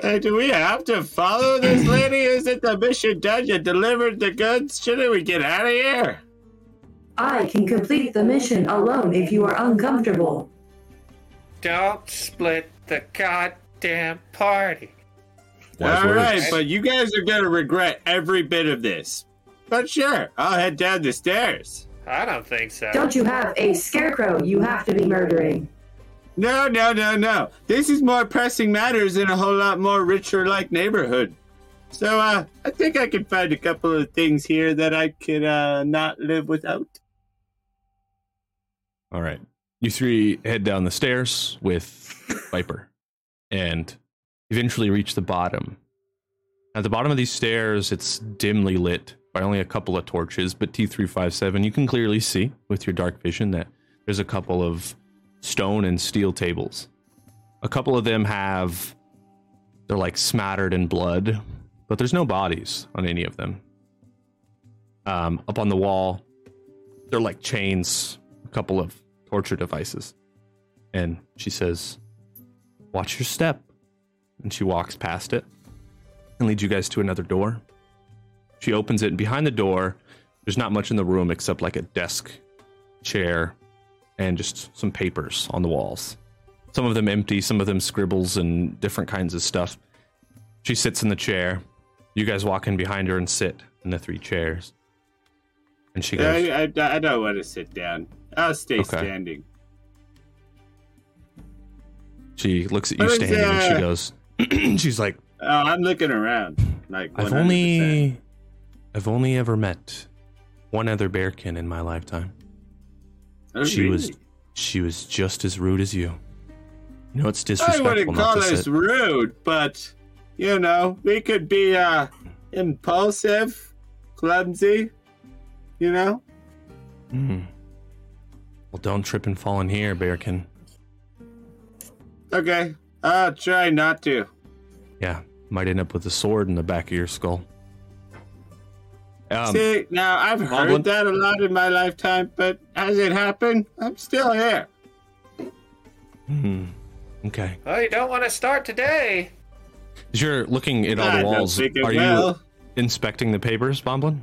Hey, do we have to follow this lady? Isn't the mission done? You delivered the goods? Shouldn't we get out of here? I can complete the mission alone if you are uncomfortable. Don't split the goddamn party. Wise All words. right, but you guys are gonna regret every bit of this. But sure, I'll head down the stairs. I don't think so. Don't you have a scarecrow you have to be murdering? No, no, no, no. This is more pressing matters in a whole lot more richer like neighborhood. So uh I think I can find a couple of things here that I could uh not live without. All right. You three head down the stairs with Viper and eventually reach the bottom. At the bottom of these stairs, it's dimly lit by only a couple of torches, but T357, you can clearly see with your dark vision that there's a couple of stone and steel tables. A couple of them have, they're like smattered in blood, but there's no bodies on any of them. Um, up on the wall, they're like chains, a couple of torture devices. And she says, Watch your step. And she walks past it and leads you guys to another door. She opens it, and behind the door, there's not much in the room except like a desk, chair, and just some papers on the walls. Some of them empty, some of them scribbles and different kinds of stuff. She sits in the chair. You guys walk in behind her and sit in the three chairs. And she goes, I, I, I don't want to sit down. I'll stay Okay. standing. She looks at you standing and she uh, goes, (clears throat) she's like, Oh, I'm looking around. Like I've 100%. only, I've only ever met one other bearkin in my lifetime. Oh, she was, she was just as rude as you. You know it's disrespectful. I wouldn't not call sit. rude, but you know, we could be uh impulsive, clumsy. You know. Hmm. Well, don't trip and fall in here, bearkin. Okay, I'll try not to. Yeah, might end up with a sword in the back of your skull. Um, See, now I've heard Goblin? that a lot in my lifetime, but as it happened, I'm still here. hmm, okay. Oh, you don't want to start today. As you're looking at all I the walls, think it are you will. inspecting the papers, Bomblin?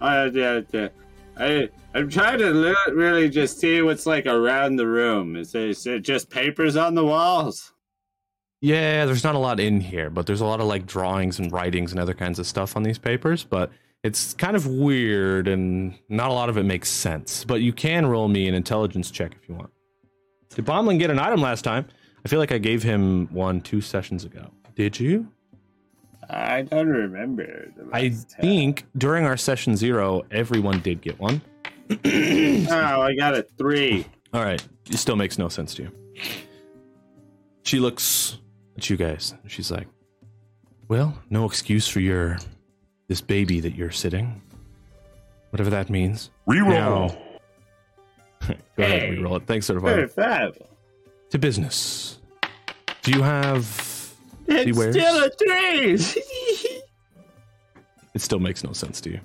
I, yeah, yeah. I, I'm trying to li- really just see what's like around the room. Is it, is it just papers on the walls? Yeah, there's not a lot in here, but there's a lot of like drawings and writings and other kinds of stuff on these papers, but it's kind of weird and not a lot of it makes sense. But you can roll me an intelligence check if you want. Did Bomblin get an item last time? I feel like I gave him one two sessions ago. Did you? I don't remember. the I time. think during our session zero, everyone did get one. (clears throat) Oh, I got a three. All right, it still makes no sense to you. She looks at you guys. She's like, "Well, no excuse for your this baby that you're sitting, whatever that means." Reroll. Now, (laughs) go ahead, Hey. reroll it. Thanks, Hey, certified. Fab. To business. Do you have? It's Beware. still a three. (laughs) It still makes no sense to you.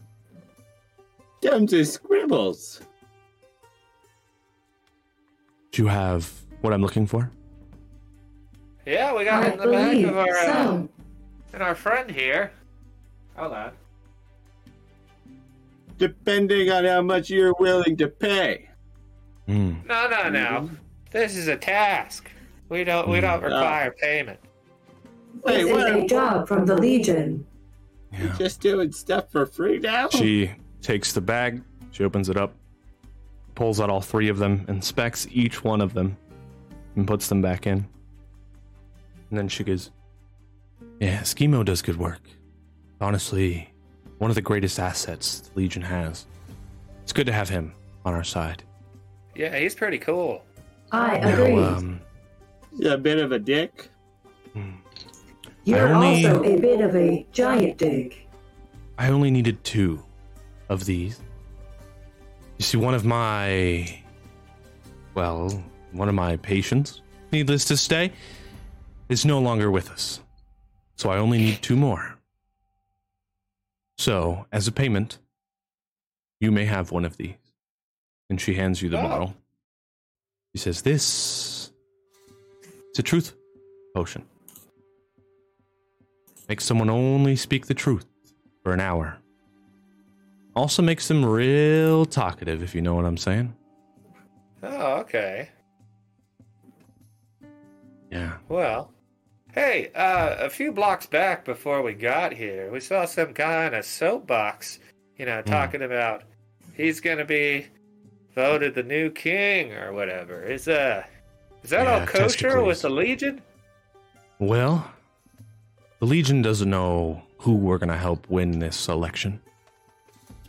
Them to scribbles. Do you have what I'm looking for? Yeah, we got I it in the back of our uh, so. and our friend here. Hold on. Depending on how much you're willing to pay. Hmm. No, no, no. This is a task. We don't we don't require payment. Hey, This is what? a job from the Legion. Yeah. Just doing stuff for free now? She takes the bag, she opens it up, pulls out all three of them, inspects each one of them, and puts them back in. And then she goes, Yeah, Schemo does good work. Honestly, one of the greatest assets the Legion has. It's good to have him on our side. Yeah, he's pretty cool. I Now, agree. um, a bit of a dick. You're only- also a bit of a giant dick. I only needed two of these. You see, one of my. Well, one of my patients, needless to say, is no longer with us. So I only need two more. So, as a payment, you may have one of these. And she hands you the Oh. bottle. She says, This. It's a truth potion. Makes someone only speak the truth for an hour. Also makes them real talkative, if you know what I'm saying. Oh, okay. Yeah. Well, hey, uh, a few blocks back before we got here, we saw some guy in a soapbox, you know, talking about he's gonna be voted the new king or whatever. Is uh, is that Yeah, all kosher with the Legion? Well, the Legion doesn't know who we're going to help win this election.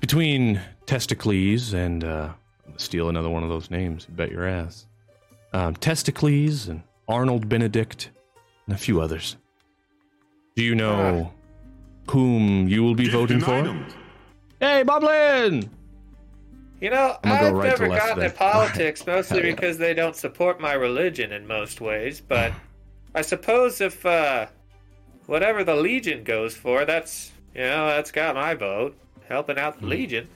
Between Testicles and, uh, steal another one of those names, bet your ass. Um, Testicles and Arnold Benedict and a few others. Do you know whom you will be voting for? and items. Hey, Bomblin! You know, I'm gonna go I've right never gotten today. into politics (laughs) mostly yeah. because they don't support my religion in most ways, but I suppose if uh, whatever the Legion goes for, that's you know that's got my vote, helping out the Legion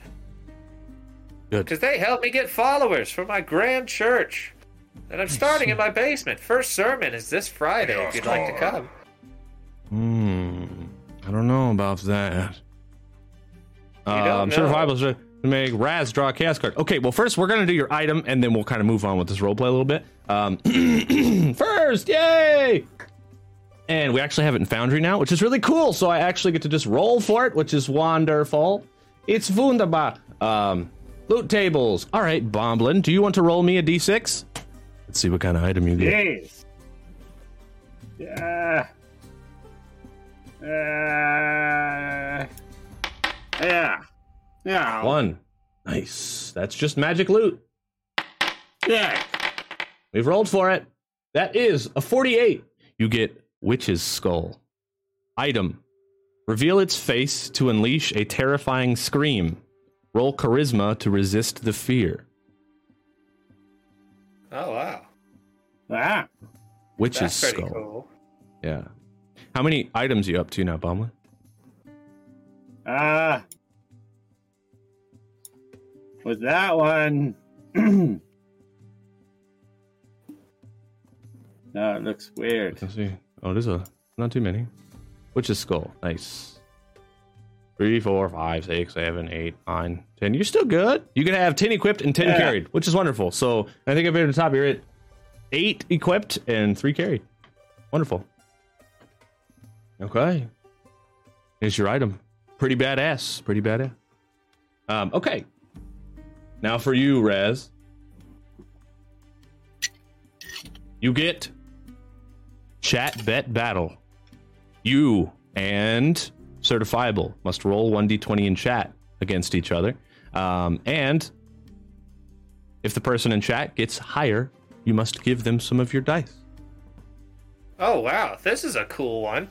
Good. because they help me get followers for my grand church that I'm starting in my basement. First sermon is this Friday if you'd like to come. Hmm. I don't know about that. don't Um, know? certifiable to make Raz draw a chaos card. Okay, well, first we're gonna do your item, and then we'll kind of move on with this roleplay a little bit. Um, (clears throat) first, yay! And we actually have it in Foundry now, which is really cool. So I actually get to just roll for it, which is wonderful. It's wunderbar. Um, loot tables. All right, Bomblin, do you want to roll me a d6? Let's see what kind of item you get. Jeez. Yeah. Uh, yeah. Yeah. One. Nice. That's just magic loot. Yeah. We've rolled for it. That is a 48. You get Witch's Skull. Item. Reveal its face to unleash a terrifying scream. Roll charisma to resist the fear. Oh wow, Ah. Witch's that's pretty Skull. cool. Yeah. How many items are you up to now, Bomblin? Uh, with that one. (clears throat) no, it looks weird. Let's see. Oh, there's a not too many. Witch's Skull. Nice. Three, four, five, six, seven, eight, nine, ten. You're still good. You can have ten equipped and ten Yeah. carried, which is wonderful. So I think if you're at the top, you're at eight equipped and three carried. Wonderful. Okay. Here's your item. Pretty badass. Pretty badass. Um, okay. Now for you, Raz. You get chat bet battle. You and certifiable must roll 1d20 in chat against each other. Um, and if the person in chat gets higher, you must give them some of your dice. Oh wow, this is a cool one.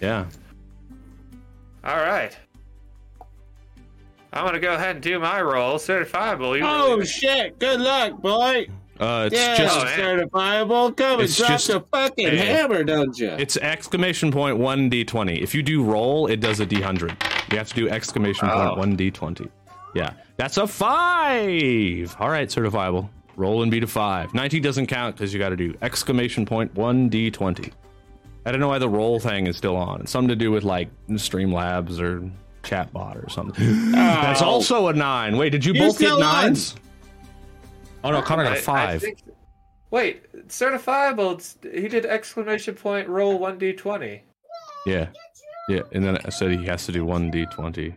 Yeah. All right. I'm gonna go ahead and do my roll. Certifiable. You Oh shit! Good luck, boy. Uh, it's yeah, just Oh, man. certifiable. Come and It's drop just- the fucking Hey. hammer, don't you? it's exclamation point one d20. If you do roll, it does a d100. You have to do exclamation Oh. one d20. Yeah, that's a five. All right, certifiable. Roll and beat a five. 19 doesn't count because you got to do exclamation point one d20. I don't know why the roll thing is still on. It's something to do with like Streamlabs or Chatbot or something. (gasps) That's Oh. also a nine. Wait, did you You're both get still on. nines? Oh no, Connor got I- a I five. think- wait, certifiable. He did exclamation point roll one d twenty. Yeah. Yeah. And then I said he has to do one D20.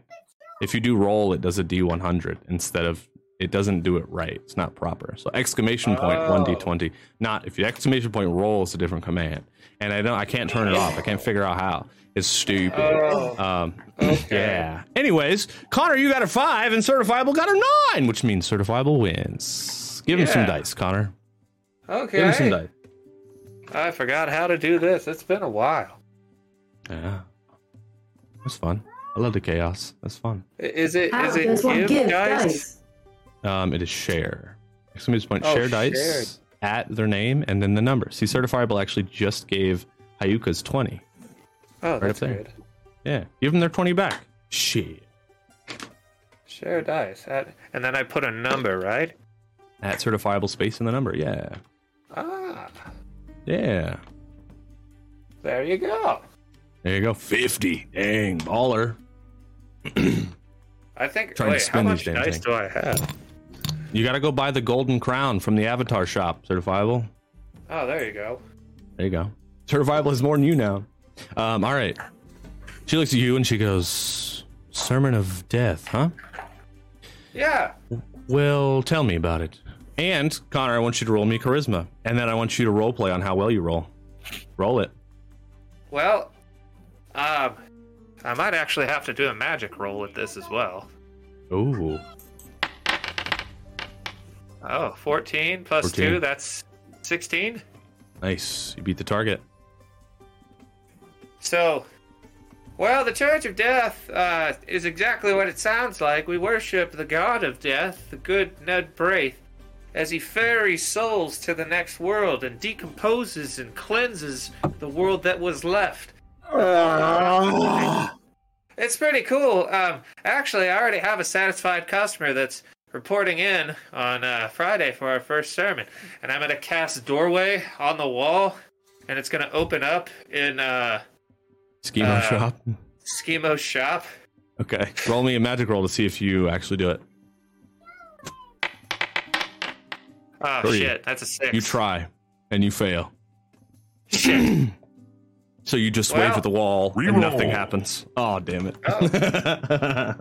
If you do roll, it does a D100 instead of, it doesn't do it right. It's not proper. So exclamation point, Oh. one D20. Not, if you exclamation point roll is a different command. And I don't, I can't turn it off. I can't figure out how. It's stupid. Oh, Um, okay. yeah. Anyways, Connor, you got a five and certifiable got a nine, which means certifiable wins. Give him some dice, Connor. Okay. Give him some dice. I forgot how to do this. It's been a while. Yeah. That's fun. I love the chaos. That's fun. I- Is it? How Is it does one give, give dice? dice? Um, it is share. Exclamation point Oh, share dice shared. at their name and then the number. See, certifiable actually just gave Hayuka's 20. Oh, up that's there. good. Yeah, give them their 20 back. Shit. Share dice, At- and then I put a number, right? At certifiable space in the number. Yeah. Ah, Yeah. there you go. There you go. 50. Dang. Baller. I think. Trying to wait, how spin these much damn dice things. do I have? You got to go buy the golden crown from the avatar shop. Certifiable. Oh, there you go. There you go. Certifiable is more than you now. Um, all right. She looks at you and she goes, Sermon of Death, huh? Yeah. Well, tell me about it. And Connor, I want you to roll me charisma, and then I want you to role play on how well you roll. Roll it. Well, um, I might actually have to do a magic roll with this as well. Ooh, Oh, 14 plus 14. 2, that's 16. nice. You beat the target. So, well, the Church of Death uh, is exactly what it sounds like. We worship the god of death, the good Ned Braith, as he ferries souls to the next world and decomposes and cleanses the world that was left. It's pretty cool. Um, actually, I already have a satisfied customer that's reporting in on uh, Friday for our first sermon, and I'm gonna cast doorway on the wall, and it's gonna open up in uh, Schemo Uh, shop. Schemo shop. Okay. Roll me a magic roll to see if you actually do it. Oh Three. shit, that's a six. You try, and you fail. Shit. (clears throat) So you just wave at the wall, and nothing happens. Oh, damn it. (laughs)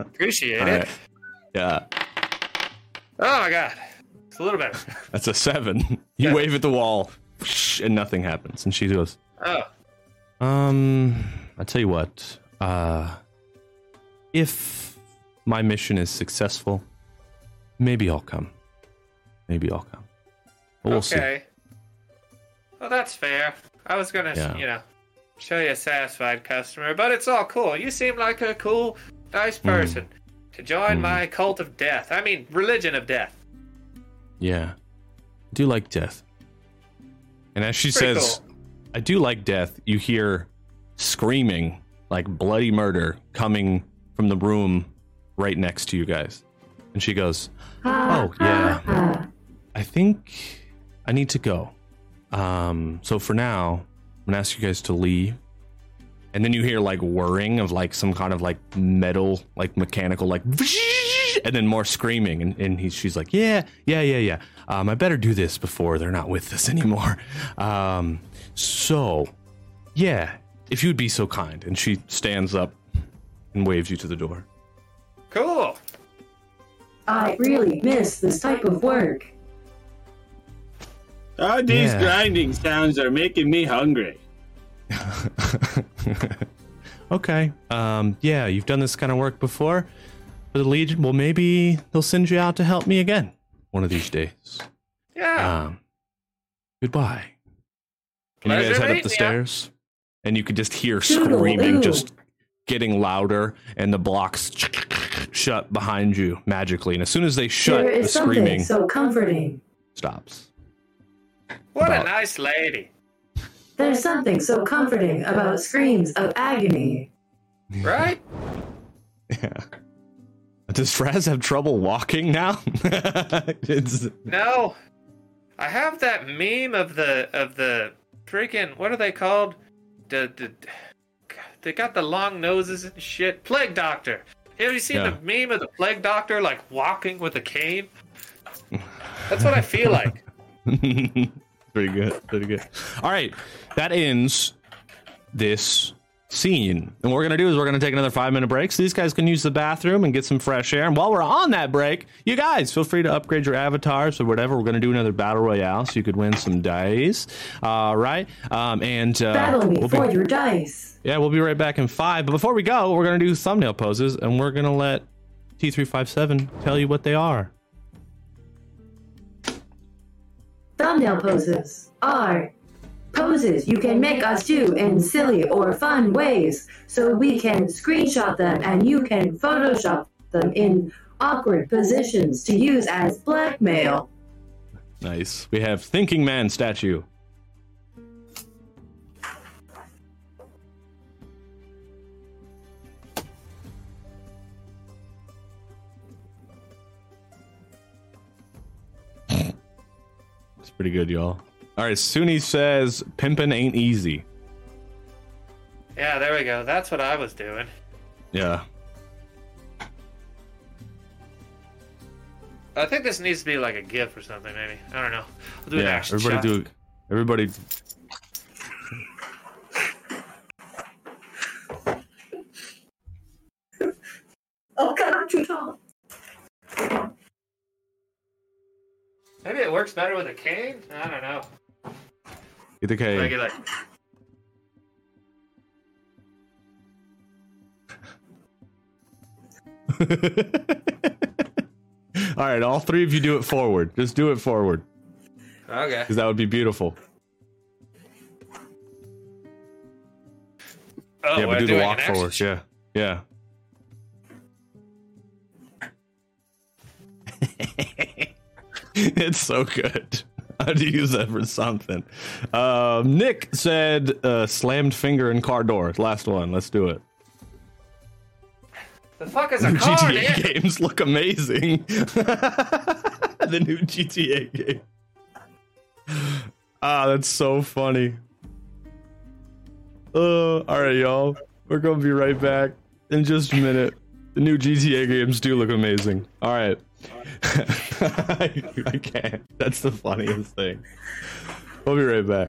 Appreciate All it. right. Yeah. Oh my god. It's a little better. (laughs) That's a seven. You Yeah. wave at the wall, and nothing happens. And she goes, Oh, Um, I tell you what. Uh, if my mission is successful, maybe I'll come. Maybe I'll come. But we'll see. okay. Well, that's fair. I was gonna, Yeah. you know, show you a satisfied customer, but it's all cool. You seem like a cool, nice Hmm. person to join Mm. my cult of death. I mean, religion of death. Yeah, I do like death. And as she Pretty says, "I do like death," you hear screaming like bloody murder coming from the room right next to you guys. And she goes, "Oh yeah." Ah, I think I need to go. Um, so for now, gonna ask you guys to leave. And then you hear like whirring of like some kind of like metal, like mechanical, like, (laughs) and then more screaming. And, and he, she's like, yeah, yeah, yeah, yeah. Um, I better do this before they're not with us (laughs) anymore. Um, so, yeah, if you'd be so kind. And she stands up and waves you to the door. Cool. I really miss this type of work. Oh, these Yeah. grinding sounds are making me hungry. (laughs) okay. Um, yeah, you've done this kind of work before for the Legion. Well, maybe they'll send you out to help me again one of these days. Yeah. Um, goodbye. And you guys head up the ya. stairs, and you could just hear screaming just getting louder, and the blocks shut behind you magically. And as soon as they shut, the screaming so comforting. stops. What a nice lady. There's something so comforting about screams of agony. Right? (laughs) Yeah. Does Fraz have trouble walking now? (laughs) it's No. I have that meme of the of the freaking what are they called? The, the they got the long noses and shit. Plague doctor. Have you seen Yeah. the meme of the plague doctor like walking with a cane? That's what I feel like. (laughs) pretty good. Pretty good. All right. That ends this scene. And what we're going to do is we're going to take another five minute break so these guys can use the bathroom and get some fresh air. And while we're on that break, you guys feel free to upgrade your avatars or whatever. We're going to do another battle royale so you could win some dice. All right. Um, and uh, Battle me we'll be- for your dice. yeah, we'll be right back in five. But before we go, we're going to do thumbnail poses and we're going to let T357 tell you what they are. Thumbnail poses are poses you can make us do in silly or fun ways so we can screenshot them and you can Photoshop them in awkward positions to use as blackmail. Nice. We have Thinking Man statue. Pretty good, y'all. All right, Suni says pimping ain't easy. Yeah, there we go. That's what I was doing. Yeah. I think this needs to be like a GIF or something, maybe. I don't know. I'll do an Yeah, action everybody shot. do everybody Oh god, I'm too tall. Maybe it works better with a cane. I don't know. get the K. Like, like, (laughs) all right, all three of you do it forward. Just do it forward, okay. because that would be beautiful. Oh, yeah, but do the walk forward. Yeah, yeah. (laughs) (laughs) it's so good. (laughs) I'd use that for something. Um, Nick said uh, slammed finger in car door. Last one. Let's do it. The fuck is a car, GTA dude? games look amazing. (laughs) the new GTA game. Ah, that's so funny. Uh, all right, y'all. We're gonna be right back in just a minute. The new GTA games do look amazing. All right. I, I can't. That's the funniest thing. We'll be right back.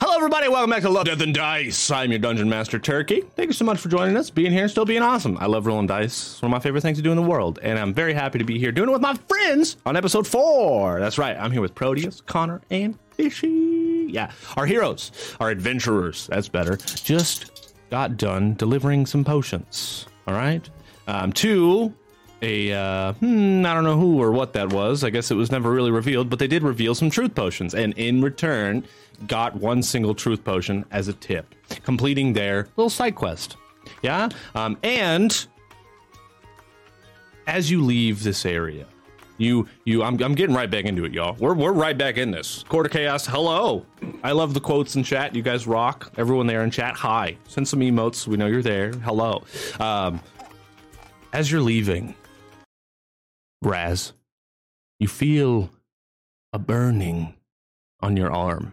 Hello, everybody. Welcome back to Love, Death, and Dice. I'm your Dungeon Master Turkey. Thank you so much for joining us, being here, and still being awesome. I love rolling dice. It's one of my favorite things to do in the world, and I'm very happy to be here doing it with my friends on episode four. That's right. I'm here with Proteus, Connor, and Fishy. Yeah, our heroes, our adventurers. That's better. Just got done delivering some potions. All right, um, to a uh, hmm, I don't know who or what that was. I guess it was never really revealed, but they did reveal some truth potions, and in return, got one single truth potion as a tip, completing their little side quest. Yeah, um, and as you leave this area, you you I'm, I'm getting right back into it, y'all. We're we're right back in this. quarter Chaos, hello. I love the quotes in chat. You guys rock. Everyone there in chat, hi. Send some emotes. We know you're there. Hello. Um, as you're leaving, Raz, you feel a burning on your arm.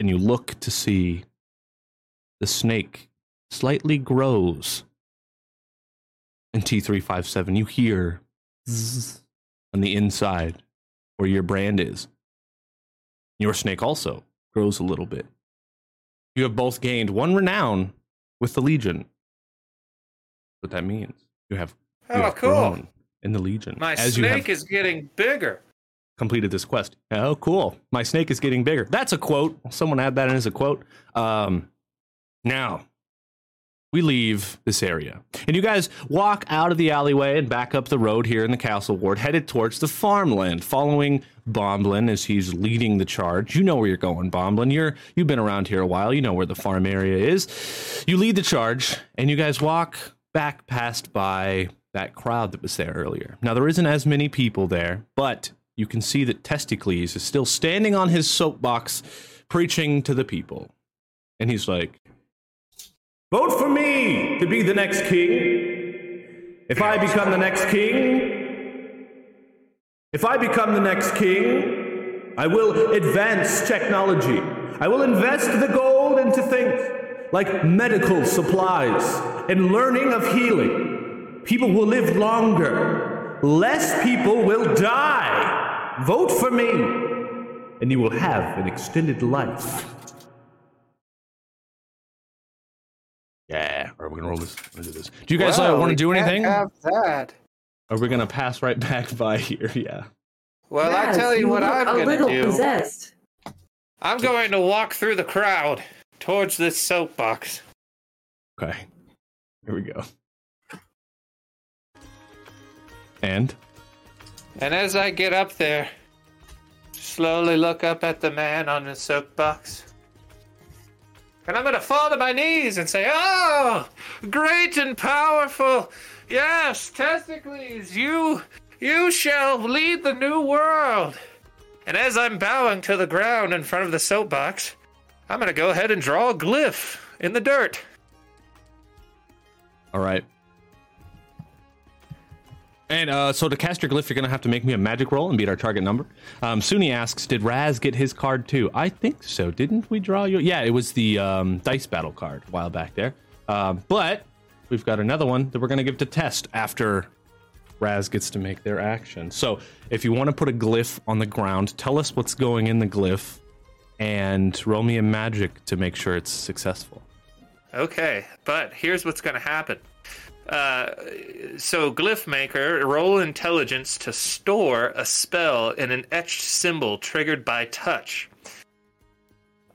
And you look to see the snake slightly grows. In T357, you hear on the inside where your brand is. Your snake also grows a little bit. You have both gained one renown with the Legion. What that means. You have you Oh, have cool. grown in the Legion. My as snake is getting bigger. completed this quest. Oh, cool. My snake is getting bigger. That's a quote. Someone add that in as a quote. Um, now, we leave this area. And you guys walk out of the alleyway and back up the road here in the castle ward, headed towards the farmland, following Bomblin as he's leading the charge. You know where you're going, Bomblin. You're you've been around here a while. You know where the farm area is. You lead the charge, and you guys walk back past by that crowd that was there earlier. Now there isn't as many people there, but you can see that Testicles is still standing on his soapbox preaching to the people. And he's like, Vote for me to be the next king. If I become the next king, if I become the next king, I will advance technology. I will invest the gold into things like medical supplies and learning of healing. People will live longer. Less people will die. Vote for me, and you will have an extended life. Yeah, are we gonna roll this? We're gonna do this. Do you guys uh, want to do can't anything? Have that. Are we gonna pass right back (laughs) by here? Yeah. Well, I tell you what I'm gonna little do. possessed. I'm going to walk through the crowd towards this soapbox. Okay. Here we go. And And as I get up there, slowly look up at the man on the soapbox. And I'm going to fall to my knees and say, Oh, great and powerful. Yes, Testicles, you, you shall lead the new world. And as I'm bowing to the ground in front of the soapbox, I'm going to go ahead and draw a glyph in the dirt. all right. And uh, so to cast your glyph, you're gonna have to make me a magic roll and beat our target number. Um, Suni asks, "Did Raz get his card too?" I think so. Didn't we draw you? Yeah, it was the um, dice battle card a while back there. Um, but we've got another one that we're gonna give to test after Raz gets to make their action. So if you want to put a glyph on the ground, tell us what's going in the glyph, and roll me a magic to make sure it's successful. Okay, but here's what's going to happen. Uh, so, Glyph Maker, roll intelligence to store a spell in an etched symbol triggered by touch.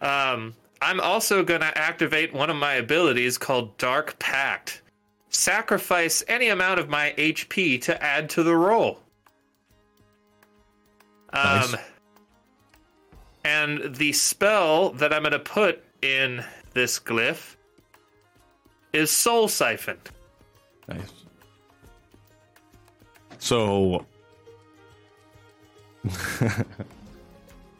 Um, I'm also going to activate one of my abilities called Dark Pact. Sacrifice any amount of my HP to add to the roll. Um, Nice. And the spell that I'm going to put in this glyph is Soul Siphon. Nice. So (laughs)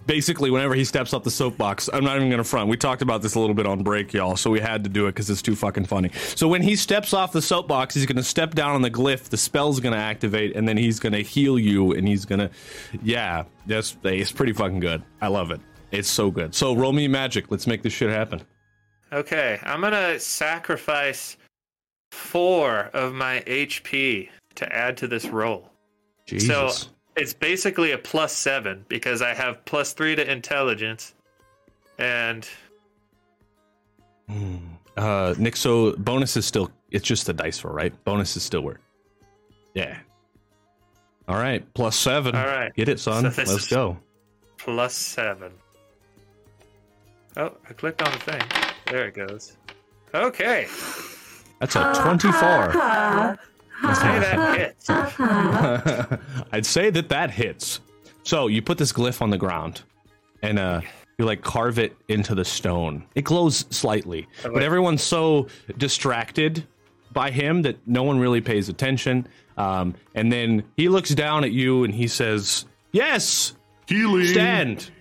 basically, whenever he steps off the soapbox, I'm not even gonna front. We talked about this a little bit on break, y'all, so we had to do it because it's too fucking funny. So when he steps off the soapbox, he's gonna step down on the glyph, the spell's gonna activate, and then he's gonna heal you, and he's gonna, yeah, that's it's pretty fucking good. I love it. It's so good. So roll me magic. Let's make this shit happen. Okay, I'm going to sacrifice four of my HP to add to this roll. So Jesus. It's basically a plus seven because I have plus three to intelligence And Uh, Nick, so bonus is still, it's just a dice roll, right? Bonus is still work. Yeah. All right, plus seven. All right. Get it, son. So Let's go. plus seven. Oh, I clicked on the thing. There it goes. Okay. That's a (laughs) 24. Say that hits. (laughs) I'd say that that hits. So you put this glyph on the ground, and uh, you like carve it into the stone. It glows slightly, but everyone's so distracted by him that no one really pays attention. Um, and then he looks down at you and he says, "Yes, Healing. stand,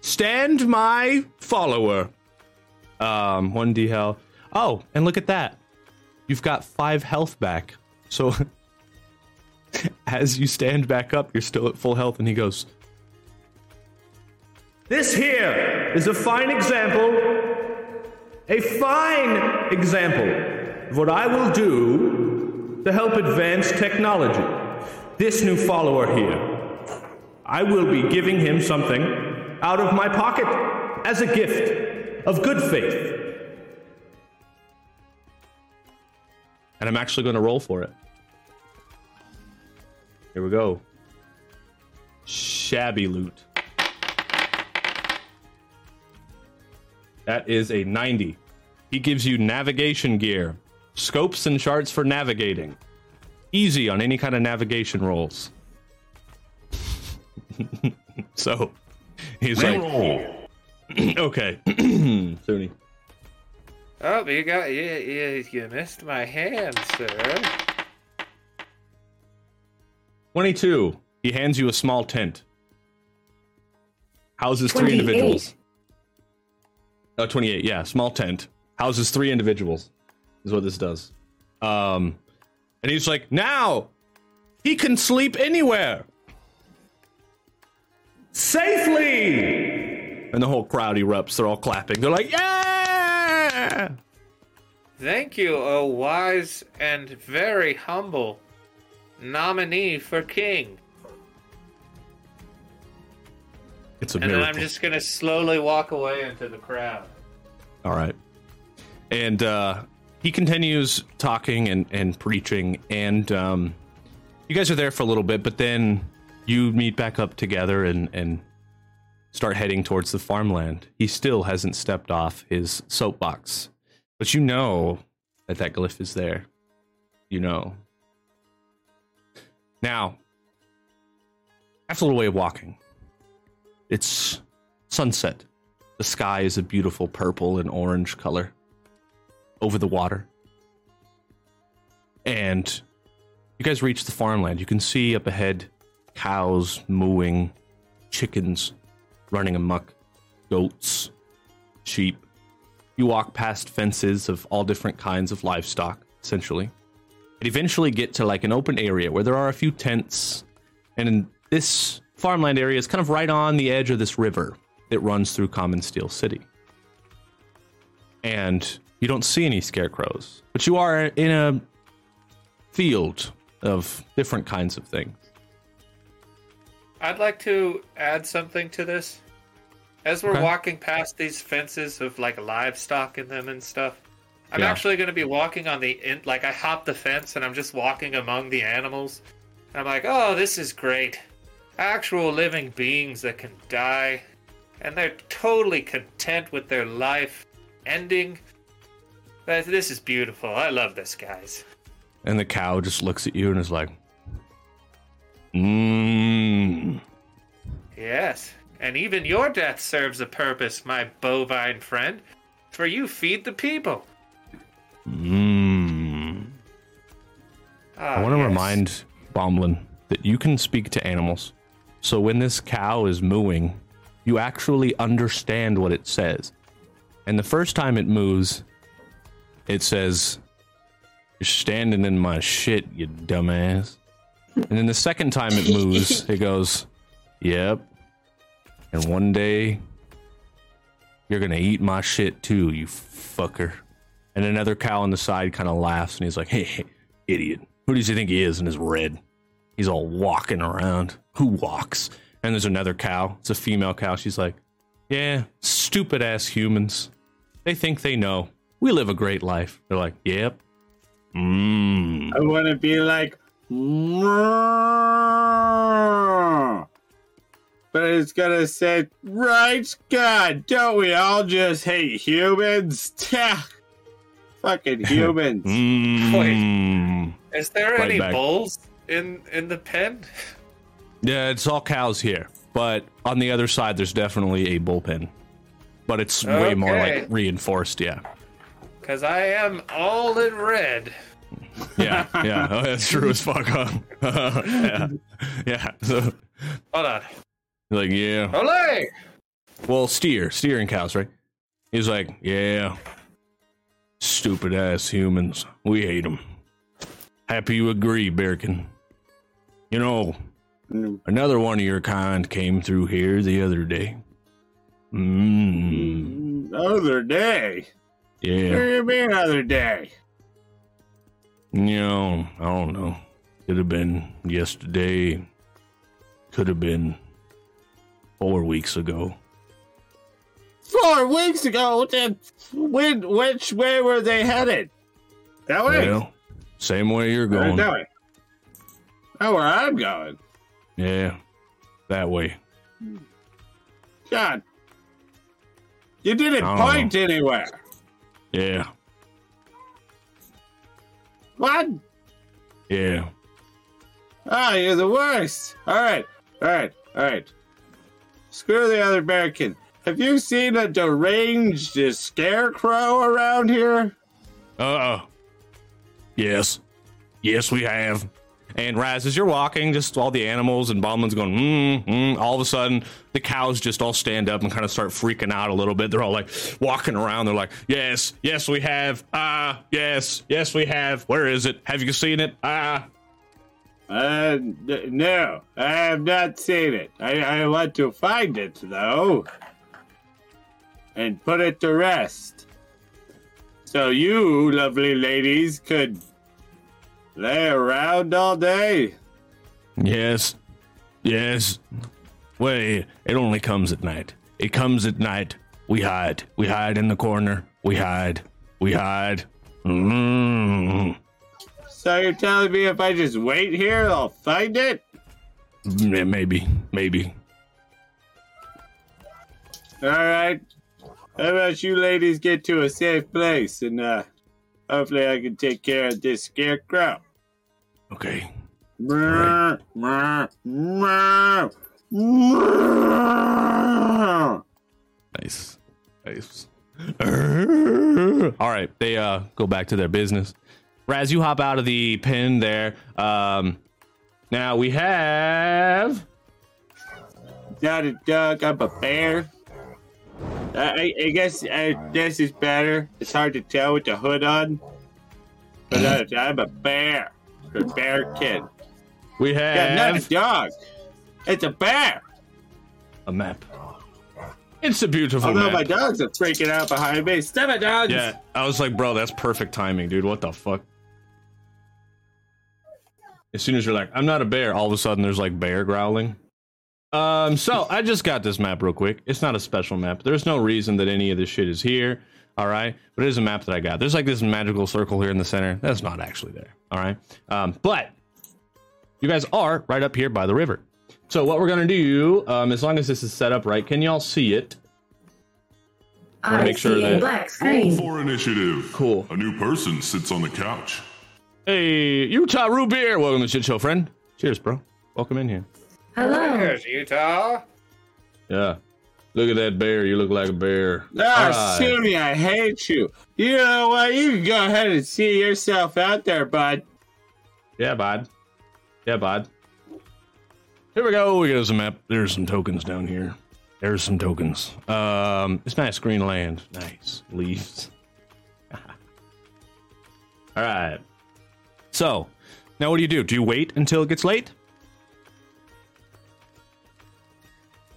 stand, my follower." Um, one d hell. Oh, and look at that. You've got five health back. So (laughs) as you stand back up, you're still at full health, and he goes, This here is a fine example, a fine example of what I will do to help advance technology. This new follower here, I will be giving him something out of my pocket as a gift of good faith. And I'm actually going to roll for it. Here we go. Shabby loot. That is a 90. He gives you navigation gear, scopes and charts for navigating. Easy on any kind of navigation rolls. (laughs) so he's like, (clears throat) okay, (clears throat) Sony. Oh, you got you, you, you missed my hand, sir. 22. He hands you a small tent. Houses three 28. individuals. Oh, 28. Yeah, small tent. Houses three individuals. Is what this does. Um, and he's like, now he can sleep anywhere safely. And the whole crowd erupts. They're all clapping. They're like, yeah. Thank you, O wise and very humble nominee for king. It's a And then miracle. I'm just gonna slowly walk away into the crowd. All right. And uh, he continues talking and, and preaching, and um, you guys are there for a little bit, but then you meet back up together and, and start heading towards the farmland. He still hasn't stepped off his soapbox, but you know that that glyph is there. You know. Now, that's a little way of walking, it's sunset. The sky is a beautiful purple and orange color over the water. And you guys reach the farmland. You can see up ahead cows mooing, chickens running amok, goats, sheep. You walk past fences of all different kinds of livestock, essentially. And eventually get to like an open area where there are a few tents. And in this farmland area is kind of right on the edge of this river that runs through Common Steel City. And you don't see any scarecrows, but you are in a field of different kinds of things. I'd like to add something to this. As we're Okay. walking past these fences of like livestock in them and stuff, I'm Yeah. actually going to be walking on the in, like I hop the fence and I'm just walking among the animals. I'm like, oh, this is great. Actual living beings that can die, and they're totally content with their life ending. This is beautiful. I love this, guys. And the cow just looks at you and is like, Mmm. Yes, and even your death serves a purpose, my bovine friend. For you feed the people. Mmm. Ah, I want to yes. remind Bomblin that you can speak to animals. So when this cow is mooing, you actually understand what it says. And the first time it moos, it says, You're standing in my shit, you dumbass. And then the second time it moves, (laughs) it goes, Yep. And one day, you're gonna eat my shit too, you fucker. And another cow on the side kind of laughs and he's like, Hey, hey, idiot. Who does he think he is in his red? He's all walking around. Who walks? And there's another cow. It's a female cow. She's like, Yeah, Stupid ass humans. They think they know. We live a great life. They're like, yep. Mmm. I want to be like, but it's gonna say, right? God, don't we all just hate humans? (laughs) Tah. Fucking humans. (laughs) Mmm. Is there Right any back. bulls in in the pen? Yeah, it's all cows here. But on the other side, there's definitely a bullpen. But it's way more like reinforced, yeah. Because I am all in red. Yeah, yeah. Oh, that's true as fuck, huh? (laughs) yeah. Yeah. So, (laughs) Hold on. like, yeah. Olay! Well, steer, steering cows, right? He's like, yeah. Stupid ass humans. We hate them. Happy you agree, Birkin. You know, another one of your kind came through here the other day. Mmm. Other day. What Yeah. do you mean other day? You know, I don't know. Could have been yesterday. Could have been four weeks ago. Four weeks ago. Then when? Which way were they headed? That way. Well, same way you're going. that way. Oh, where I'm going. Yeah, that way. God. You didn't Oh. point anywhere. Yeah, What? yeah. Ah, you're the worst. All right, all right, all right. Screw the other American. Have you seen a deranged scarecrow around here? Uh, oh. yes, yes, we have. And Raz, as you're walking, just all the animals and Bauman's going, mm, mm, all of a sudden, the cows just all stand up and kind of start freaking out a little bit. They're all like walking around. They're like, yes, yes, we have. Ah, yes, yes, we have. Where is it? Have you seen it? Ah, Uh, n- no, I have not seen it. I, I want to find it, though, and put it to rest. So you, lovely ladies, could lay around all day. yes, yes. Wait, it only comes at night. It comes at night. We hide. We hide in the corner. We hide. We hide. Mm. So you're telling me if I just wait here, I'll find it? Maybe, maybe. All right. How about you ladies get to a safe place and uh, hopefully I can take care of this scarecrow. Okay. Nice. Nice. All right. They uh go back to their business. Raz, you hop out of the pen there. Um now we have Not a duck. I'm a bear. I, I, I guess I, this is better. It's hard to tell with the hood on. But I, I'm a bear. A bear kid. we have Yeah, not a dog. It's a bear. a map. It's a beautiful Although map. my dogs are freaking out behind me. Stop it, dogs. Yeah, I was like, bro, that's perfect timing, dude. What the fuck? As soon as you're like, I'm not a bear, all of a sudden there's like bear growling. Um, so I just got this map real quick. It's not a special map. There's no reason that any of this shit is here. All right, but it is a map that I got. There's like this magical circle here in the center. That's not actually there. All right, um, but you guys are right up here by the river. So what we're gonna do, um, as long as this is set up right, can y'all see it? Wanna I make sure see a that- black Roll screen. for initiative. Cool. A new person sits on the couch. Hey, Utah Root Beer. Welcome to Shit Show, friend. Cheers, bro. Welcome in here. Hello. There's Utah. Yeah. Look at that bear. You look like a bear. Ah, All right. Sunny, I hate you. You know what? You can go ahead and see yourself out there, bud. Yeah, bud. Yeah, bud. Here we go. We got some map. There's some tokens down here. There's some tokens. Um, it's nice green land. Nice leaves. (laughs) All right. So, now what do you do? Do you wait until it gets late?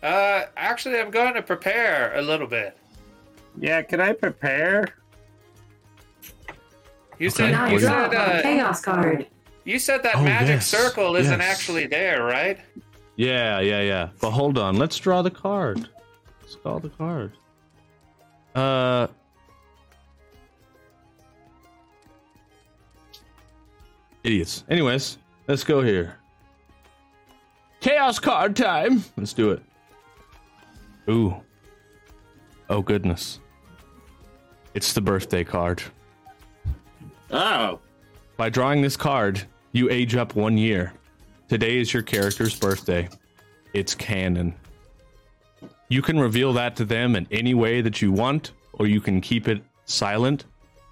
Uh, actually, I'm going to prepare a little bit. Yeah, can I prepare? You Okay. said Now you draw said a uh, chaos card. you said that Oh, magic yes, circle isn't yes. actually there, right? Yeah, yeah, yeah. But hold on. Let's draw the card. Let's call the card. Uh. Idiots. Anyways, let's go here. Chaos card time. Let's do it. Ooh. Oh goodness. It's the birthday card. Oh. By drawing this card, you age up one year. Today is your character's birthday. It's canon. You can reveal that to them in any way that you want, or you can keep it silent.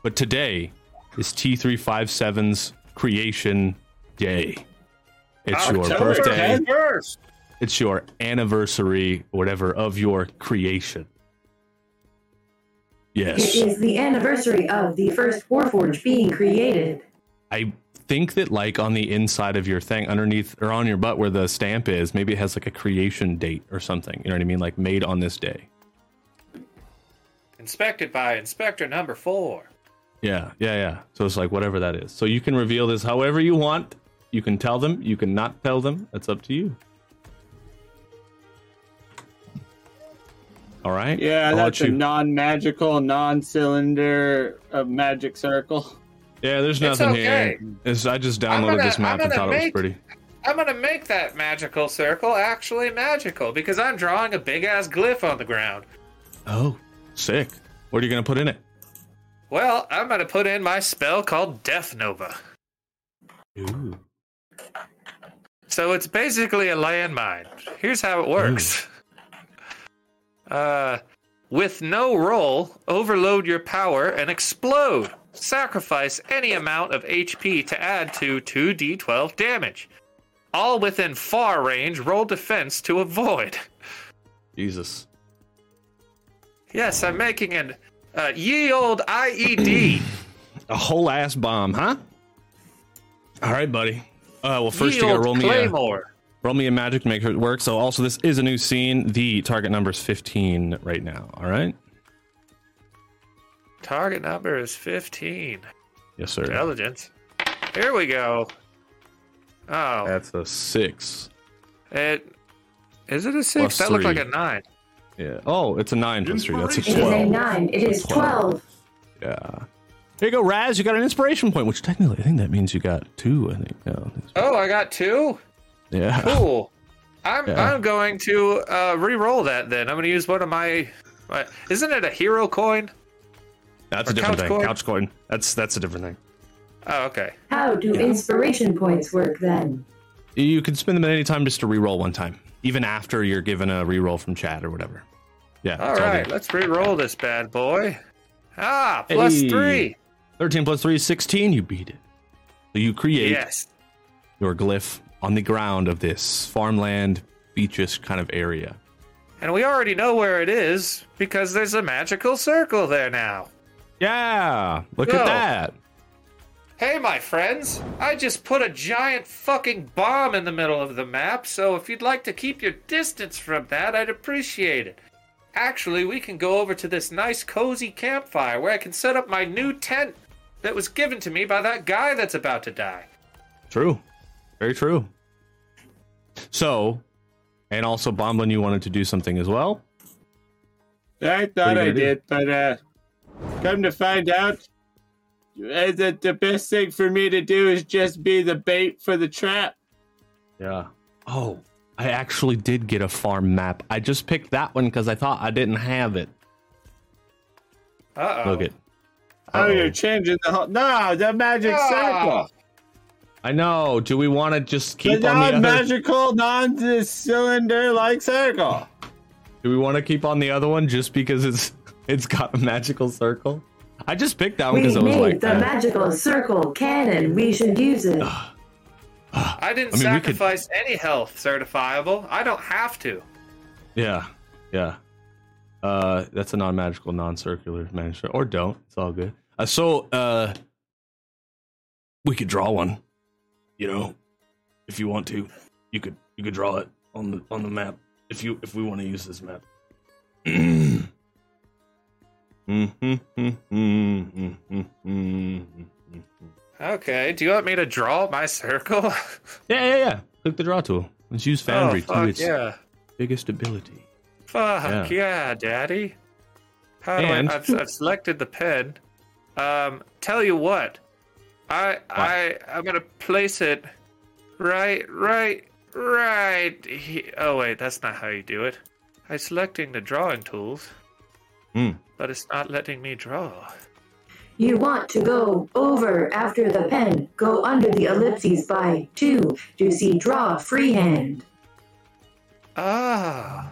But today is T357's creation day. It's your October birthday. 10th. First. It's your anniversary, whatever, of your creation. Yes. It is the anniversary of the first Warforge being created. I think that like on the inside of your thing, underneath or on your butt where the stamp is, maybe it has like a creation date or something. You know what I mean? Like made on this day. Inspected by Inspector Number Four. Yeah, yeah, yeah. So it's like whatever that is. So you can reveal this however you want. You can tell them. You can not tell them. That's up to you. All right. Yeah, I'll let that's a you- non-magical, non-cylinder of magic circle. yeah. There's It's nothing okay. here. It's, I just downloaded gonna- this map I'm and gonna thought it was make- pretty. I'm gonna make that magical circle actually magical because I'm drawing a big ass glyph on the ground. Oh, sick. What are you gonna put in it? Well, I'm gonna put in my spell called Death Nova. Ooh. So it's basically a landmine. Here's how it works. Uh, with no roll, overload your power and explode. Sacrifice any amount of HP to add to 2d12 damage. All within far range, roll defense to avoid. Jesus. Yes, I'm making an uh, ye old IED. (clears throat) A whole ass bomb, huh? All right, buddy. Uh, well, first ye you gotta roll me a claymore. Roll me a magic to make it work. So also this is a new scene. The target number is 15 right now. All right. Target number is 15. Yes, sir. Intelligence. Here we go. Oh, That's a six. it is it a six? Plus that looked like a nine. Yeah. Oh, it's a nine plus three. That's a twelve. It is a twelve. nine. It is twelve. Yeah. Here you go, Raz. You got an inspiration point, which technically I think that means you got two. I think. Oh, Oh, I got two. Yeah. Cool. I'm Yeah. I'm going to uh, re-roll that then. I'm going to use one of my, my. Isn't it a hero coin? That's Or a different couch thing. coin? Couch coin. That's that's a different thing. Oh, okay. How do inspiration points work then? You can spend them at any time just to re-roll one time, even after you're given a re-roll from chat or whatever. Yeah. All it's right, good. let's re-roll this bad boy. Ah, plus Hey. three. 13 plus 3 is 16. You beat it. So you create Yes. your glyph on the ground of this farmland, beachish kind of area. And we already know where it is because there's a magical circle there now. Yeah. Look Go. at that. Hey, my friends, I just put a giant fucking bomb in the middle of the map, so if you'd like to keep your distance from that, I'd appreciate it. Actually, we can go over to this nice cozy campfire where I can set up my new tent that was given to me by that guy that's about to die. True. Very true. So, and also Bomblin, you wanted to do something as well? I thought I do? did, but uh, come to find out, uh, that the best thing for me to do is just be the bait for the trap. Yeah. Oh, I actually did get a farm map. I just picked that one because I thought I didn't have it. Uh oh. Look it. Oh, Uh-oh. you're changing the whole. No, the magic Ah. circle. I know. Do we want to just The keep on the other? non-magical, non-cylinder-like circle. Do we want to keep on the other one just because it's it's got a magical circle? I just picked that one because it was made like, the eh. magical circle cannon. We should use it. I didn't I mean, we could- sacrifice any health certifiable. I don't have to. yeah, yeah. Uh, that's a non-magical, non-circular magic, or don't. It's all good. Uh, so, uh, we could draw one. You know, if you want to, you could you could draw it on the on the map if you if we want to use this map. Okay, do you want me to draw my circle? (laughs) Yeah, yeah, yeah. Click the draw tool. Let's use Foundry oh, fuck to its yeah. biggest ability. Fuck Yeah. yeah, daddy. How And- I, I've, I've selected the pen. Um, tell you what, I I I'm gonna place it right right right. He, oh wait, that's not how you do it. I'm selecting the drawing tools, Hmm. but it's not letting me draw. You want to go over after the pen. Go under the ellipses by two to see draw freehand. Ah.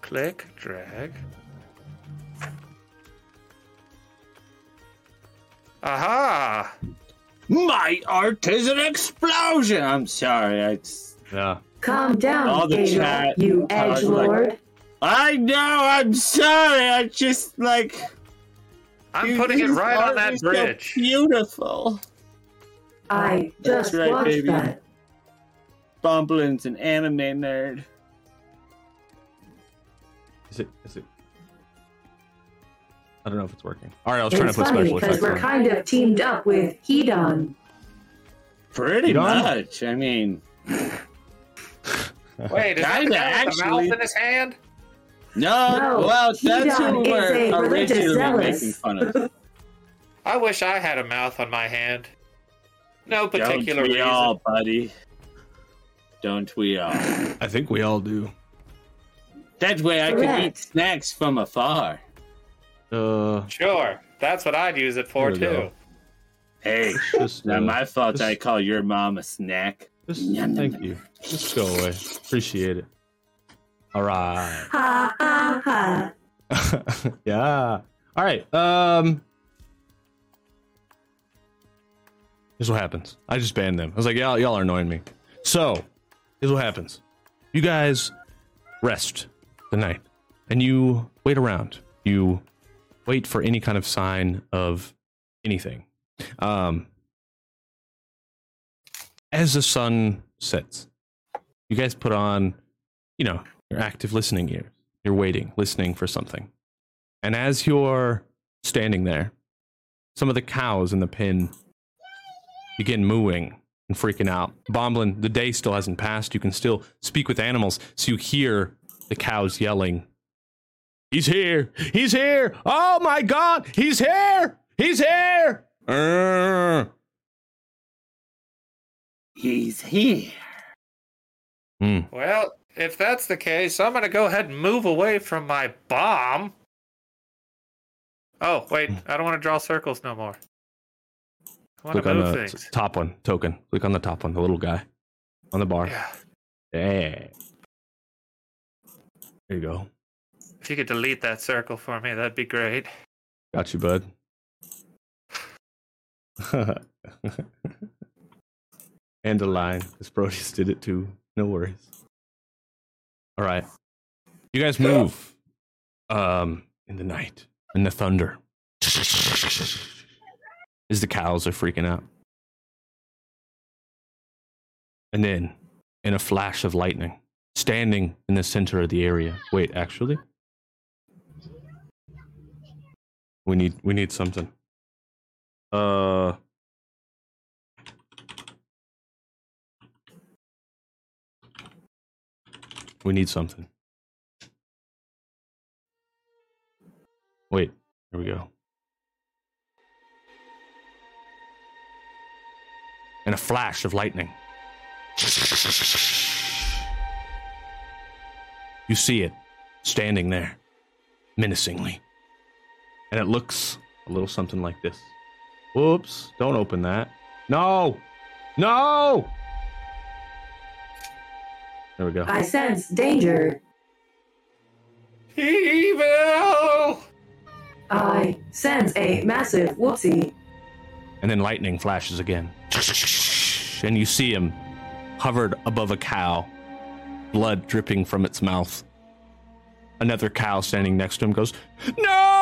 Click, drag. Aha! My art is an explosion. I'm sorry. I, Yeah. Calm down, All the Adel, chat you talks edge like- I know. I'm sorry. I just like. I'm you- putting it right on that that is so bridge. beautiful. I That's just right, watched baby. that. Bomblin's an anime nerd. Is it? Is it? I don't know if it's working. All right, I was trying It's to put funny special because effects we're on. kind of teamed up with Hedon. Pretty You don't? much. I mean, (laughs) Wait, is that Kinda, the the mouth in his hand? no. No, well, that's Hedon who is we're originally making fun of. (laughs) I wish I had a mouth on my hand. No particular Don't we reason. all, buddy? Don't we all? I think we all do. That way I can eat snacks from afar. Uh, Sure, that's what I'd use it for too. go. Hey, just not uh, my fault just- I call your mom a snack. Just, Yum, thank yum, you. Just go away. Appreciate it. All right. Ha ha ha. (laughs) yeah. All right. Um. Here's what happens. I just banned them. I was like, y'all, y'all are annoying me. So, here's what happens. You guys rest the night, and you wait around. You wait for any kind of sign of anything. Um. As the sun sets, you guys put on, you know, your active listening ears. You're waiting, listening for something. And as you're standing there, some of the cows in the pen begin mooing and freaking out. Bomblin, the day still hasn't passed. You can still speak with animals, so you hear the cows yelling, He's here! He's here! Oh my god! He's here! He's here! Urgh. He's here. Hmm. Well, if that's the case, I'm gonna go ahead and move away from my bomb. Oh, wait, I don't want to draw circles no more. I Click to on the things. top one, token. Click on the top one, the little guy on the bar. Yeah. Yeah. There you go. If you could delete that circle for me, that'd be great. Got you, bud. (laughs) and a line. This Proteus did it too. No worries. All right. You guys move um in the night, in the thunder. (laughs) As the cows are freaking out. And then, in a flash of lightning, standing in the center of the area. Wait, actually? We need we need something. Uh We need something. Wait, here we go. And a flash of lightning. You see it standing there, menacingly. And it looks a little something like this. Whoops, don't open that. No! No! There we go. I sense danger. Evil! I sense a massive whoopsie. And then lightning flashes again. And you see him hovered above a cow, blood dripping from its mouth. Another cow standing next to him goes, No!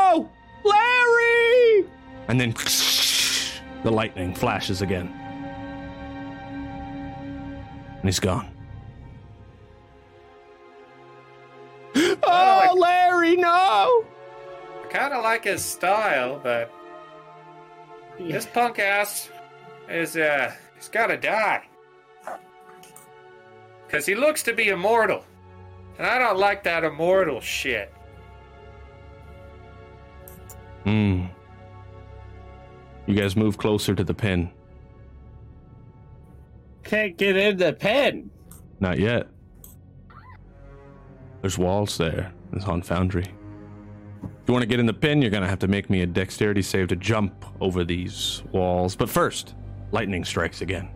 Larry! And then (laughs) the lightning flashes again. And he's gone. Oh, Larry, no! I kind of like his style, but this punk ass is, uh, he's gotta die. Because he looks to be immortal. And I don't like that immortal shit. Hmm. guys move closer to the pen. Can't get in the pen. Not yet. There's walls there. It's on Foundry. If you want to get in the pin, you're gonna have to make me a dexterity save to jump over these walls. But first, lightning strikes again.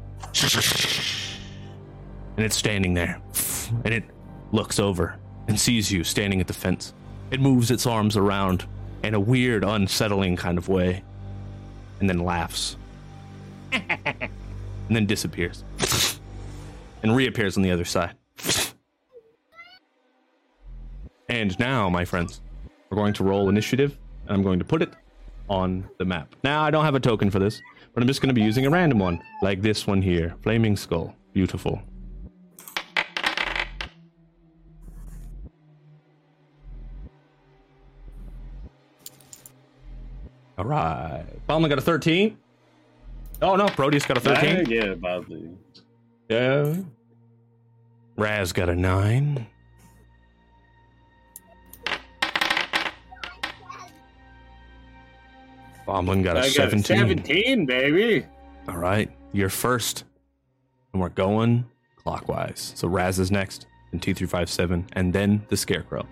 And it's standing there. And it looks over and sees you standing at the fence. It moves its arms around in a weird, unsettling kind of way. And then laughs. and then disappears. and reappears on the other side. And now, my friends, we're going to roll initiative, and I'm going to put it on the map. Now, I don't have a token for this, but I'm just going to be using a random one, like this one here Flaming Skull. Beautiful. All right. Ballman got a 13. Oh, no. Proteus got a 13. Yeah, about. Yeah. Raz got a 9. Bomblin got a I got 17. 17, baby. All right, you're first, and we're going clockwise. So Raz is next, and two through five seven, and then the Scarecrow.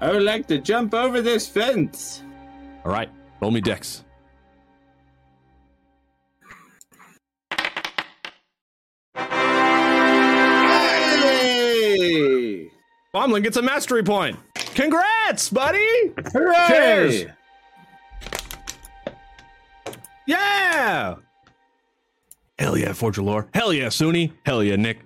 I would like to jump over this fence. All right, roll me dex. Hey! Bomblin gets a mastery point. Congrats, buddy! Hooray! Cheers! Yeah! Hell yeah, Forge of Lore. Hell yeah, Suni. Hell yeah, Nick.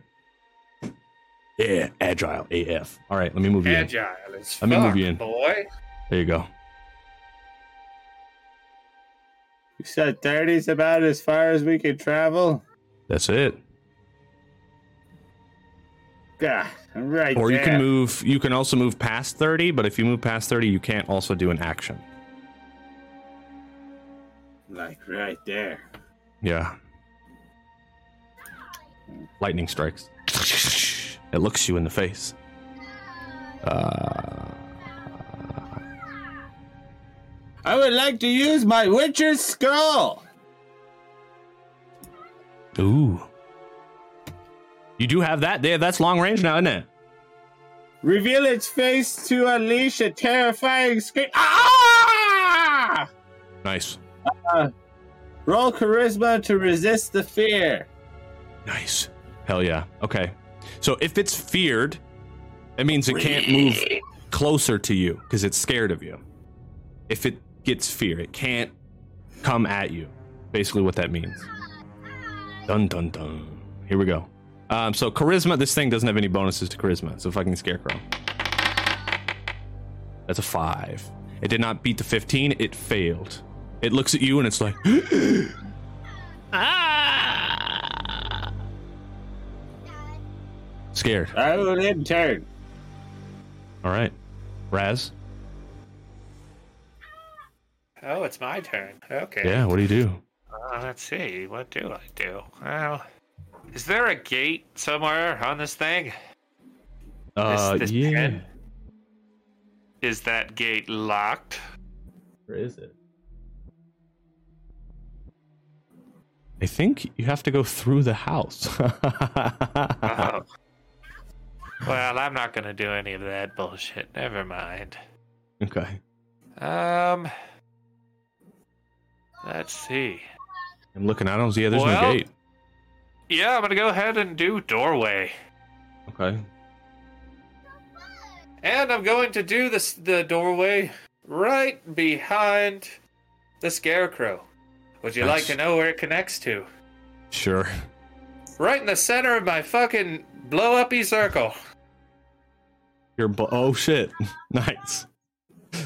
Yeah, agile AF. All right, let me move you in. Agile as Let me move you in. boy. There you go. You said 30's about as far as we could travel? That's it. Yeah, I'm right Or you there. can move. You can also move past thirty, but if you move past thirty, you can't also do an action. Like right there. Yeah. Lightning strikes. It looks you in the face. Uh, I would like to use my Witcher's Skull. ooh. You do have that. There, that's long range now, isn't it? Reveal its face to unleash a terrifying scream. Ah! Nice. Roll charisma to resist the fear. Nice. Hell yeah. Okay. So if it's feared, it means it can't move closer to you because it's scared of you. If it gets fear, it can't come at you. Basically, what that means. Dun dun dun. Here we go. Um, so charisma. This thing doesn't have any bonuses to charisma. It's a fucking scarecrow. That's a five. It did not beat the fifteen. It failed. It looks at you and it's like. (gasps) ah! Scared. I will in turn. All right. Raz. Oh, it's my turn. Okay. Yeah. What do you do? Uh, let's see. What do I do? Well, is there a gate somewhere on this thing? Uh, this yeah. pen? Is that gate locked? Where is it? I think you have to go through the house. (laughs) Oh. Well, I'm not gonna do any of that bullshit. Never mind. okay. Um. Let's see. I'm looking. I don't see. Yeah, there's Well- no gate. Yeah, I'm gonna go ahead and do doorway, Okay. and I'm going to do this the doorway right behind the scarecrow. Would you like to know where it connects to? Sure. Right in the center of my fucking blow uppy circle. You're. Bu- oh shit. (laughs) nice.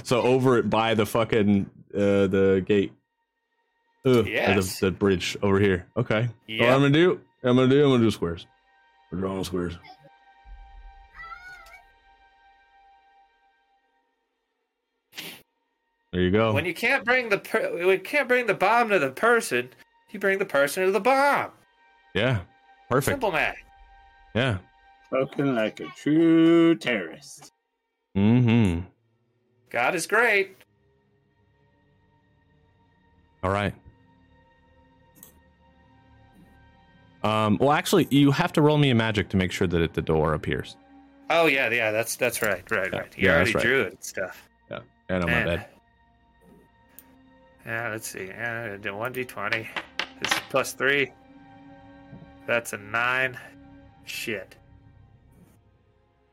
So over it by the fucking uh, the gate. Ugh, Yes. the, the bridge over here. Okay. What I'm gonna do? I'm gonna do. I'm gonna do squares. We're drawing squares. There you go. When you can't bring the per- you can't bring the bomb to the person, you bring the person to the bomb. yeah. Perfect. Simple man. Yeah. Spoken like a true terrorist. Mm-hmm. God is great. All right. Um, well, actually, you have to roll me a magic to make sure that it, the door appears. Oh yeah, yeah, that's that's right, right, Yeah, right. You yeah, already right. drew it and stuff. Yeah, I know my bad. Yeah, let's see. Yeah, do one d twenty. This is plus three. That's a nine. Shit.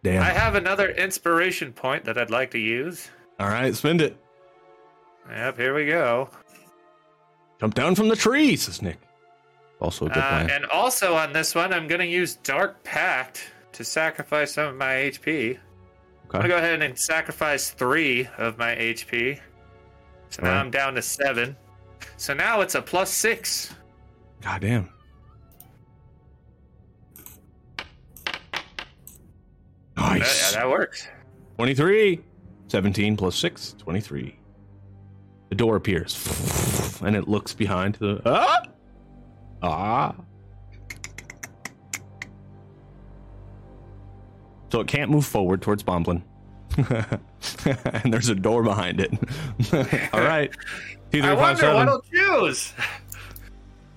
Damn. I have another inspiration point that I'd like to use. All right, spend it. Yep, here we go. Jump down from the tree, says Nick. Also a good Uh, plan. and also on this one, I'm going to use Dark Pact to sacrifice some of my HP. I'm going to go ahead and sacrifice three of my HP. So now Alright. I'm down to seven. So now it's a plus six. God damn. Nice. yeah, that works. 23. 17 plus 6, 23. The door appears and it looks behind the. Ah! Ah. So it can't move forward towards Bomblin. (laughs) and there's a door behind it. (laughs) All right. Two, three, I five, wonder seven. what I'll choose.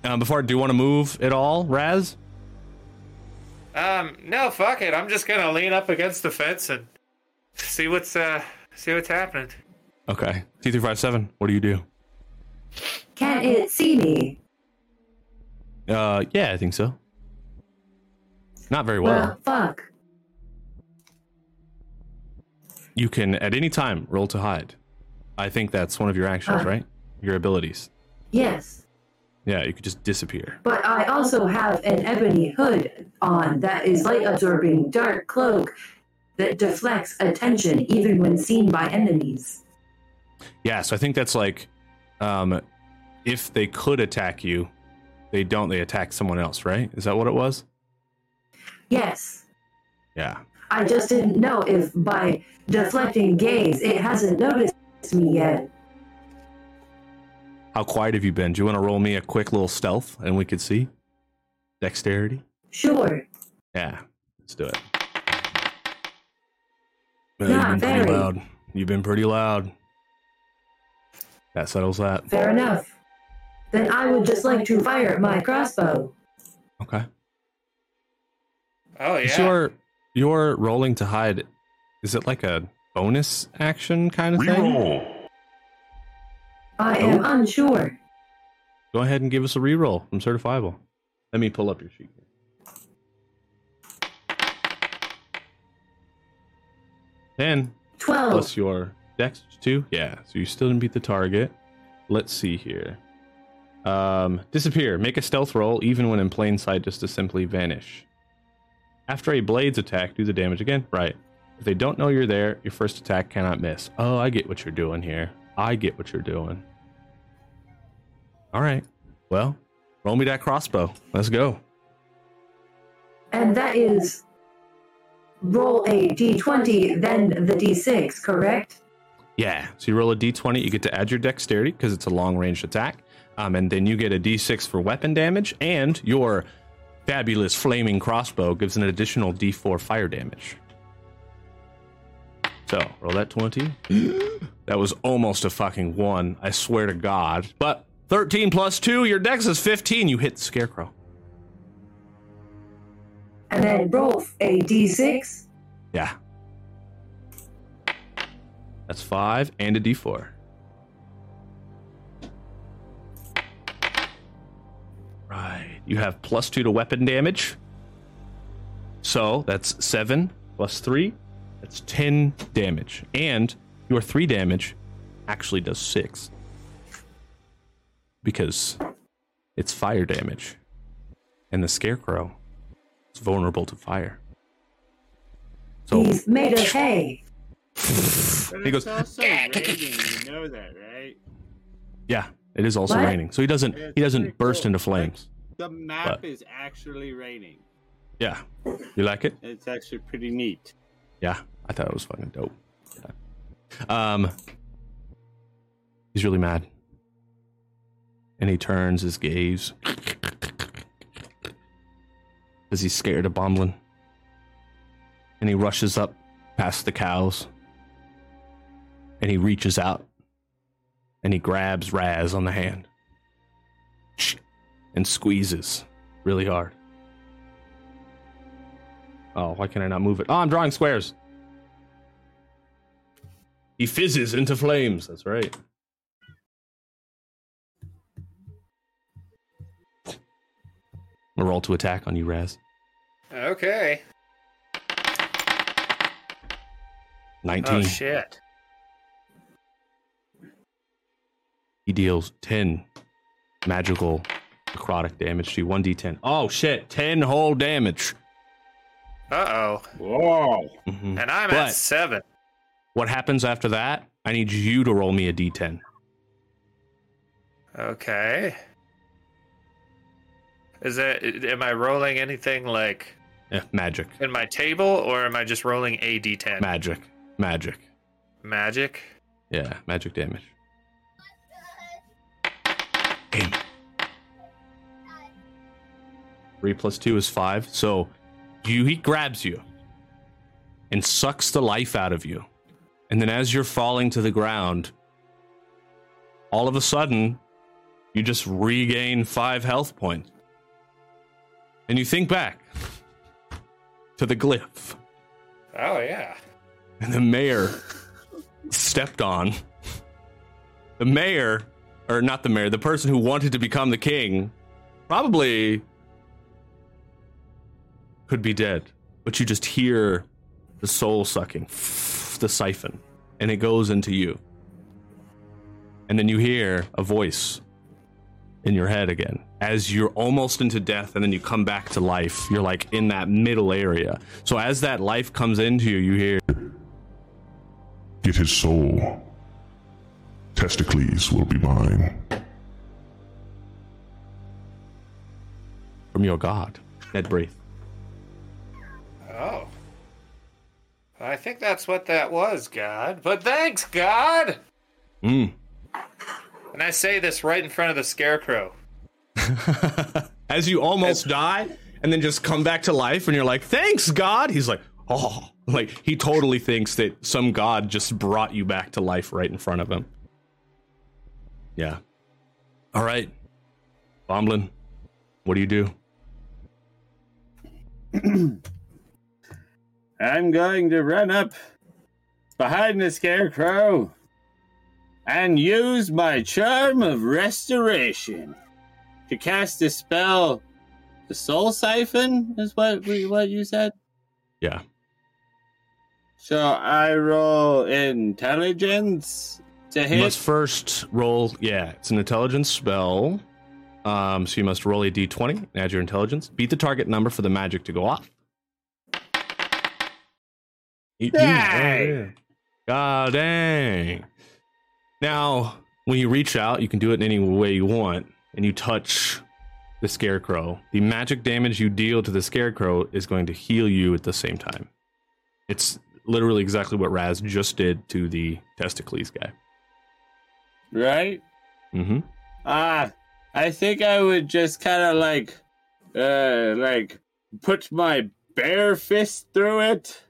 Um, before, do you want to move at all, Raz? Um, no, fuck it. I'm just gonna lean up against the fence and see what's uh see what's happening. Okay. T three five seven. What do you do? Can it see me? Uh, yeah, I think so. Not very well. Well, fuck. You can at any time roll to hide. I think that's one of your actions, Uh. right? Your abilities. Yes. Yeah, you could just disappear. But I also have an ebony hood on that is light absorbing dark cloak that deflects attention even when seen by enemies. Yeah, so I think that's like, um, if they could attack you, they don't. They attack someone else, right? Is that what it was? Yes. Yeah. I just didn't know if by deflecting gaze it hasn't noticed me yet. How quiet have you been? Do you want to roll me a quick little stealth and we could see dexterity? Sure. Yeah, let's do it. Uh, Not you've been pretty loud. You've been pretty loud. That settles that. Fair enough. Then I would just like to fire my crossbow. Okay. Oh Is yeah. your your rolling to hide? Is it like a bonus action kind of thing? I am unsure. Go ahead and give us a reroll from certifiable. Let me pull up your sheet. Ten 12. plus your dex two. Yeah, so you still didn't beat the target. Let's see here. Um, disappear. Make a stealth roll, even when in plain sight, just to simply vanish. After a blade's attack, do the damage again. Right. If they don't know you're there, your first attack cannot miss. Oh, I get what you're doing here. I get what you're doing. All right. Well, roll me that crossbow. Let's go. And that is roll a d20, then the d6, correct? Yeah. So you roll a d20. You get to add your dexterity because it's a long range attack. Um, and then you get a d6 for weapon damage, and your fabulous flaming crossbow gives an additional d4 fire damage. So roll that 20. (gasps) that was almost a fucking one. I swear to God. But 13 plus 2, your dex is 15. You hit the scarecrow. And then roll a d6. Yeah. That's five and a d4. Right. You have plus two to weapon damage. So that's seven plus three. That's 10 damage. And your three damage actually does six. Because it's fire damage. And the scarecrow is vulnerable to fire. So He's made of hay. (laughs) He goes, also raining. You know that, right? Yeah, it is also What? raining. So he doesn't Yeah, he doesn't burst cool. into flames. The map But- is actually raining. Yeah. You like it? It's actually pretty neat. Yeah. I thought it was fucking dope. Yeah. Um He's really mad. And he turns his gaze. Because he's scared of Bomblin. And he rushes up past the cows. And he reaches out. And he grabs Raz on the hand. and squeezes really hard. Oh, why can I not move it? Oh, I'm drawing squares. He fizzes into flames. That's right. A roll to attack on you, Raz. Okay. 19. Oh shit. He deals 10 magical necrotic damage to you. 1d10. Oh, shit. 10 whole damage. Uh oh. Whoa. Mhm. And I'm But- at seven. What happens after that? I need you to roll me a d10. Okay. Is it? Am I rolling anything like Eh, magic. in my table, or am I just rolling a d10? Magic. Magic. Magic. Yeah, magic damage. Aim. Three plus two is five. So you he grabs you and sucks the life out of you. And then as you're falling to the ground, all of a sudden, you just regain five health points. And you think back to the glyph Oh yeah. and the mayor stepped on. The mayor, or not the mayor, the person who wanted to become the king, probably could be dead. But you just hear the soul sucking, the siphon, and it goes into you. And then you hear a voice in your head again as you're almost into death and then you come back to life. You're like in that middle area. So as that life comes into you, you hear. Get his soul. Testicles will be mine. from your god. Ned Braith. I think that's what that was, God. But thanks, God. Mm. And I say this right in front of the scarecrow. (laughs) As you almost die and then just come back to life and you're like, thanks, God. He's like, oh, like he totally thinks that some God just brought you back to life right in front of him. Yeah. All right. Bomblin, what do you do? (clears throat) I'm going to run up behind the scarecrow and use my charm of restoration to cast a spell. The soul siphon is what we- what you said. Yeah. So I roll intelligence to hit. must first roll. Yeah, it's an intelligence spell. Um, so you must roll a d20 and add your intelligence. Beat the target number for the magic to go off. 18. Dang. God dang. Now, when you reach out, you can do it in any way you want, and you touch the scarecrow. The magic damage you deal to the scarecrow is going to heal you at the same time. It's literally exactly what Raz just did to the testicles guy. right? Mm-hmm. Ah, I think I would just kind of like, uh, like put my bare fist through it.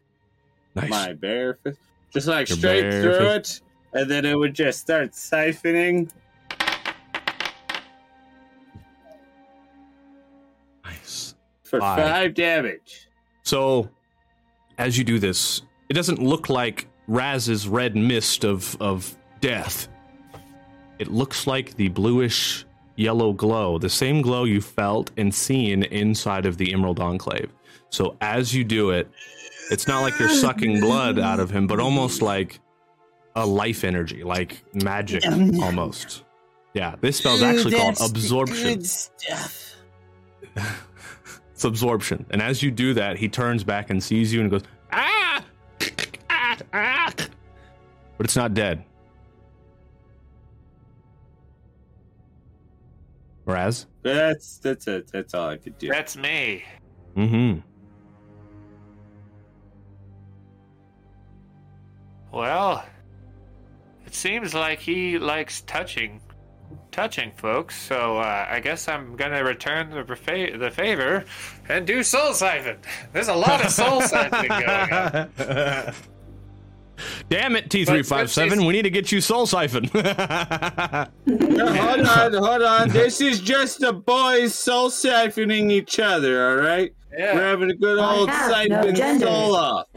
Nice. My bare fist, just like Your straight through it, and then it would just start siphoning. Nice. for Five. five damage. So, as you do this, it doesn't look like Raz's red mist of of death. It looks like the bluish yellow glow, the same glow you felt and seen inside of the Emerald Enclave. So as you do it, it's not like you're sucking blood out of him, but almost like a life energy, like magic almost. Yeah, this spell's actually called absorption. stuff. It's absorption. And as you do that, he turns back and sees you and goes, ah! ah, ah. But it's not dead. Raz? That's that's it. That's all I could do. That's me. Mm-hmm. Well, it seems like he likes touching, touching folks. So uh, I guess I'm gonna return the fa- the favor and do soul siphon. There's a lot of soul (laughs) siphoning going on. Damn it, T357, we need to get you Soul Siphon. (laughs) hold on, hold on. This is just the boys soul siphoning each other, all right? Yeah. We're having a good old have no siphon gender. soul off.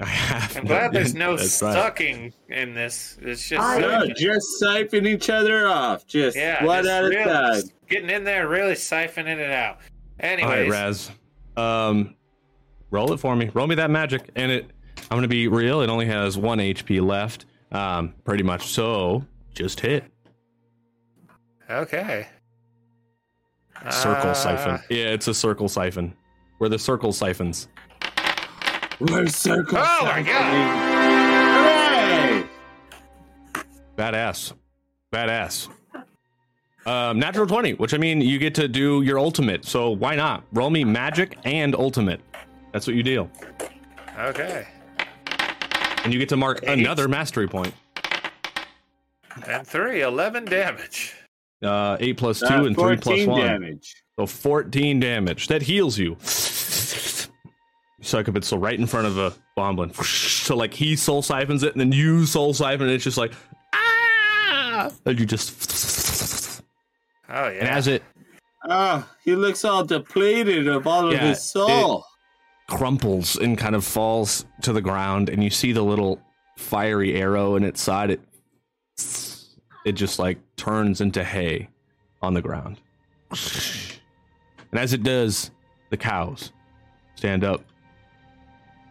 I have I'm glad there's no That's right. sucking in this. It's just I- No, just siphoning each other off. Just yeah, one just at a real- time. getting in there, really siphoning it out. All right, Anyways, Raz. Um, roll it for me. Roll me that magic, and it. I'm gonna be real. It only has one HP left. Um, pretty much. So just hit okay. circle Uh, siphon. Yeah, it's a circle siphon. We're the circle siphons. We're circle Oh my siphoning. Hooray! Badass. Badass. Um, natural 20, which I mean, you get to do your ultimate. So why not? Roll me magic and ultimate. That's what you deal. Okay. And you get to mark Eight. another mastery point. And three, 11 damage. Uh, 8 plus 2 Uh, and 3 plus 14 1. damage. So 14 damage. That heals you. Suck up it so right in front of a Bomblin. So like he soul siphons it and then you soul siphon it. It's just like ah and you just Oh, yeah and as it Oh, he looks all depleted of all of his soul. crumples and kind of falls to the ground and you see the little fiery arrow in its side it it just like turns into hay on the ground and as it does the cows stand up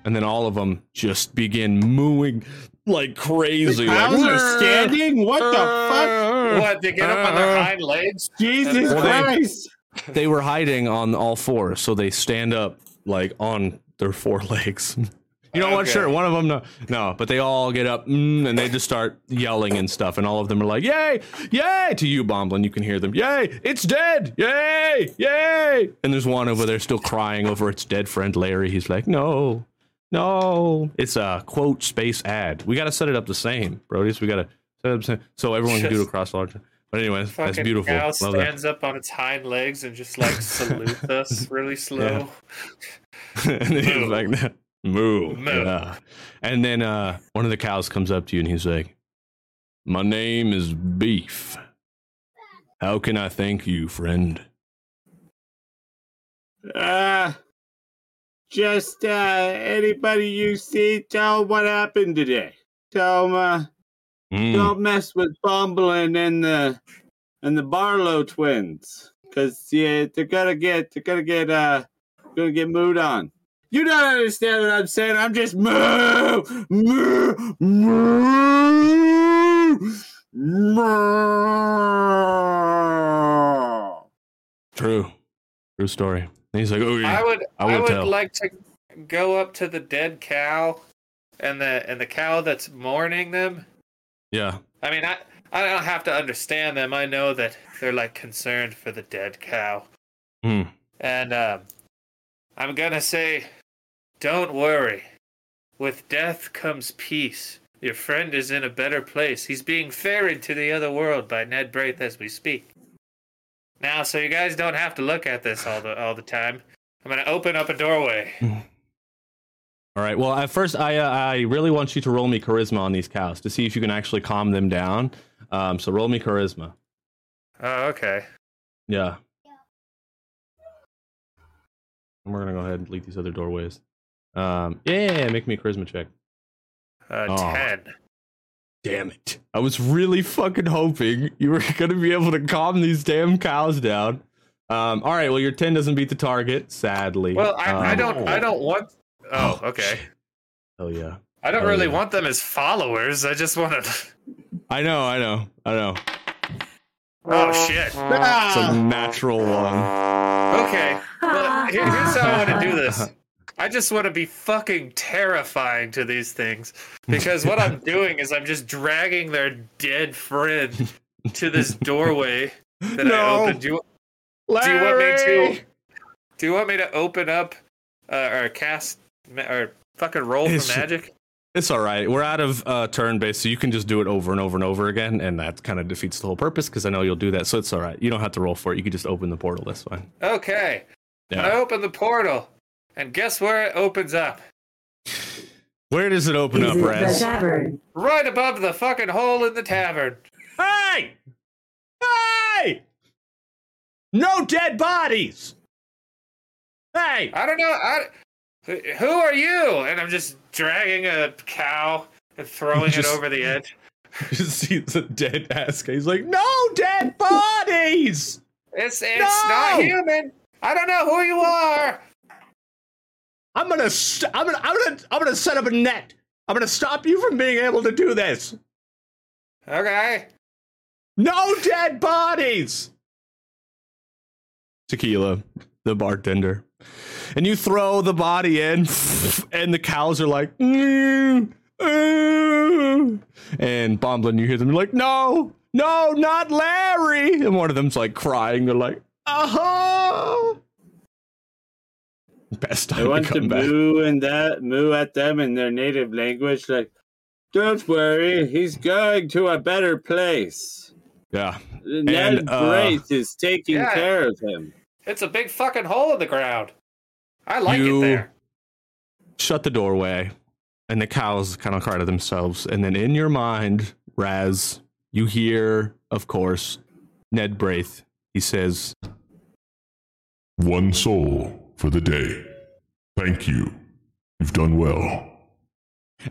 and then all of them just begin mooing like crazy the cows like, are standing? What the fuck? What, they get up on their hind legs? Jesus Well, they- Christ! they were hiding on all fours, so they stand up like on their four (laughs) legs. You know what? Okay. Sure, one of them no, no, but they all get up mm, and they just start yelling and stuff, and all of them are like, "Yay, yay!" To you, Bomblin, you can hear them, "Yay, it's dead! Yay, yay!" And there's one over there still crying over its dead friend Larry. He's like, "No, no, it's a quote space ad. We got to set it up the same, Brodies. We got to set it up the same so everyone can do it across the cross. But anyways, that's Fucking beautiful. cow Love that. stands up on its hind legs and just like salutes us (laughs) really slow. (laughs) and then he's like, moo. Moo. Yeah. And then uh, one of the cows comes up to you and he's like, My name is Beef. How can I thank you, friend? Uh, just uh, anybody you see, tell 'em what happened today. Tell them uh, Mm, don't mess with Bomblin and the and the Barlow twins, cause yeah, they're gonna get they're gonna get uh gonna get mooed on. You don't understand what I'm saying. I'm just moo moo moo moo. true. True story. And he's like, Oh, yeah. I would I I, would tell. like to go up to the dead cow and the and the cow that's mourning them. yeah. I mean I I don't have to understand them. I know that they're like concerned for the dead cow. Hmm. And um, I'm gonna say, don't worry. With death comes peace. Your friend is in a better place. He's being ferried to the other world by Ned Braith as we speak. Now, so you guys don't have to look at this all the all the time. I'm gonna open up a doorway. (laughs) All right. Well, at first, I uh, I really want you to roll me charisma on these cows to see if you can actually calm them down. Um, so roll me charisma. Oh, okay. Yeah. And we're gonna go ahead and delete these other doorways. Um, yeah, make me a charisma check. Uh, Oh. ten. Damn it! I was really fucking hoping you were (laughs) gonna be able to calm these damn cows down. Um, all right. Well, your ten doesn't beat the target, sadly. Well, I, I Um, don't I don't want. Oh, okay. Oh yeah! I don't Oh, really yeah. want them as followers. I just want to. (laughs) I know, I know, I know. Oh shit. It's a natural one. Okay. Well, here, here's how I want to do this. (laughs) I just want to be fucking terrifying to these things because what I'm (laughs) doing is I'm just dragging their dead friend to this (laughs) doorway that I opened. Do you, do you want me to? Do you want me to open up uh, or cast or fucking roll It's- for magic? It's all right. We're out of uh, turn based, so you can just do it over and over and over again, and that kind of defeats the whole purpose because I know you'll do that. So it's all right. You don't have to roll for it. You can just open the portal. That's fine. Okay. I open the portal, and guess where it opens up? Where does it open Is up, it the Raz? tavern? Right above the fucking hole in the tavern. Hey! Hey! No dead bodies! Hey! I don't know. I, who are you? And I'm just dragging a cow and throwing Just- it over the edge. (laughs) Just sees a dead ass guy. He's like, no dead bodies! It's it's No! not human. I don't know who you are. I'm gonna, st- I'm gonna, I'm gonna, I'm gonna set up a net. I'm gonna stop you from being able to do this. Okay. No dead bodies. Tequila, the bartender, and you throw the body in, (laughs) and the cows are like, "Mm, mm." and Bomblin, you hear them like, no, no, not Larry, and one of them's like crying. They're like, uh-huh. Best I time want to to back. moo and that moo at them in their native language, like, "Don't worry, he's going to a better place. Yeah, Ned uh, Braith is taking Yeah. care of him." It's a big fucking hole in the ground. I like You- it there. shut the doorway, and the cows kind of cry to themselves. And then in your mind, Raz, you hear, of course, Ned Braith. He says, One soul for the day. Thank you. You've done well.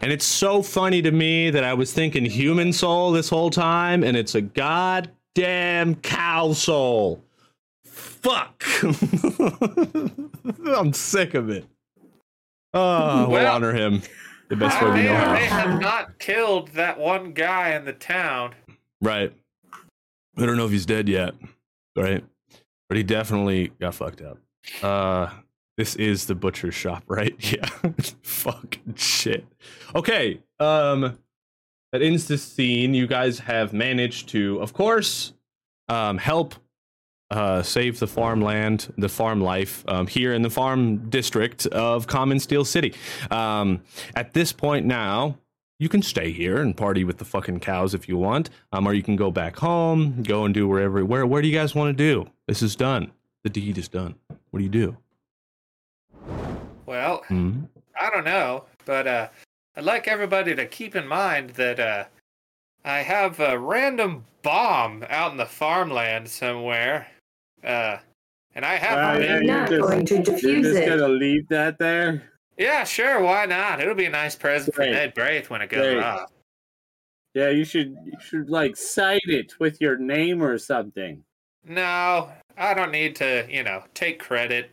and it's so funny to me that I was thinking human soul this whole time, and it's a goddamn cow soul. Fuck. (laughs) I'm sick of it. Oh, we'll Well, honor him the best way we know or how. may have not killed that one guy in the town. Right. I don't know if he's dead yet. Right. But he definitely got fucked up. Uh this is the butcher's shop, right? (laughs) Yeah. (laughs) Fucking shit. Okay. Um that ends this scene. You guys have managed to, of course, um help uh, save the farmland, the farm life um, here in the farm district of Common Steel City. Um, at this point now, you can stay here and party with the fucking cows if you want, um, or you can go back home, go and do wherever. Where Where do you guys want to do? This is done. The deed is done. What do you do? Well, Hmm? I don't know, but uh, I'd like everybody to keep in mind that uh, I have a random bomb out in the farmland somewhere, uh, and I have. Wow, yeah, not you're just- going to You're just it. gonna leave that there? yeah, sure, why not? It'll be a nice present for Great. Ned Braith when it goes Great. off. Yeah, you should you should like cite it with your name or something. No, I don't need to, you know, take credit.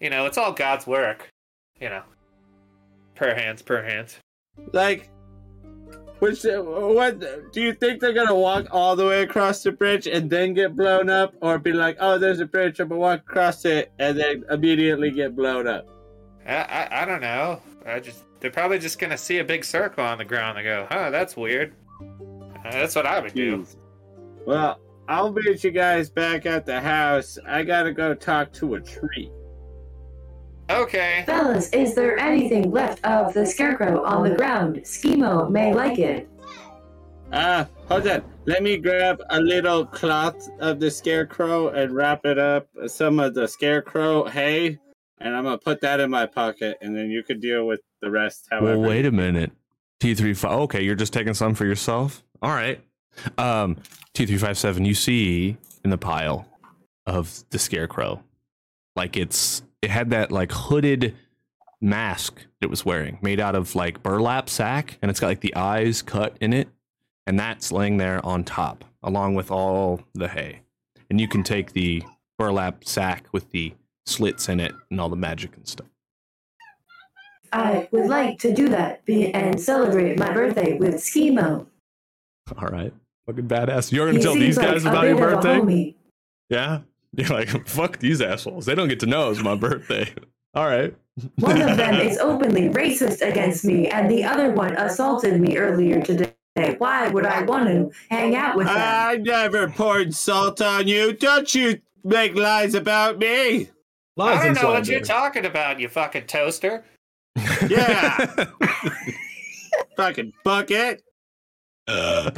You know, it's all God's work. You know, per hands, per hands. Like, which what do you think they're gonna walk all the way across the bridge and then get blown up, or be like, oh, there's a bridge, I'm gonna walk across it and then immediately get blown up? I, I, I don't know. I just they're probably just gonna see a big circle on the ground and go, "Huh, that's weird." Uh, that's what I would do. Well, I'll meet you guys back at the house. I gotta go talk to a tree. Okay. Fellas, is there anything left of the scarecrow on the ground? Schemo may like it. Ah, hold on. Let me grab a little cloth of the scarecrow and wrap it up some of the scarecrow hay, and I'm gonna put that in my pocket, and then you could deal with the rest. However, Well, wait a minute. T three five. Okay, you're just taking some for yourself. All right. Um, T three five seven. You see in the pile of the scarecrow, like it's it had that like hooded mask it was wearing, made out of like burlap sack, and it's got like the eyes cut in it, and that's laying there on top, along with all the hay. And you can take the burlap sack with the slits in it and all the magic and stuff. I would like to do that be, and celebrate my birthday with Schemo. All right. Fucking badass. You're gonna He tell these like guys about your birthday? Yeah. (laughs) You're like, fuck these assholes. They don't get to know it's my birthday. (laughs) All right. One of them (laughs) is openly racist against me, and the other one assaulted me earlier today. Why would I want to hang out with them? I never poured salt on you. Don't you make lies about me? I don't know what you're talking about, you fucking toaster. Yeah. Fucking bucket. Uh,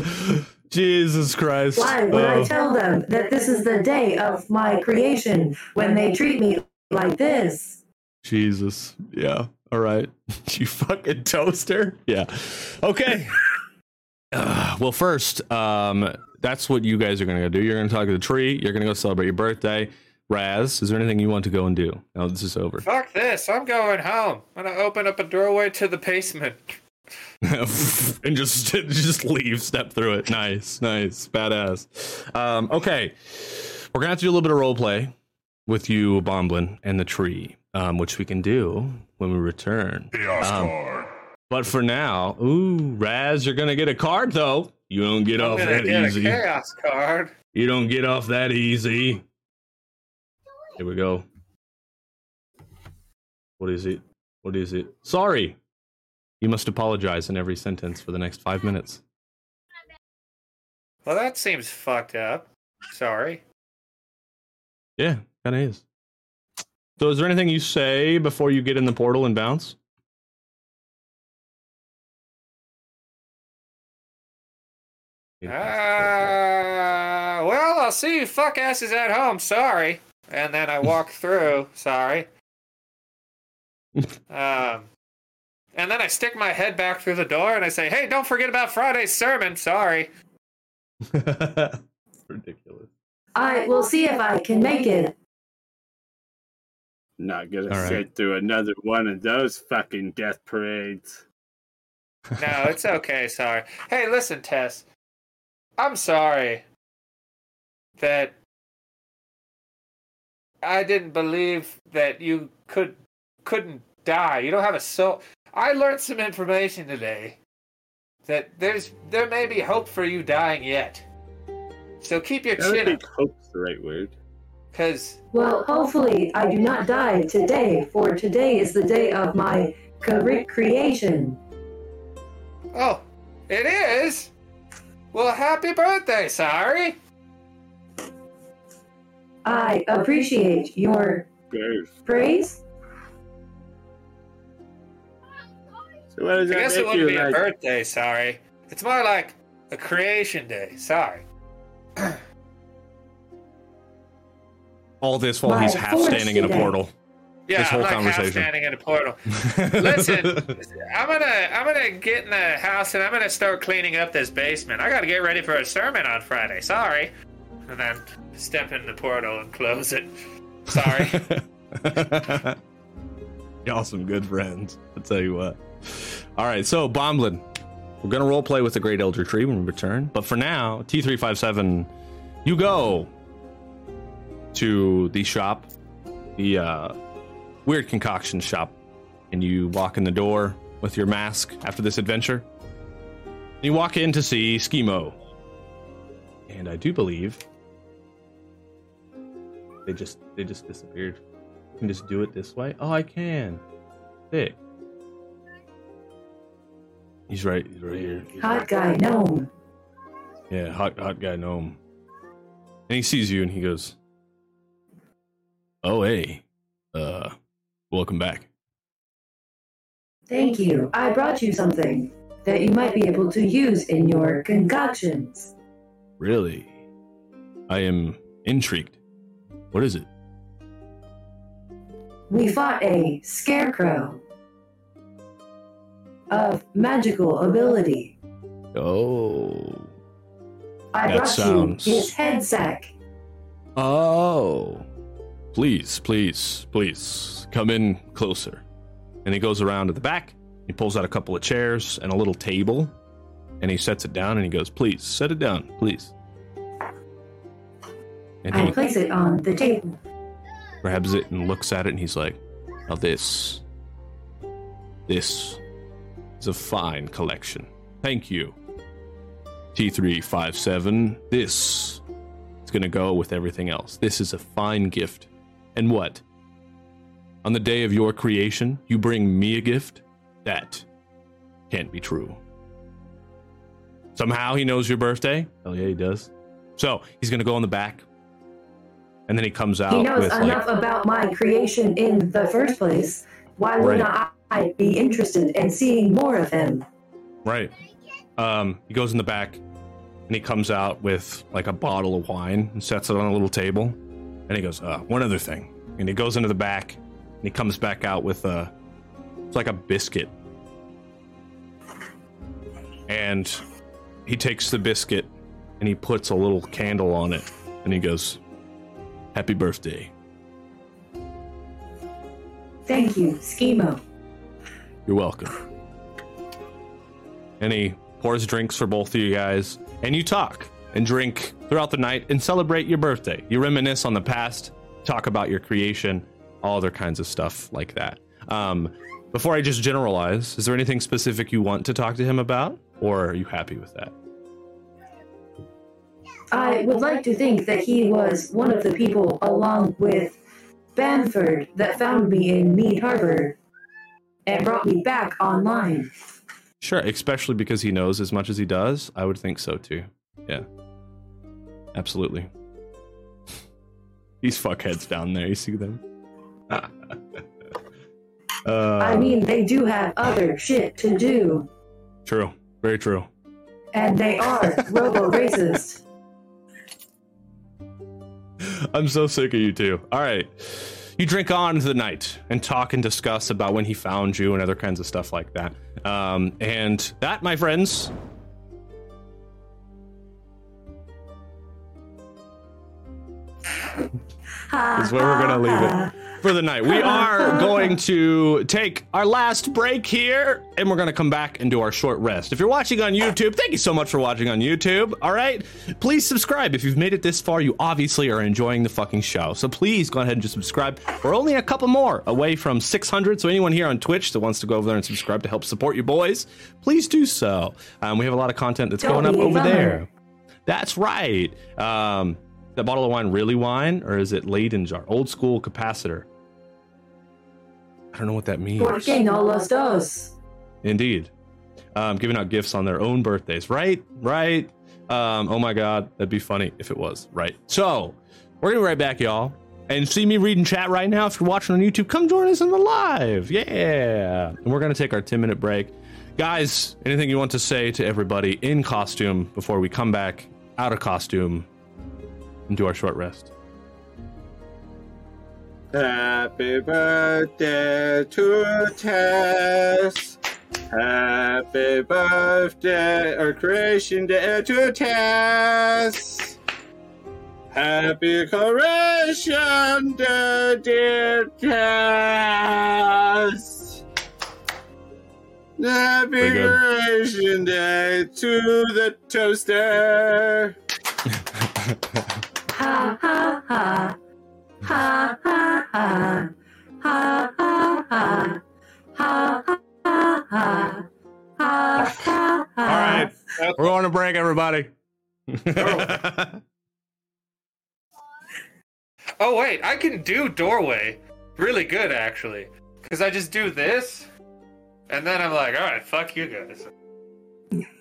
Jesus Christ. Why would I Oh. tell them that this is the day of my creation when they treat me like this? Jesus. Yeah. All right. (laughs) you fucking toaster. Yeah. Okay. (laughs) Uh, well, first, um, that's what you guys are gonna do. You're gonna talk to the tree. You're gonna go celebrate your birthday. Raz, is there anything you want to go and do? Now this is over. Fuck this. I'm going home. I'm gonna open up a doorway to the basement. (laughs) and just just leave, step through it. Nice, nice, badass. Um, okay, we're gonna have to do a little bit of role play with you, Bomblin, and the tree, um, which we can do when we return. Chaos Um, card. But for now, ooh, Raz, you're gonna get a card though. You don't get I'm off that get easy. a chaos card. You don't get off that easy. Here we go. What is it? What is it? Sorry. You must apologize in every sentence for the next five minutes. Well, that seems fucked up. Sorry. Yeah, kind of is. So, is there anything you say before you get in the portal and bounce? Uh, well, I'll see you fuck asses at home. Sorry. And then I walk through. Sorry. (laughs) Um, and then I stick my head back through the door and I say, "Hey, don't forget about Friday's sermon." Sorry. (laughs) Ridiculous. I will see if I can make it. Not gonna All right. sit through another one of those fucking death parades. No, it's okay. Sorry. Hey, listen, Tess. I'm sorry that I didn't believe that you could couldn't die. You don't have a soul. I learned some information today that there's there may be hope for you dying yet. So keep your I chin think up, hope's the right word. because Well, hopefully I do not die today, for today is the day of my cre- creation. oh, it is. Well, happy birthday, sorry. I appreciate your Gross. praise. I guess it wouldn't you be a birthday, sorry. It's more like a creation day, sorry. (clears throat) All this while My he's half force standing in a portal. Yeah, This I'm whole like half conversation. standing in a portal. (laughs) Listen, I'm gonna I'm gonna get in the house and I'm gonna start cleaning up this basement. I gotta get ready for a sermon on Friday. Sorry. And then step in the portal and close it. Sorry. (laughs) Y'all some good friends. I'll tell you what. All right, so Bomblin, we're gonna role play with the Great Elder Tree when we return. But for now, T three five seven, you go to the shop, the uh, weird concoction shop, and you walk in the door with your mask after this adventure. You walk in to see Schemo, and I do believe they just they just disappeared. I can just do it this way. Oh, I can. Sick. He's right. He's right here. He's Hot right- guy gnome. Yeah, hot hot guy gnome. And he sees you and he goes, "Oh hey, uh, welcome back." Thank you. I brought you something that you might be able to use in your concoctions. Really, I am intrigued. What is it? We fought a scarecrow of magical ability. Oh, I That brought sounds- you his head sack. oh. Please, please, please come in closer. And he goes around to the back. He pulls out a couple of chairs and a little table, and he sets it down. And he goes, "Please set it down, please." And I he place it on the table. grabs it and looks at it and he's like, Now this this is a fine collection. Thank you. T357. This is gonna go with everything else. This is a fine gift. And what? On the day of your creation, you bring me a gift? That can't be true. Somehow he knows your birthday? Hell yeah, he does. So he's gonna go in the back. And then he comes out He knows with like enough about my creation in the first place. Why would Right. not I be interested in seeing more of him? Right. Um, he goes in the back and he comes out with like a bottle of wine and sets it on a little table. And he goes, uh, one other thing. And he goes into the back And he comes back out with a it's like a biscuit. And he takes the biscuit and he puts a little candle on it and he goes, Happy birthday. Thank you, Schemo. You're welcome. And he pours drinks for both of you guys, and you talk and drink throughout the night and celebrate your birthday. You reminisce on the past, talk about your creation, all other kinds of stuff like that. Um, before I just generalize, is there anything specific you want to talk to him about, or are you happy with that? I would like to think that he was one of the people, along with Bamford, that found me in Mead Harbor and brought me back online. Sure, especially because he knows as much as he does. I would think so too. Yeah. Absolutely. (laughs) These fuckheads down there, you see them? (laughs) uh, I mean, they do have other shit to do, true. Very true. and they are (laughs) robo racist. I'm so sick of you two. All right. You drink on into the night and talk and discuss about when he found you and other kinds of stuff like that. Um, and that, my friends, is where we're going to leave it (laughs) for the night. We (laughs) are going to take our last break here and we're going to come back and do our short rest. If you're watching on YouTube, thank you so much for watching on YouTube. All right. Please subscribe. If you've made it this far, you obviously are enjoying the fucking show. So please go ahead and just subscribe. We're only a couple more away from 600. So anyone here on Twitch that wants to go over there and subscribe to help support you boys, please do so. Um, we have a lot of content that's Don't going up over there. That's right. Um, that bottle of wine really wine or is it Leyden jar? Old school capacitor. I don't know what that means. Porque no los dos. Indeed. Um, giving out gifts on their own birthdays. Right? Right. Um, oh my God. That'd be funny if it was. Right. So, we're going to be right back, y'all. And see me reading chat right now. If you're watching on YouTube, come join us in the live. Yeah. And we're going to take our 10 minute break. Guys, anything you want to say to everybody in costume before we come back out of costume and do our short rest? Happy birthday to Tess. Happy birthday or creation day to Tess. Happy creation day, dear Tess. Happy creation day to the toaster. (laughs) Ha ha ha. Ha ha ha. Ha ha ha. Ha ha ha. Ha ha ha. All right. We're going to break, everybody. (laughs) Oh wait, I can do doorway really good actually, because I just do this, and then I'm like, all right, fuck you guys.